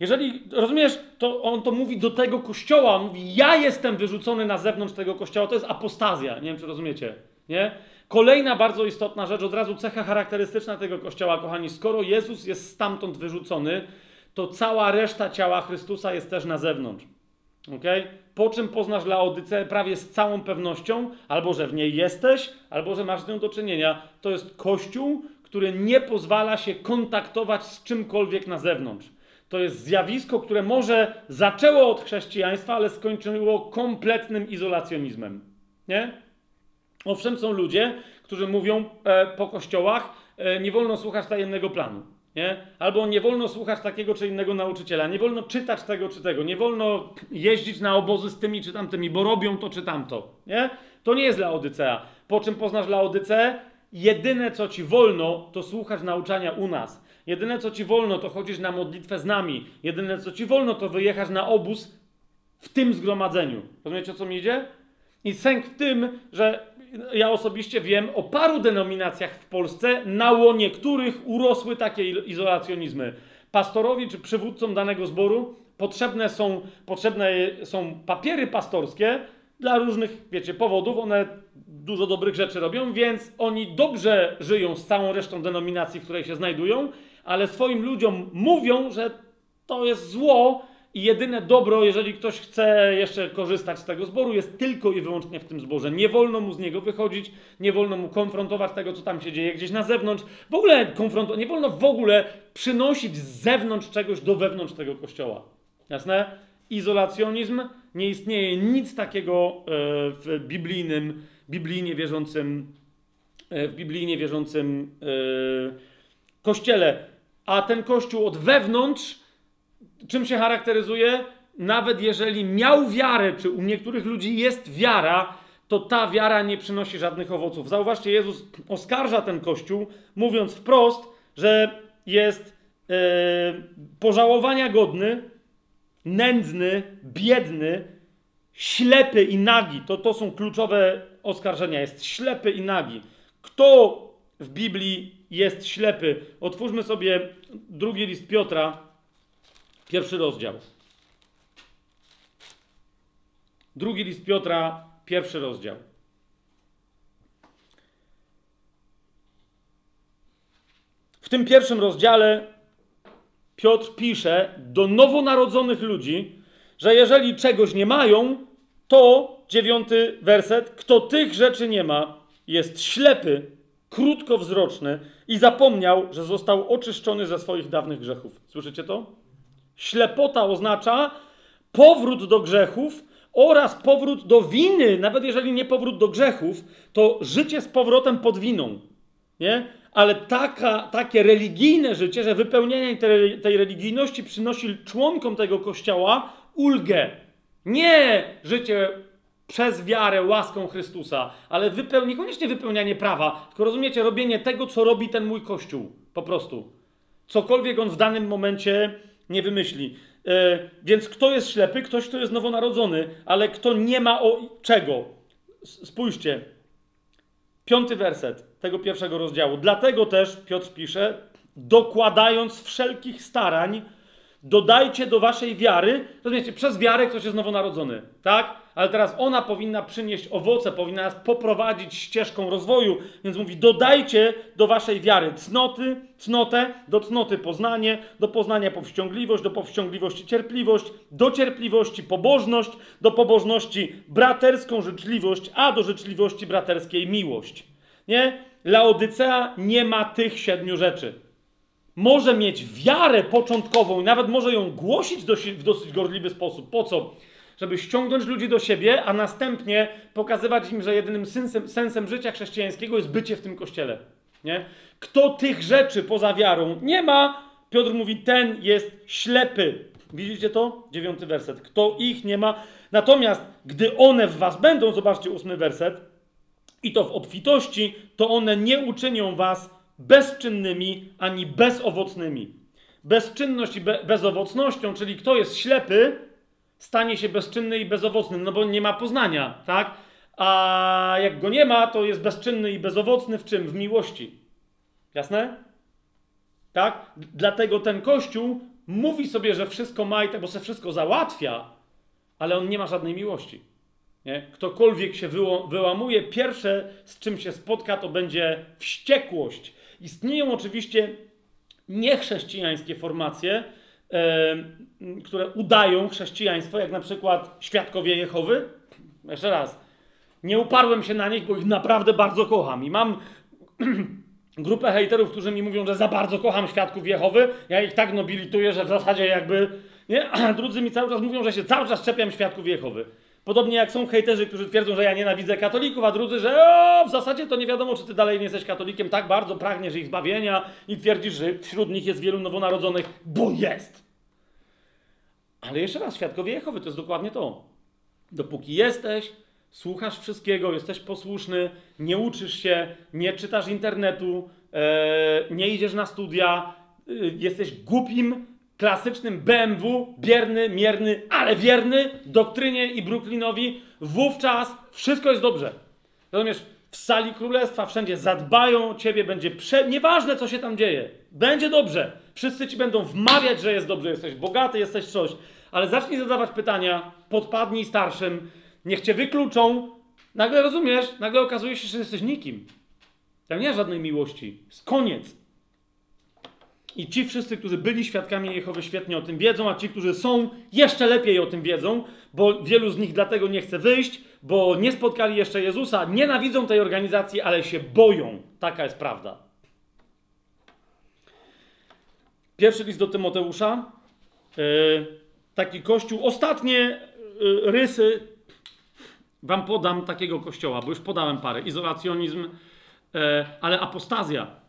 Jeżeli, rozumiesz, to on to mówi do tego kościoła, on mówi, ja jestem wyrzucony na zewnątrz tego kościoła, to jest apostazja, nie wiem czy rozumiecie, nie? Kolejna bardzo istotna rzecz, od razu cecha charakterystyczna tego kościoła, kochani, skoro Jezus jest stamtąd wyrzucony, to cała reszta ciała Chrystusa jest też na zewnątrz. Okay? Po czym poznasz Laodyceę prawie z całą pewnością, albo że w niej jesteś, albo że masz z nią do czynienia. To jest kościół, który nie pozwala się kontaktować z czymkolwiek na zewnątrz. To jest zjawisko, które może zaczęło od chrześcijaństwa, ale skończyło kompletnym izolacjonizmem. Nie? Owszem, są ludzie, którzy mówią e, po kościołach, e, nie wolno słuchać tajemnego planu. Nie? Albo nie wolno słuchać takiego czy innego nauczyciela, nie wolno czytać tego czy tego, nie wolno jeździć na obozy z tymi czy tamtymi, bo robią to czy tamto. Nie? To nie jest Laodycea. Po czym poznasz Laodyceę? Jedyne co ci wolno, to słuchać nauczania u nas. Jedyne co ci wolno, to chodzić na modlitwę z nami. Jedyne co ci wolno, to wyjechać na obóz w tym zgromadzeniu. Rozumiecie o co mi idzie? I sęk w tym, że ja osobiście wiem o paru denominacjach w Polsce, na łonie których urosły takie izolacjonizmy. Pastorowi czy przywódcom danego zboru potrzebne są, potrzebne są papiery pastorskie dla różnych, wiecie, powodów. One dużo dobrych rzeczy robią, więc oni dobrze żyją z całą resztą denominacji, w której się znajdują, ale swoim ludziom mówią, że to jest zło, i jedyne dobro, jeżeli ktoś chce jeszcze korzystać z tego zboru, jest tylko i wyłącznie w tym zborze. Nie wolno mu z niego wychodzić, nie wolno mu konfrontować tego, co tam się dzieje gdzieś na zewnątrz. W ogóle konfrontować, nie wolno w ogóle przynosić z zewnątrz czegoś do wewnątrz tego kościoła. Jasne? Izolacjonizm, nie istnieje nic takiego e, w biblijnym, biblijnie wierzącym, e, w biblijnie wierzącym e, kościele. A ten kościół od wewnątrz czym się charakteryzuje? Nawet jeżeli miał wiarę, czy u niektórych ludzi jest wiara, to ta wiara nie przynosi żadnych owoców. Zauważcie, Jezus oskarża ten kościół, mówiąc wprost, że jest e, pożałowania godny, nędzny, biedny, ślepy i nagi. To, to są kluczowe oskarżenia. Jest ślepy i nagi. Kto w Biblii jest ślepy? Otwórzmy sobie drugi list Piotra, Pierwszy rozdział. Drugi list Piotra, pierwszy rozdział. W tym pierwszym rozdziale Piotr pisze do nowonarodzonych ludzi, że jeżeli czegoś nie mają, to dziewiąty werset, kto tych rzeczy nie ma, jest ślepy, krótkowzroczny i zapomniał, że został oczyszczony ze swoich dawnych grzechów. Słyszycie to? Ślepota oznacza powrót do grzechów oraz powrót do winy, nawet jeżeli nie powrót do grzechów, to życie z powrotem pod winą. Nie? Ale taka, takie religijne życie, że wypełnienie tej, tej religijności przynosi członkom tego kościoła ulgę. Nie życie przez wiarę, łaską Chrystusa, ale wypeł, niekoniecznie wypełnianie prawa, tylko rozumiecie, robienie tego, co robi ten mój kościół. Po prostu. Cokolwiek on w danym momencie nie wymyśli. E, więc kto jest ślepy? Ktoś, kto jest nowonarodzony, ale kto nie ma o czego. Spójrzcie. Piąty werset tego pierwszego rozdziału. Dlatego też Piotr pisze, dokładając wszelkich starań, dodajcie do waszej wiary, rozumiecie, przez wiarę ktoś jest nowonarodzony, tak? Ale teraz ona powinna przynieść owoce, powinna nas poprowadzić ścieżką rozwoju, więc mówi, dodajcie do waszej wiary cnoty, cnotę, do cnoty poznanie, do poznania powściągliwość, do powściągliwości cierpliwość, do cierpliwości pobożność, do pobożności braterską życzliwość, a do życzliwości braterskiej miłość. Nie? Laodycea nie ma tych siedmiu rzeczy może mieć wiarę początkową i nawet może ją głosić w dosyć gorliwy sposób. Po co? Żeby ściągnąć ludzi do siebie, a następnie pokazywać im, że jedynym sensem, sensem życia chrześcijańskiego jest bycie w tym kościele. Nie? Kto tych rzeczy poza wiarą nie ma, Piotr mówi, ten jest ślepy. Widzicie to? Dziewiąty werset. Kto ich nie ma. Natomiast gdy one w was będą, zobaczcie ósmy werset, i to w obfitości, to one nie uczynią was bezczynnymi ani bezowocnymi. Bezczynność i be bezowocnością, czyli kto jest ślepy, stanie się bezczynny i bezowocny, no bo nie ma poznania, tak? A jak go nie ma, to jest bezczynny i bezowocny w czym? W miłości. Jasne? Tak? Dlatego ten kościół mówi sobie, że wszystko ma i tak, bo se wszystko załatwia, ale on nie ma żadnej miłości. Nie? Ktokolwiek się wyłamuje, pierwsze z czym się spotka, to będzie wściekłość. Istnieją oczywiście niechrześcijańskie formacje, które udają chrześcijaństwo, jak na przykład Świadkowie Jehowy. Jeszcze raz, nie uparłem się na nich, bo ich naprawdę bardzo kocham. I mam *clears throat* grupę hejterów, którzy mi mówią, że za bardzo kocham Świadków Jehowy. Ja ich tak nobilituję, że w zasadzie jakby... Nie? *clears throat* Drudzy mi cały czas mówią, że się cały czas czepiam Świadków Jehowy. Podobnie jak są hejterzy, którzy twierdzą, że ja nienawidzę katolików, a drudzy, że o, w zasadzie to nie wiadomo, czy ty dalej nie jesteś katolikiem, tak bardzo pragniesz ich zbawienia i twierdzisz, że wśród nich jest wielu nowonarodzonych, bo jest. Ale jeszcze raz, świadkowie Jehowy to jest dokładnie to. Dopóki jesteś, słuchasz wszystkiego, jesteś posłuszny, nie uczysz się, nie czytasz internetu, e, nie idziesz na studia, e, jesteś głupim, klasycznym BMW, bierny, mierny, ale wierny doktrynie i Brooklynowi, wówczas wszystko jest dobrze. Rozumiesz? W sali królestwa wszędzie zadbają o ciebie, będzie prze... Nieważne, co się tam dzieje. Będzie dobrze. Wszyscy ci będą wmawiać, że jest dobrze, jesteś bogaty, jesteś coś. Ale zacznij zadawać pytania, podpadnij starszym, niech cię wykluczą. Nagle rozumiesz, nagle okazuje się, że jesteś nikim. Tam nie ma żadnej miłości. Jest koniec. I ci wszyscy, którzy byli świadkami Jehowy, świetnie o tym wiedzą, a ci, którzy są, jeszcze lepiej o tym wiedzą, bo wielu z nich dlatego nie chce wyjść, bo nie spotkali jeszcze Jezusa, nienawidzą tej organizacji, ale się boją. Taka jest prawda. Pierwszy list do Tymoteusza. Yy, taki kościół. Ostatnie yy, rysy wam podam takiego kościoła, bo już podałem parę. Izolacjonizm, yy, ale apostazja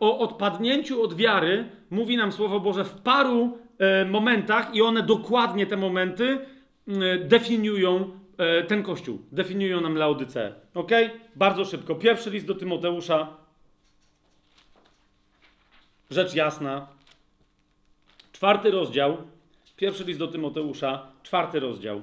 o odpadnięciu od wiary mówi nam Słowo Boże w paru e, momentach i one dokładnie te momenty e, definiują e, ten Kościół. Definiują nam Laodyceę. Ok? Bardzo szybko. Pierwszy list do Tymoteusza. Rzecz jasna. Czwarty rozdział. Pierwszy list do Tymoteusza. Czwarty rozdział.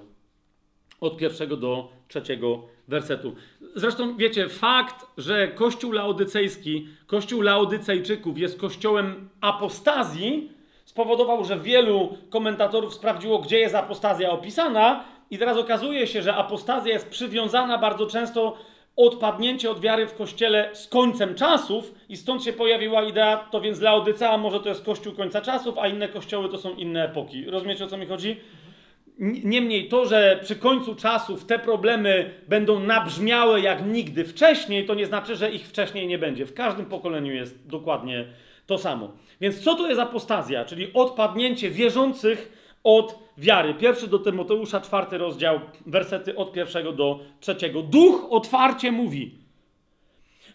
Od pierwszego do trzeciego wersetu. Zresztą wiecie, fakt, że Kościół laodycejski, Kościół laodycejczyków jest kościołem apostazji, spowodował, że wielu komentatorów sprawdziło, gdzie jest apostazja opisana, i teraz okazuje się, że apostazja jest przywiązana bardzo często odpadnięcie od wiary w kościele z końcem czasów, i stąd się pojawiła idea, to więc Laodycea może to jest kościół końca czasów, a inne kościoły to są inne epoki. Rozumiecie o co mi chodzi? Niemniej to, że przy końcu czasów te problemy będą nabrzmiałe jak nigdy wcześniej, to nie znaczy, że ich wcześniej nie będzie. W każdym pokoleniu jest dokładnie to samo. Więc co to jest apostazja? Czyli odpadnięcie wierzących od wiary. Pierwszy do Tymoteusza, czwarty rozdział, wersety od pierwszego do trzeciego. Duch otwarcie mówi,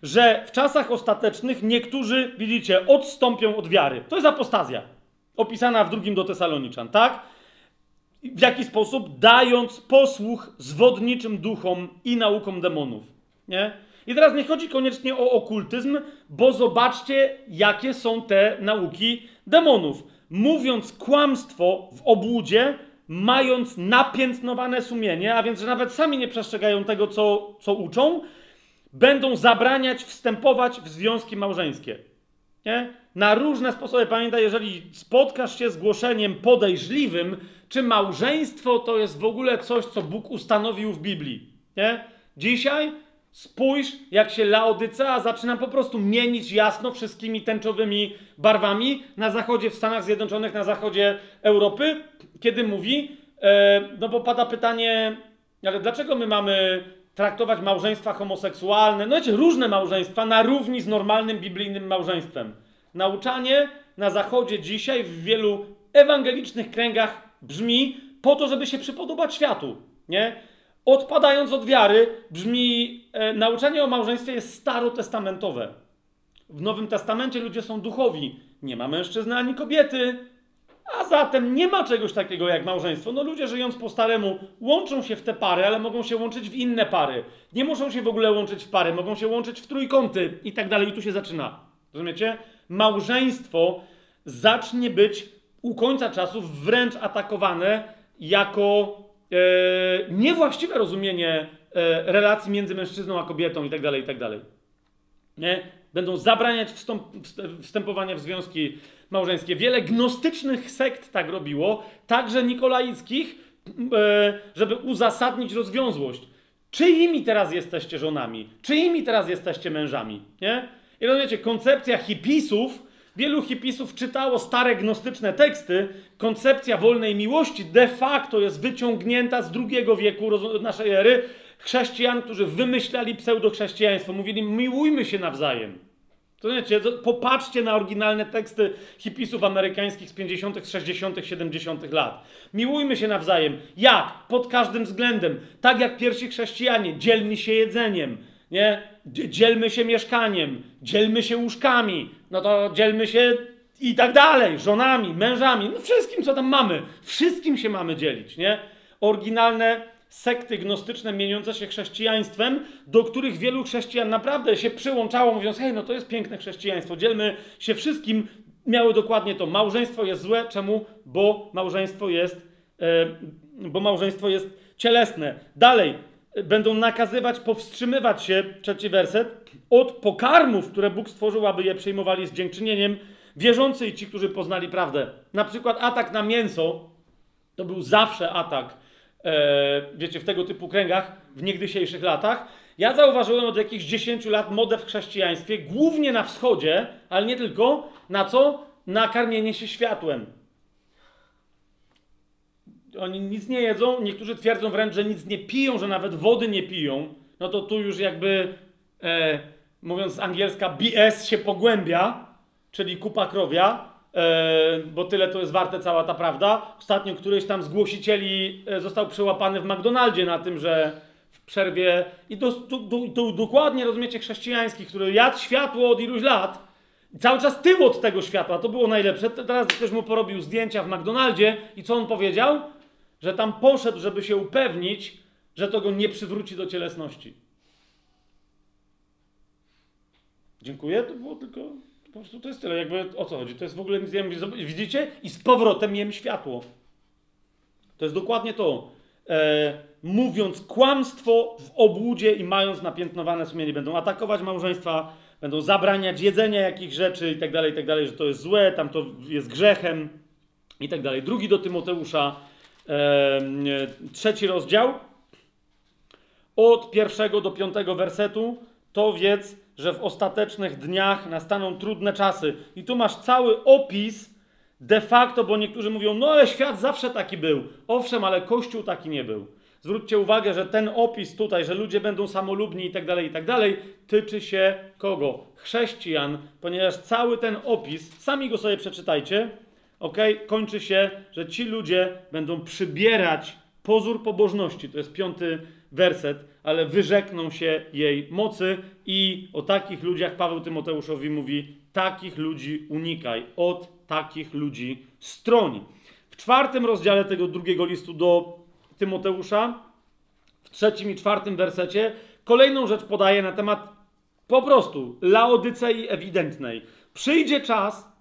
że w czasach ostatecznych niektórzy, widzicie, odstąpią od wiary. To jest apostazja. Opisana w drugim do Tesaloniczan, tak? W jaki sposób? Dając posłuch zwodniczym duchom i naukom demonów. Nie? I teraz nie chodzi koniecznie o okultyzm, bo zobaczcie, jakie są te nauki demonów. Mówiąc kłamstwo w obłudzie, mając napiętnowane sumienie, a więc, że nawet sami nie przestrzegają tego, co, co uczą, będą zabraniać wstępować w związki małżeńskie. Nie? Na różne sposoby. Pamiętaj, jeżeli spotkasz się z głoszeniem podejrzliwym, czy małżeństwo to jest w ogóle coś, co Bóg ustanowił w Biblii. Nie? Dzisiaj spójrz, jak się Laodycea zaczyna po prostu mienić jasno wszystkimi tęczowymi barwami na zachodzie, w Stanach Zjednoczonych, na zachodzie Europy, kiedy mówi, e, no bo pada pytanie, ale dlaczego my mamy traktować małżeństwa homoseksualne, no wiecie, różne małżeństwa na równi z normalnym biblijnym małżeństwem. Nauczanie na zachodzie dzisiaj w wielu ewangelicznych kręgach brzmi, po to, żeby się przypodobać światu, nie? Odpadając od wiary, brzmi, e, nauczanie o małżeństwie jest starotestamentowe. W Nowym Testamencie ludzie są duchowi. Nie ma mężczyzny ani kobiety, a zatem nie ma czegoś takiego jak małżeństwo. No ludzie żyjąc po staremu łączą się w te pary, ale mogą się łączyć w inne pary. Nie muszą się w ogóle łączyć w pary, mogą się łączyć w trójkąty i tak dalej. I tu się zaczyna. Rozumiecie? Małżeństwo zacznie być u końca czasów wręcz atakowane jako niewłaściwe rozumienie e, relacji między mężczyzną a kobietą i tak dalej, i tak. Nie? Będą zabraniać wstępowania w związki małżeńskie. Wiele gnostycznych sekt tak robiło, także nikolaickich, e, żeby uzasadnić rozwiązłość. Czyimi teraz jesteście żonami? Czyimi teraz jesteście mężami? Nie? I rozumiecie, koncepcja hipisów, wielu hipisów czytało stare gnostyczne teksty, koncepcja wolnej miłości de facto jest wyciągnięta z drugiego wieku naszej ery, chrześcijan, którzy wymyślali pseudochrześcijaństwo, mówili miłujmy się nawzajem. To wiecie, to popatrzcie na oryginalne teksty hipisów amerykańskich z 50., 60., 70. lat. Miłujmy się nawzajem. Jak? Pod każdym względem. Tak jak pierwsi chrześcijanie. Dzielmy się jedzeniem. Nie? Dzie- Dzielmy się mieszkaniem. Dzielmy się łóżkami. No to dzielmy się i tak dalej. Żonami, mężami. No wszystkim, co tam mamy. Wszystkim się mamy dzielić, nie? Oryginalne sekty gnostyczne mieniące się chrześcijaństwem, do których wielu chrześcijan naprawdę się przyłączało, mówiąc: Hej, no to jest piękne chrześcijaństwo, dzielmy się wszystkim. Miały dokładnie to. Małżeństwo jest złe. Czemu? Bo małżeństwo jest, e, bo małżeństwo jest cielesne. Dalej. Będą nakazywać, powstrzymywać się, trzeci werset, od pokarmów, które Bóg stworzył, aby je przyjmowali z dziękczynieniem, wierzący i ci, którzy poznali prawdę. Na przykład atak na mięso to był zawsze atak, e, wiecie, w tego typu kręgach w niegdysiejszych latach. Ja zauważyłem od jakichś 10 lat modę w chrześcijaństwie, głównie na wschodzie, ale nie tylko. Na co? Na karmienie się światłem. Oni nic nie jedzą, niektórzy twierdzą wręcz, że nic nie piją, że nawet wody nie piją. No to tu już jakby, e, mówiąc angielska, BS się pogłębia, czyli kupa krowia, e, bo tyle to jest warte cała ta prawda. Ostatnio któryś tam z głosicieli e, został przyłapany w McDonaldzie na tym, że w przerwie, i to, to, to, dokładnie rozumiecie chrześcijański, który jadł światło od iluś lat, cały czas tył od tego światła, to było najlepsze. Te- Teraz ktoś mu porobił zdjęcia w McDonaldzie i co on powiedział? Że tam poszedł, żeby się upewnić, że to go nie przywróci do cielesności. Dziękuję, to było tylko, po prostu to jest tyle, jakby o co chodzi, to jest w ogóle nic, widzicie? I z powrotem jem światło. To jest dokładnie to. E, mówiąc kłamstwo w obłudzie i mając napiętnowane sumienie, będą atakować małżeństwa, będą zabraniać jedzenia jakichś rzeczy i tak dalej, i tak dalej, że to jest złe, tam to jest grzechem i tak dalej. Drugi do Tymoteusza, trzeci rozdział, od pierwszego do piątego wersetu, to wiedz, że w ostatecznych dniach nastaną trudne czasy. I tu masz cały opis de facto, bo niektórzy mówią, no ale świat zawsze taki był. Owszem, ale Kościół taki nie był. Zwróćcie uwagę, że ten opis tutaj, że ludzie będą samolubni i tak dalej, i tak dalej, tyczy się kogo? Chrześcijan, ponieważ cały ten opis, sami go sobie przeczytajcie, ok, kończy się, że ci ludzie będą przybierać pozór pobożności. To jest piąty werset, ale wyrzekną się jej mocy i o takich ludziach Paweł Tymoteuszowi mówi: takich ludzi unikaj, od takich ludzi stroń. W czwartym rozdziale tego drugiego listu do Tymoteusza, w trzecim i czwartym wersecie, kolejną rzecz podaje na temat po prostu laodycei ewidentnej. Przyjdzie czas,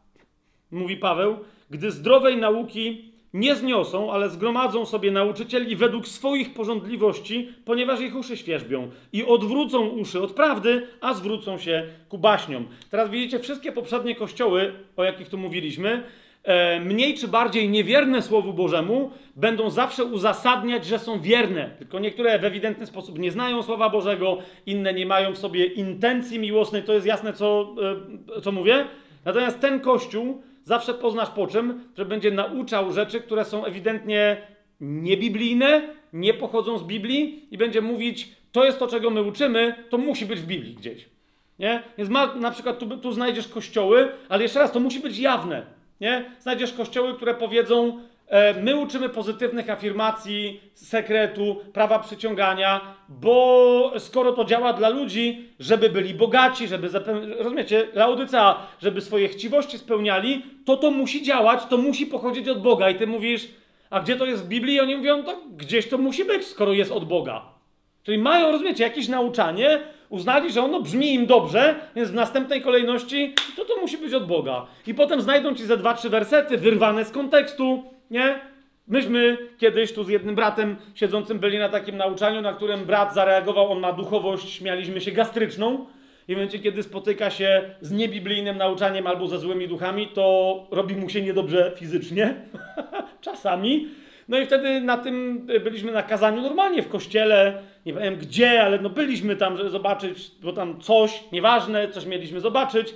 mówi Paweł, gdy zdrowej nauki nie zniosą, ale zgromadzą sobie nauczycieli według swoich porządliwości, ponieważ ich uszy świerzbią i odwrócą uszy od prawdy, a zwrócą się ku baśniom. Teraz widzicie, wszystkie poprzednie kościoły, o jakich tu mówiliśmy, e, mniej czy bardziej niewierne Słowu Bożemu, będą zawsze uzasadniać, że są wierne. Tylko niektóre w ewidentny sposób nie znają Słowa Bożego, inne nie mają w sobie intencji miłosnej. To jest jasne, co, e, co mówię? Natomiast ten kościół zawsze poznasz po czym, że będzie nauczał rzeczy, które są ewidentnie niebiblijne, nie pochodzą z Biblii i będzie mówić, to jest to, czego my uczymy, to musi być w Biblii gdzieś. Nie? Więc ma, na przykład tu, tu znajdziesz kościoły, ale jeszcze raz, to musi być jawne. Nie? Znajdziesz kościoły, które powiedzą, my uczymy pozytywnych afirmacji, sekretu, prawa przyciągania, bo skoro to działa dla ludzi, żeby byli bogaci, żeby rozumiecie, Laodycea, żeby swoje chciwości spełniali, to to musi działać, to musi pochodzić od Boga. I ty mówisz, a gdzie to jest w Biblii? I oni mówią, to gdzieś to musi być, skoro jest od Boga. Czyli mają, rozumiecie, jakieś nauczanie, uznali, że ono brzmi im dobrze, więc w następnej kolejności to to musi być od Boga. I potem znajdą ci ze dwa, trzy wersety wyrwane z kontekstu, nie? Myśmy kiedyś tu z jednym bratem siedzącym byli na takim nauczaniu, na którym brat zareagował, on ma duchowość, śmialiśmy się, gastryczną. I w momencie, kiedy spotyka się z niebiblijnym nauczaniem albo ze złymi duchami, to robi mu się niedobrze fizycznie. *laughs* Czasami. No i wtedy na tym byliśmy na kazaniu normalnie w kościele, nie wiem gdzie, ale no byliśmy tam, żeby zobaczyć, bo tam coś, nieważne, coś mieliśmy zobaczyć.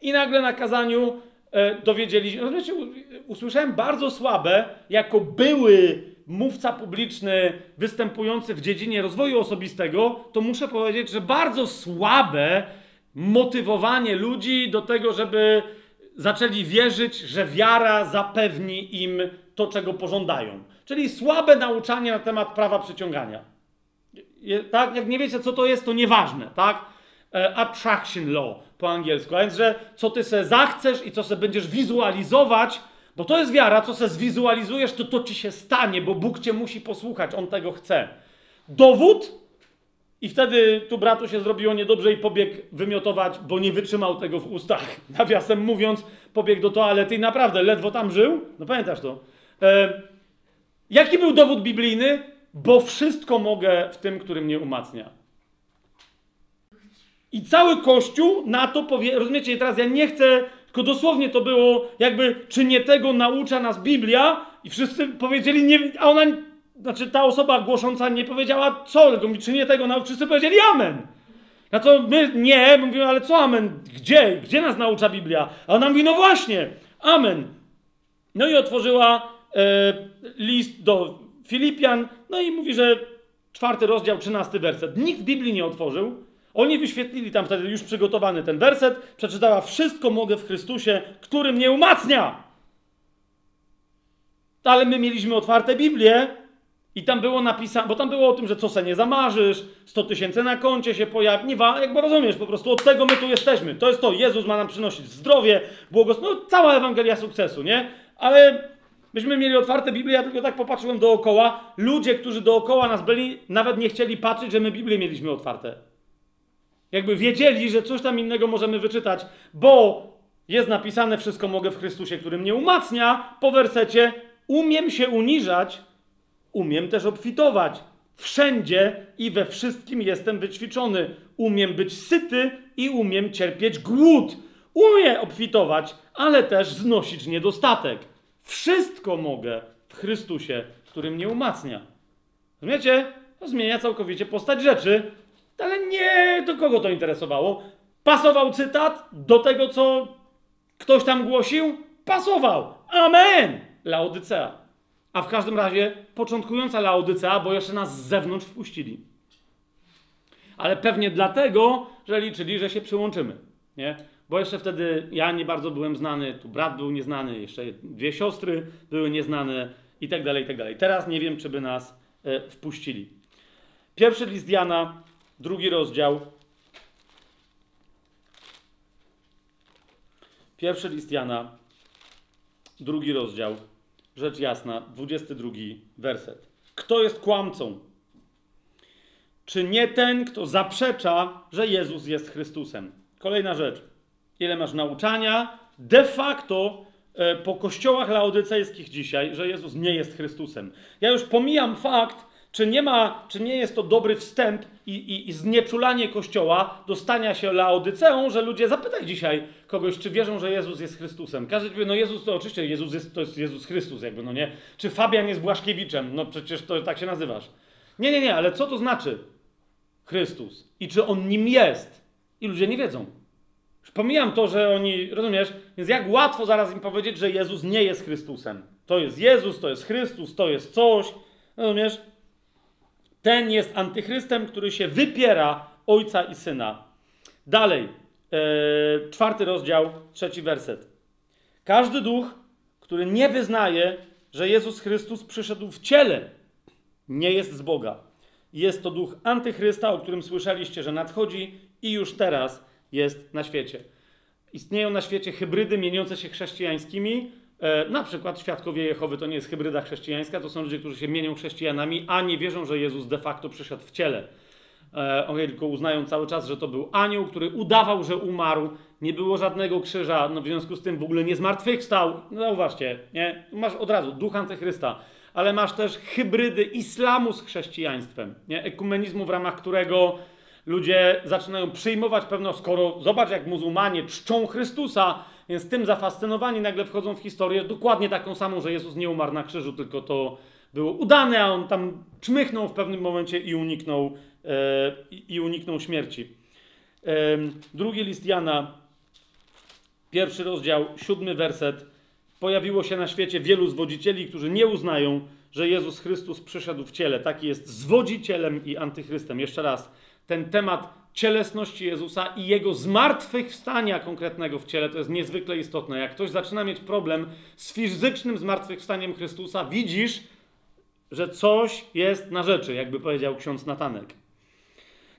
I nagle na kazaniu e, dowiedzieliśmy, rozumiecie, u- usłyszałem bardzo słabe, jako były mówca publiczny występujący w dziedzinie rozwoju osobistego, to muszę powiedzieć, że bardzo słabe motywowanie ludzi do tego, żeby zaczęli wierzyć, że wiara zapewni im to, czego pożądają. Czyli słabe nauczanie na temat prawa przyciągania. Tak? Jak nie wiecie, co to jest, to nieważne, tak? E, attraction law po angielsku. A więc, że co ty se zachcesz i co se będziesz wizualizować, bo to jest wiara, co se zwizualizujesz, to to ci się stanie, bo Bóg cię musi posłuchać, On tego chce. Dowód? I wtedy tu bratu się zrobiło niedobrze i pobiegł wymiotować, bo nie wytrzymał tego w ustach. *laughs* Nawiasem mówiąc, pobiegł do toalety i naprawdę ledwo tam żył. No pamiętasz to? E, jaki był dowód biblijny? Bo wszystko mogę w tym, który mnie umacnia. I cały Kościół na to powie, rozumiecie, teraz ja nie chcę, tylko dosłownie to było jakby, czy nie tego naucza nas Biblia i wszyscy powiedzieli, nie, a ona, znaczy ta osoba głosząca nie powiedziała co, tylko mi, czy nie tego naucza, wszyscy powiedzieli amen. Na co my nie, mówimy, ale co amen, gdzie, gdzie nas naucza Biblia? A ona mówi, no właśnie, amen. No i otworzyła e, list do Filipian, no i mówi, że czwarty rozdział, trzynasty werset. Nikt Biblii nie otworzył. Oni wyświetlili tam wtedy już przygotowany ten werset. Przeczytała: Wszystko mogę w Chrystusie, który mnie umacnia. Ale my mieliśmy otwarte Biblię i tam było napisane, bo tam było o tym, że co se nie zamarzysz, 100 tysięcy na koncie się pojawi, nie wa, jakby rozumiesz, po prostu od tego my tu jesteśmy. To jest to, Jezus ma nam przynosić zdrowie, błogosławieństwo, no cała Ewangelia sukcesu, nie? Ale myśmy mieli otwarte Biblię, ja tylko tak popatrzyłem dookoła, ludzie, którzy dookoła nas byli, nawet nie chcieli patrzeć, że my Biblię mieliśmy otwarte. Jakby wiedzieli, że coś tam innego możemy wyczytać, bo jest napisane wszystko mogę w Chrystusie, który mnie umacnia, po wersecie umiem się uniżać, umiem też obfitować. Wszędzie i we wszystkim jestem wyćwiczony. Umiem być syty i umiem cierpieć głód. Umiem obfitować, ale też znosić niedostatek. Wszystko mogę w Chrystusie, który mnie umacnia. Rozumiecie? To zmienia całkowicie postać rzeczy, ale nie do kogo to interesowało. Pasował cytat do tego, co ktoś tam głosił? Pasował. Amen! Laodycea. A w każdym razie początkująca Laodycea, bo jeszcze nas z zewnątrz wpuścili. Ale pewnie dlatego, że liczyli, że się przyłączymy. Nie? Bo jeszcze wtedy ja nie bardzo byłem znany, tu brat był nieznany, jeszcze dwie siostry były nieznane i tak dalej, i tak dalej. Teraz nie wiem, czy by nas e, wpuścili. Pierwszy list Jana, drugi rozdział. Pierwszy list Jana, drugi rozdział. Rzecz jasna, 22 werset. Kto jest kłamcą? Czy nie ten, kto zaprzecza, że Jezus jest Chrystusem? Kolejna rzecz. Ile masz nauczania? De facto e, po kościołach laodycejskich dzisiaj, że Jezus nie jest Chrystusem. Ja już pomijam fakt, czy nie ma, czy nie jest to dobry wstęp i, i, i znieczulanie kościoła do stania się laodyceą, że ludzie zapytaj dzisiaj kogoś, czy wierzą, że Jezus jest Chrystusem. Każdy powie, no Jezus to oczywiście Jezus jest, to jest Jezus Chrystus, jakby, no nie. Czy Fabian jest Błaszkiewiczem? No przecież to tak się nazywasz. Nie, nie, nie, ale co to znaczy Chrystus? I czy on nim jest? I ludzie nie wiedzą. Już pomijam to, że oni, rozumiesz? Więc jak łatwo zaraz im powiedzieć, że Jezus nie jest Chrystusem. To jest Jezus, to jest Chrystus, to jest coś. Rozumiesz? Ten jest antychrystem, który się wypiera ojca i syna. Dalej, e, czwarty rozdział, trzeci werset. Każdy duch, który nie wyznaje że Jezus Chrystus przyszedł w ciele, nie jest z Boga. Jest to duch antychrysta, o którym słyszeliście, że nadchodzi i już teraz jest na świecie. Istnieją na świecie hybrydy mieniące się chrześcijańskimi. E, na przykład świadkowie Jehowy to nie jest hybryda chrześcijańska, to są ludzie, którzy się mienią chrześcijanami, a nie wierzą, że Jezus de facto przyszedł w ciele. E, oni tylko uznają cały czas, że to był anioł, który udawał, że umarł. Nie było żadnego krzyża, no w związku z tym w ogóle nie zmartwychwstał. No zauważcie, nie? Masz od razu duch antychrysta, ale masz też hybrydy islamu z chrześcijaństwem, nie? Ekumenizmu, w ramach którego ludzie zaczynają przyjmować pewno, skoro zobacz jak muzułmanie czczą Chrystusa, więc tym zafascynowani nagle wchodzą w historię dokładnie taką samą, że Jezus nie umarł na krzyżu, tylko to było udane, a on tam czmychnął w pewnym momencie i uniknął, e, i uniknął śmierci. E, drugi list Jana, pierwszy rozdział, siódmy werset. Pojawiło się na świecie wielu zwodzicieli, którzy nie uznają, że Jezus Chrystus przyszedł w ciele. Taki jest zwodzicielem i antychrystem. Jeszcze raz, ten temat cielesności Jezusa i jego zmartwychwstania konkretnego w ciele to jest niezwykle istotne. Jak ktoś zaczyna mieć problem z fizycznym zmartwychwstaniem Chrystusa, widzisz, że coś jest na rzeczy, jakby powiedział ksiądz Natanek.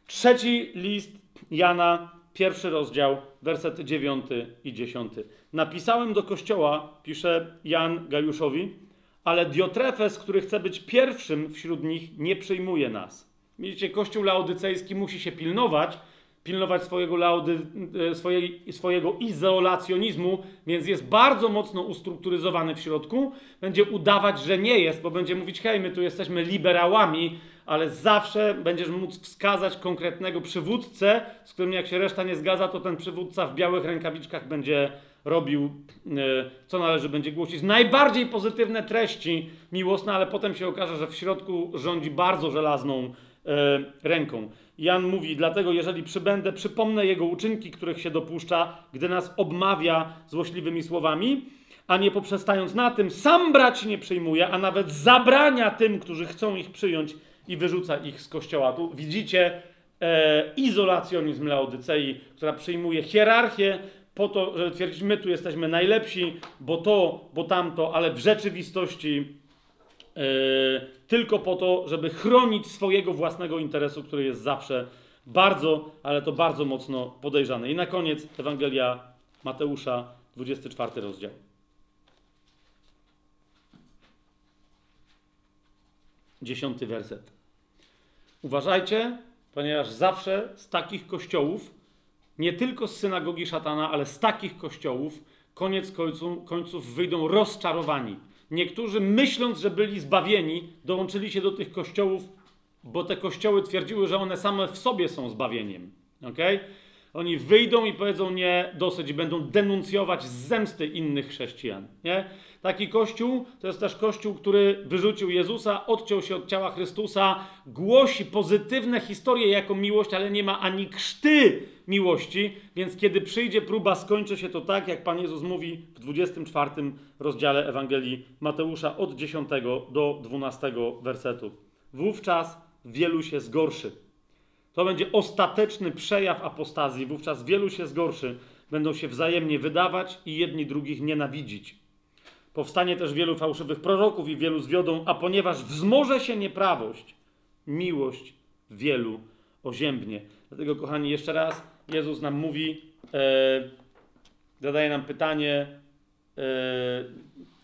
Trzeci list Jana, pierwszy rozdział, werset 9 i 10. Napisałem do kościoła, pisze Jan Gajuszowi, ale Diotrefes, który chce być pierwszym wśród nich, nie przyjmuje nas. Widzicie, kościół laodycejski musi się pilnować, pilnować swojego, laody, e, swojego izolacjonizmu, więc jest bardzo mocno ustrukturyzowany w środku. Będzie udawać, że nie jest, bo będzie mówić: hej, my tu jesteśmy liberałami, ale zawsze będziesz móc wskazać konkretnego przywódcę, z którym jak się reszta nie zgadza, to ten przywódca w białych rękawiczkach będzie robił, e, co należy będzie głosić. Najbardziej pozytywne treści miłosne, ale potem się okaże, że w środku rządzi bardzo żelazną ręką. Jan mówi, dlatego jeżeli przybędę, przypomnę jego uczynki, których się dopuszcza, gdy nas obmawia złośliwymi słowami, a nie poprzestając na tym, sam brać nie przyjmuje, a nawet zabrania tym, którzy chcą ich przyjąć i wyrzuca ich z kościoła. Tu widzicie e, izolacjonizm Laodycei, która przyjmuje hierarchię po to, żeby twierdzić, my tu jesteśmy najlepsi, bo to, bo tamto, ale w rzeczywistości e, tylko po to, żeby chronić swojego własnego interesu, który jest zawsze bardzo, ale to bardzo mocno podejrzany. I na koniec Ewangelia Mateusza, 24 rozdział. Dziesiąty werset. Uważajcie, ponieważ zawsze z takich kościołów, nie tylko z synagogi szatana, ale z takich kościołów, koniec końców, końców wyjdą rozczarowani. Niektórzy, myśląc, że byli zbawieni, dołączyli się do tych kościołów, bo te kościoły twierdziły, że one same w sobie są zbawieniem. Okay? Oni wyjdą i powiedzą nie, dosyć, będą denuncjować zemsty innych chrześcijan. Nie? Taki kościół to jest też kościół, który wyrzucił Jezusa, odciął się od ciała Chrystusa, głosi pozytywne historie jako miłość, ale nie ma ani krzty miłości, więc kiedy przyjdzie próba, skończy się to tak, jak Pan Jezus mówi w 24 rozdziale Ewangelii Mateusza od 10 do 12 wersetu. Wówczas wielu się zgorszy. To będzie ostateczny przejaw apostazji. Wówczas wielu się zgorszy, będą się wzajemnie wydawać i jedni drugich nienawidzić. Powstanie też wielu fałszywych proroków i wielu zwiodą, a ponieważ wzmoże się nieprawość, miłość wielu oziębnie. Dlatego, kochani, jeszcze raz Jezus nam mówi, e, zadaje nam pytanie, e,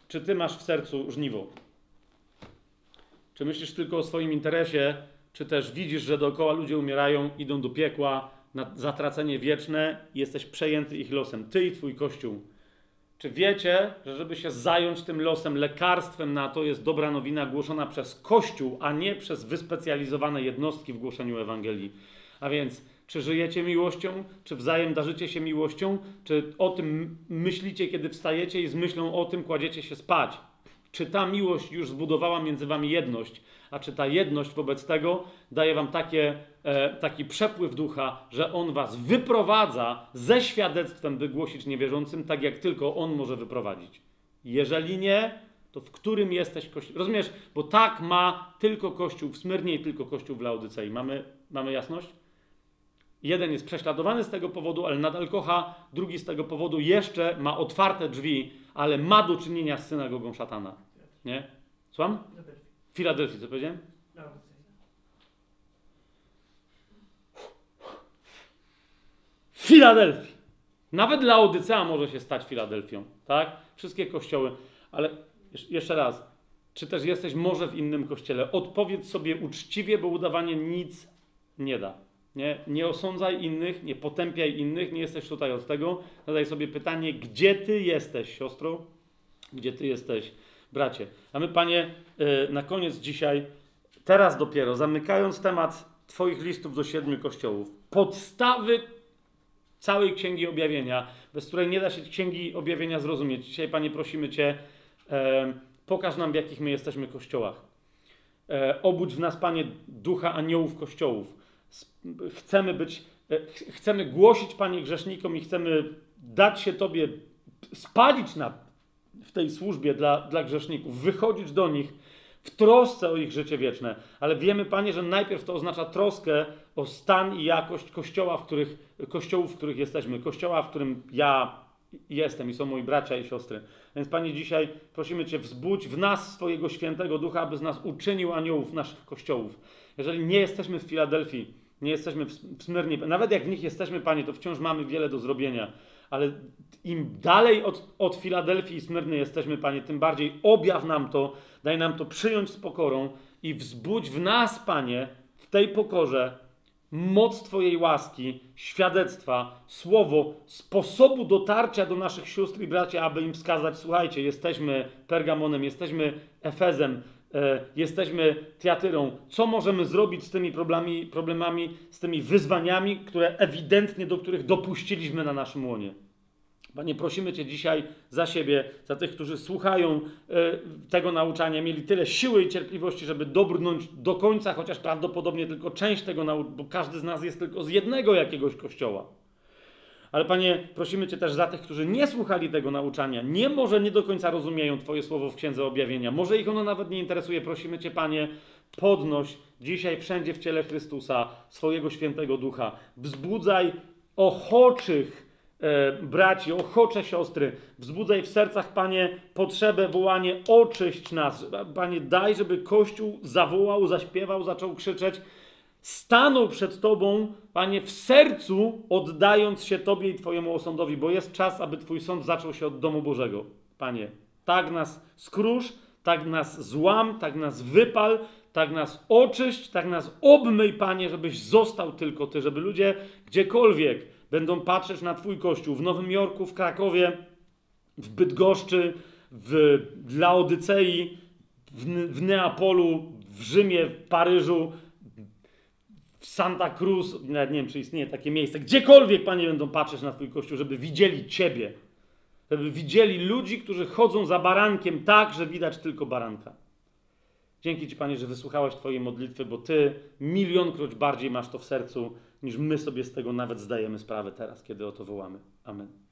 czy ty masz w sercu żniwo? Czy myślisz tylko o swoim interesie, czy też widzisz, że dookoła ludzie umierają, idą do piekła, na zatracenie wieczne jesteś przejęty ich losem, ty i twój kościół. Czy wiecie, że żeby się zająć tym losem, lekarstwem na to jest dobra nowina głoszona przez Kościół, a nie przez wyspecjalizowane jednostki w głoszeniu Ewangelii? A więc, czy żyjecie miłością, czy wzajem darzycie się miłością, czy o tym myślicie, kiedy wstajecie i z myślą o tym kładziecie się spać? Czy ta miłość już zbudowała między wami jedność, a czy ta jedność wobec tego daje wam takie, e, taki przepływ ducha, że on was wyprowadza ze świadectwem, by głosić niewierzącym, tak jak tylko on może wyprowadzić? Jeżeli nie, to w którym jesteś kościół? Rozumiesz? Bo tak ma tylko kościół w Smyrnie i tylko kościół w Laodycei. Mamy, mamy jasność? Jeden jest prześladowany z tego powodu, ale nadal kocha, drugi z tego powodu jeszcze ma otwarte drzwi, ale ma do czynienia z synagogą szatana. Nie? Słucham?
Filadelfii.
Filadelfii, co powiedziałem?
Laodycea.
Filadelfii. Nawet Laodycea może się stać Filadelfią, tak? Wszystkie kościoły, ale jesz- jeszcze raz, czy też jesteś może w innym kościele? Odpowiedz sobie uczciwie, bo udawanie nic nie da. Nie, nie osądzaj innych, nie potępiaj innych, nie jesteś tutaj od tego. Zadaj sobie pytanie, gdzie ty jesteś, siostro? Gdzie ty jesteś, bracie? A my, panie, y, na koniec dzisiaj, teraz dopiero, zamykając temat Twoich listów do siedmiu kościołów, podstawy całej Księgi Objawienia, bez której nie da się Księgi Objawienia zrozumieć. Dzisiaj, Panie, prosimy Cię, e, pokaż nam, w jakich my jesteśmy kościołach. E, obudź w nas, Panie, ducha aniołów kościołów. Chcemy być, e, ch- chcemy głosić, Panie, grzesznikom i chcemy dać się Tobie, spalić na, w tej służbie dla, dla grzeszników, wychodzić do nich w trosce o ich życie wieczne. Ale wiemy, Panie, że najpierw to oznacza troskę o stan i jakość kościoła, w których, kościołów, w których jesteśmy. Kościoła, w którym ja jestem i są moi bracia i siostry. Więc Panie, dzisiaj prosimy Cię, wzbudź w nas swojego świętego ducha, aby z nas uczynił aniołów naszych kościołów. Jeżeli nie jesteśmy w Filadelfii, nie jesteśmy w Smyrnie, nawet jak w nich jesteśmy, Panie, to wciąż mamy wiele do zrobienia. Ale im dalej od, od Filadelfii i Smyrny jesteśmy, Panie, tym bardziej objaw nam to, daj nam to przyjąć z pokorą i wzbudź w nas, Panie, w tej pokorze moc Twojej łaski, świadectwa, słowo, sposobu dotarcia do naszych sióstr i braci, aby im wskazać, słuchajcie, jesteśmy Pergamonem, jesteśmy Efezem, jesteśmy Tiatyrą. Co możemy zrobić z tymi problemami, problemami, z tymi wyzwaniami, które ewidentnie, do których dopuściliśmy na naszym łonie? Panie, prosimy Cię dzisiaj za siebie, za tych, którzy słuchają e, tego nauczania, mieli tyle siły i cierpliwości, żeby dobrnąć do końca, chociaż prawdopodobnie tylko część tego nauczania, bo każdy z nas jest tylko z jednego jakiegoś kościoła. Ale Panie, prosimy Cię też za tych, którzy nie słuchali tego nauczania, nie może nie do końca rozumieją Twoje słowo w Księdze Objawienia, może ich ono nawet nie interesuje. Prosimy Cię, Panie, podnoś dzisiaj wszędzie w ciele Chrystusa swojego świętego ducha. Wzbudzaj ochoczych e, braci, ochocze siostry. Wzbudzaj w sercach, Panie, potrzebę, wołanie, oczyść nas. Panie, daj, żeby Kościół zawołał, zaśpiewał, zaczął krzyczeć. Stanął przed Tobą, Panie, w sercu, oddając się Tobie i Twojemu osądowi, bo jest czas, aby Twój sąd zaczął się od domu Bożego. Panie, tak nas skrusz, tak nas złam, tak nas wypal, tak nas oczyść, tak nas obmyj, Panie, żebyś został tylko Ty, żeby ludzie gdziekolwiek będą patrzeć na Twój Kościół w Nowym Jorku, w Krakowie, w Bydgoszczy, w Laodycei, w, w Neapolu, w Rzymie, w Paryżu, Santa Cruz, nawet nie wiem, czy istnieje takie miejsce, gdziekolwiek, Panie, będą patrzeć na Twój Kościół, żeby widzieli Ciebie, żeby widzieli ludzi, którzy chodzą za barankiem tak, że widać tylko baranka. Dzięki Ci, Panie, że wysłuchałeś Twojej modlitwy, bo Ty milionkroć bardziej masz to w sercu, niż my sobie z tego nawet zdajemy sprawę teraz, kiedy o to wołamy. Amen.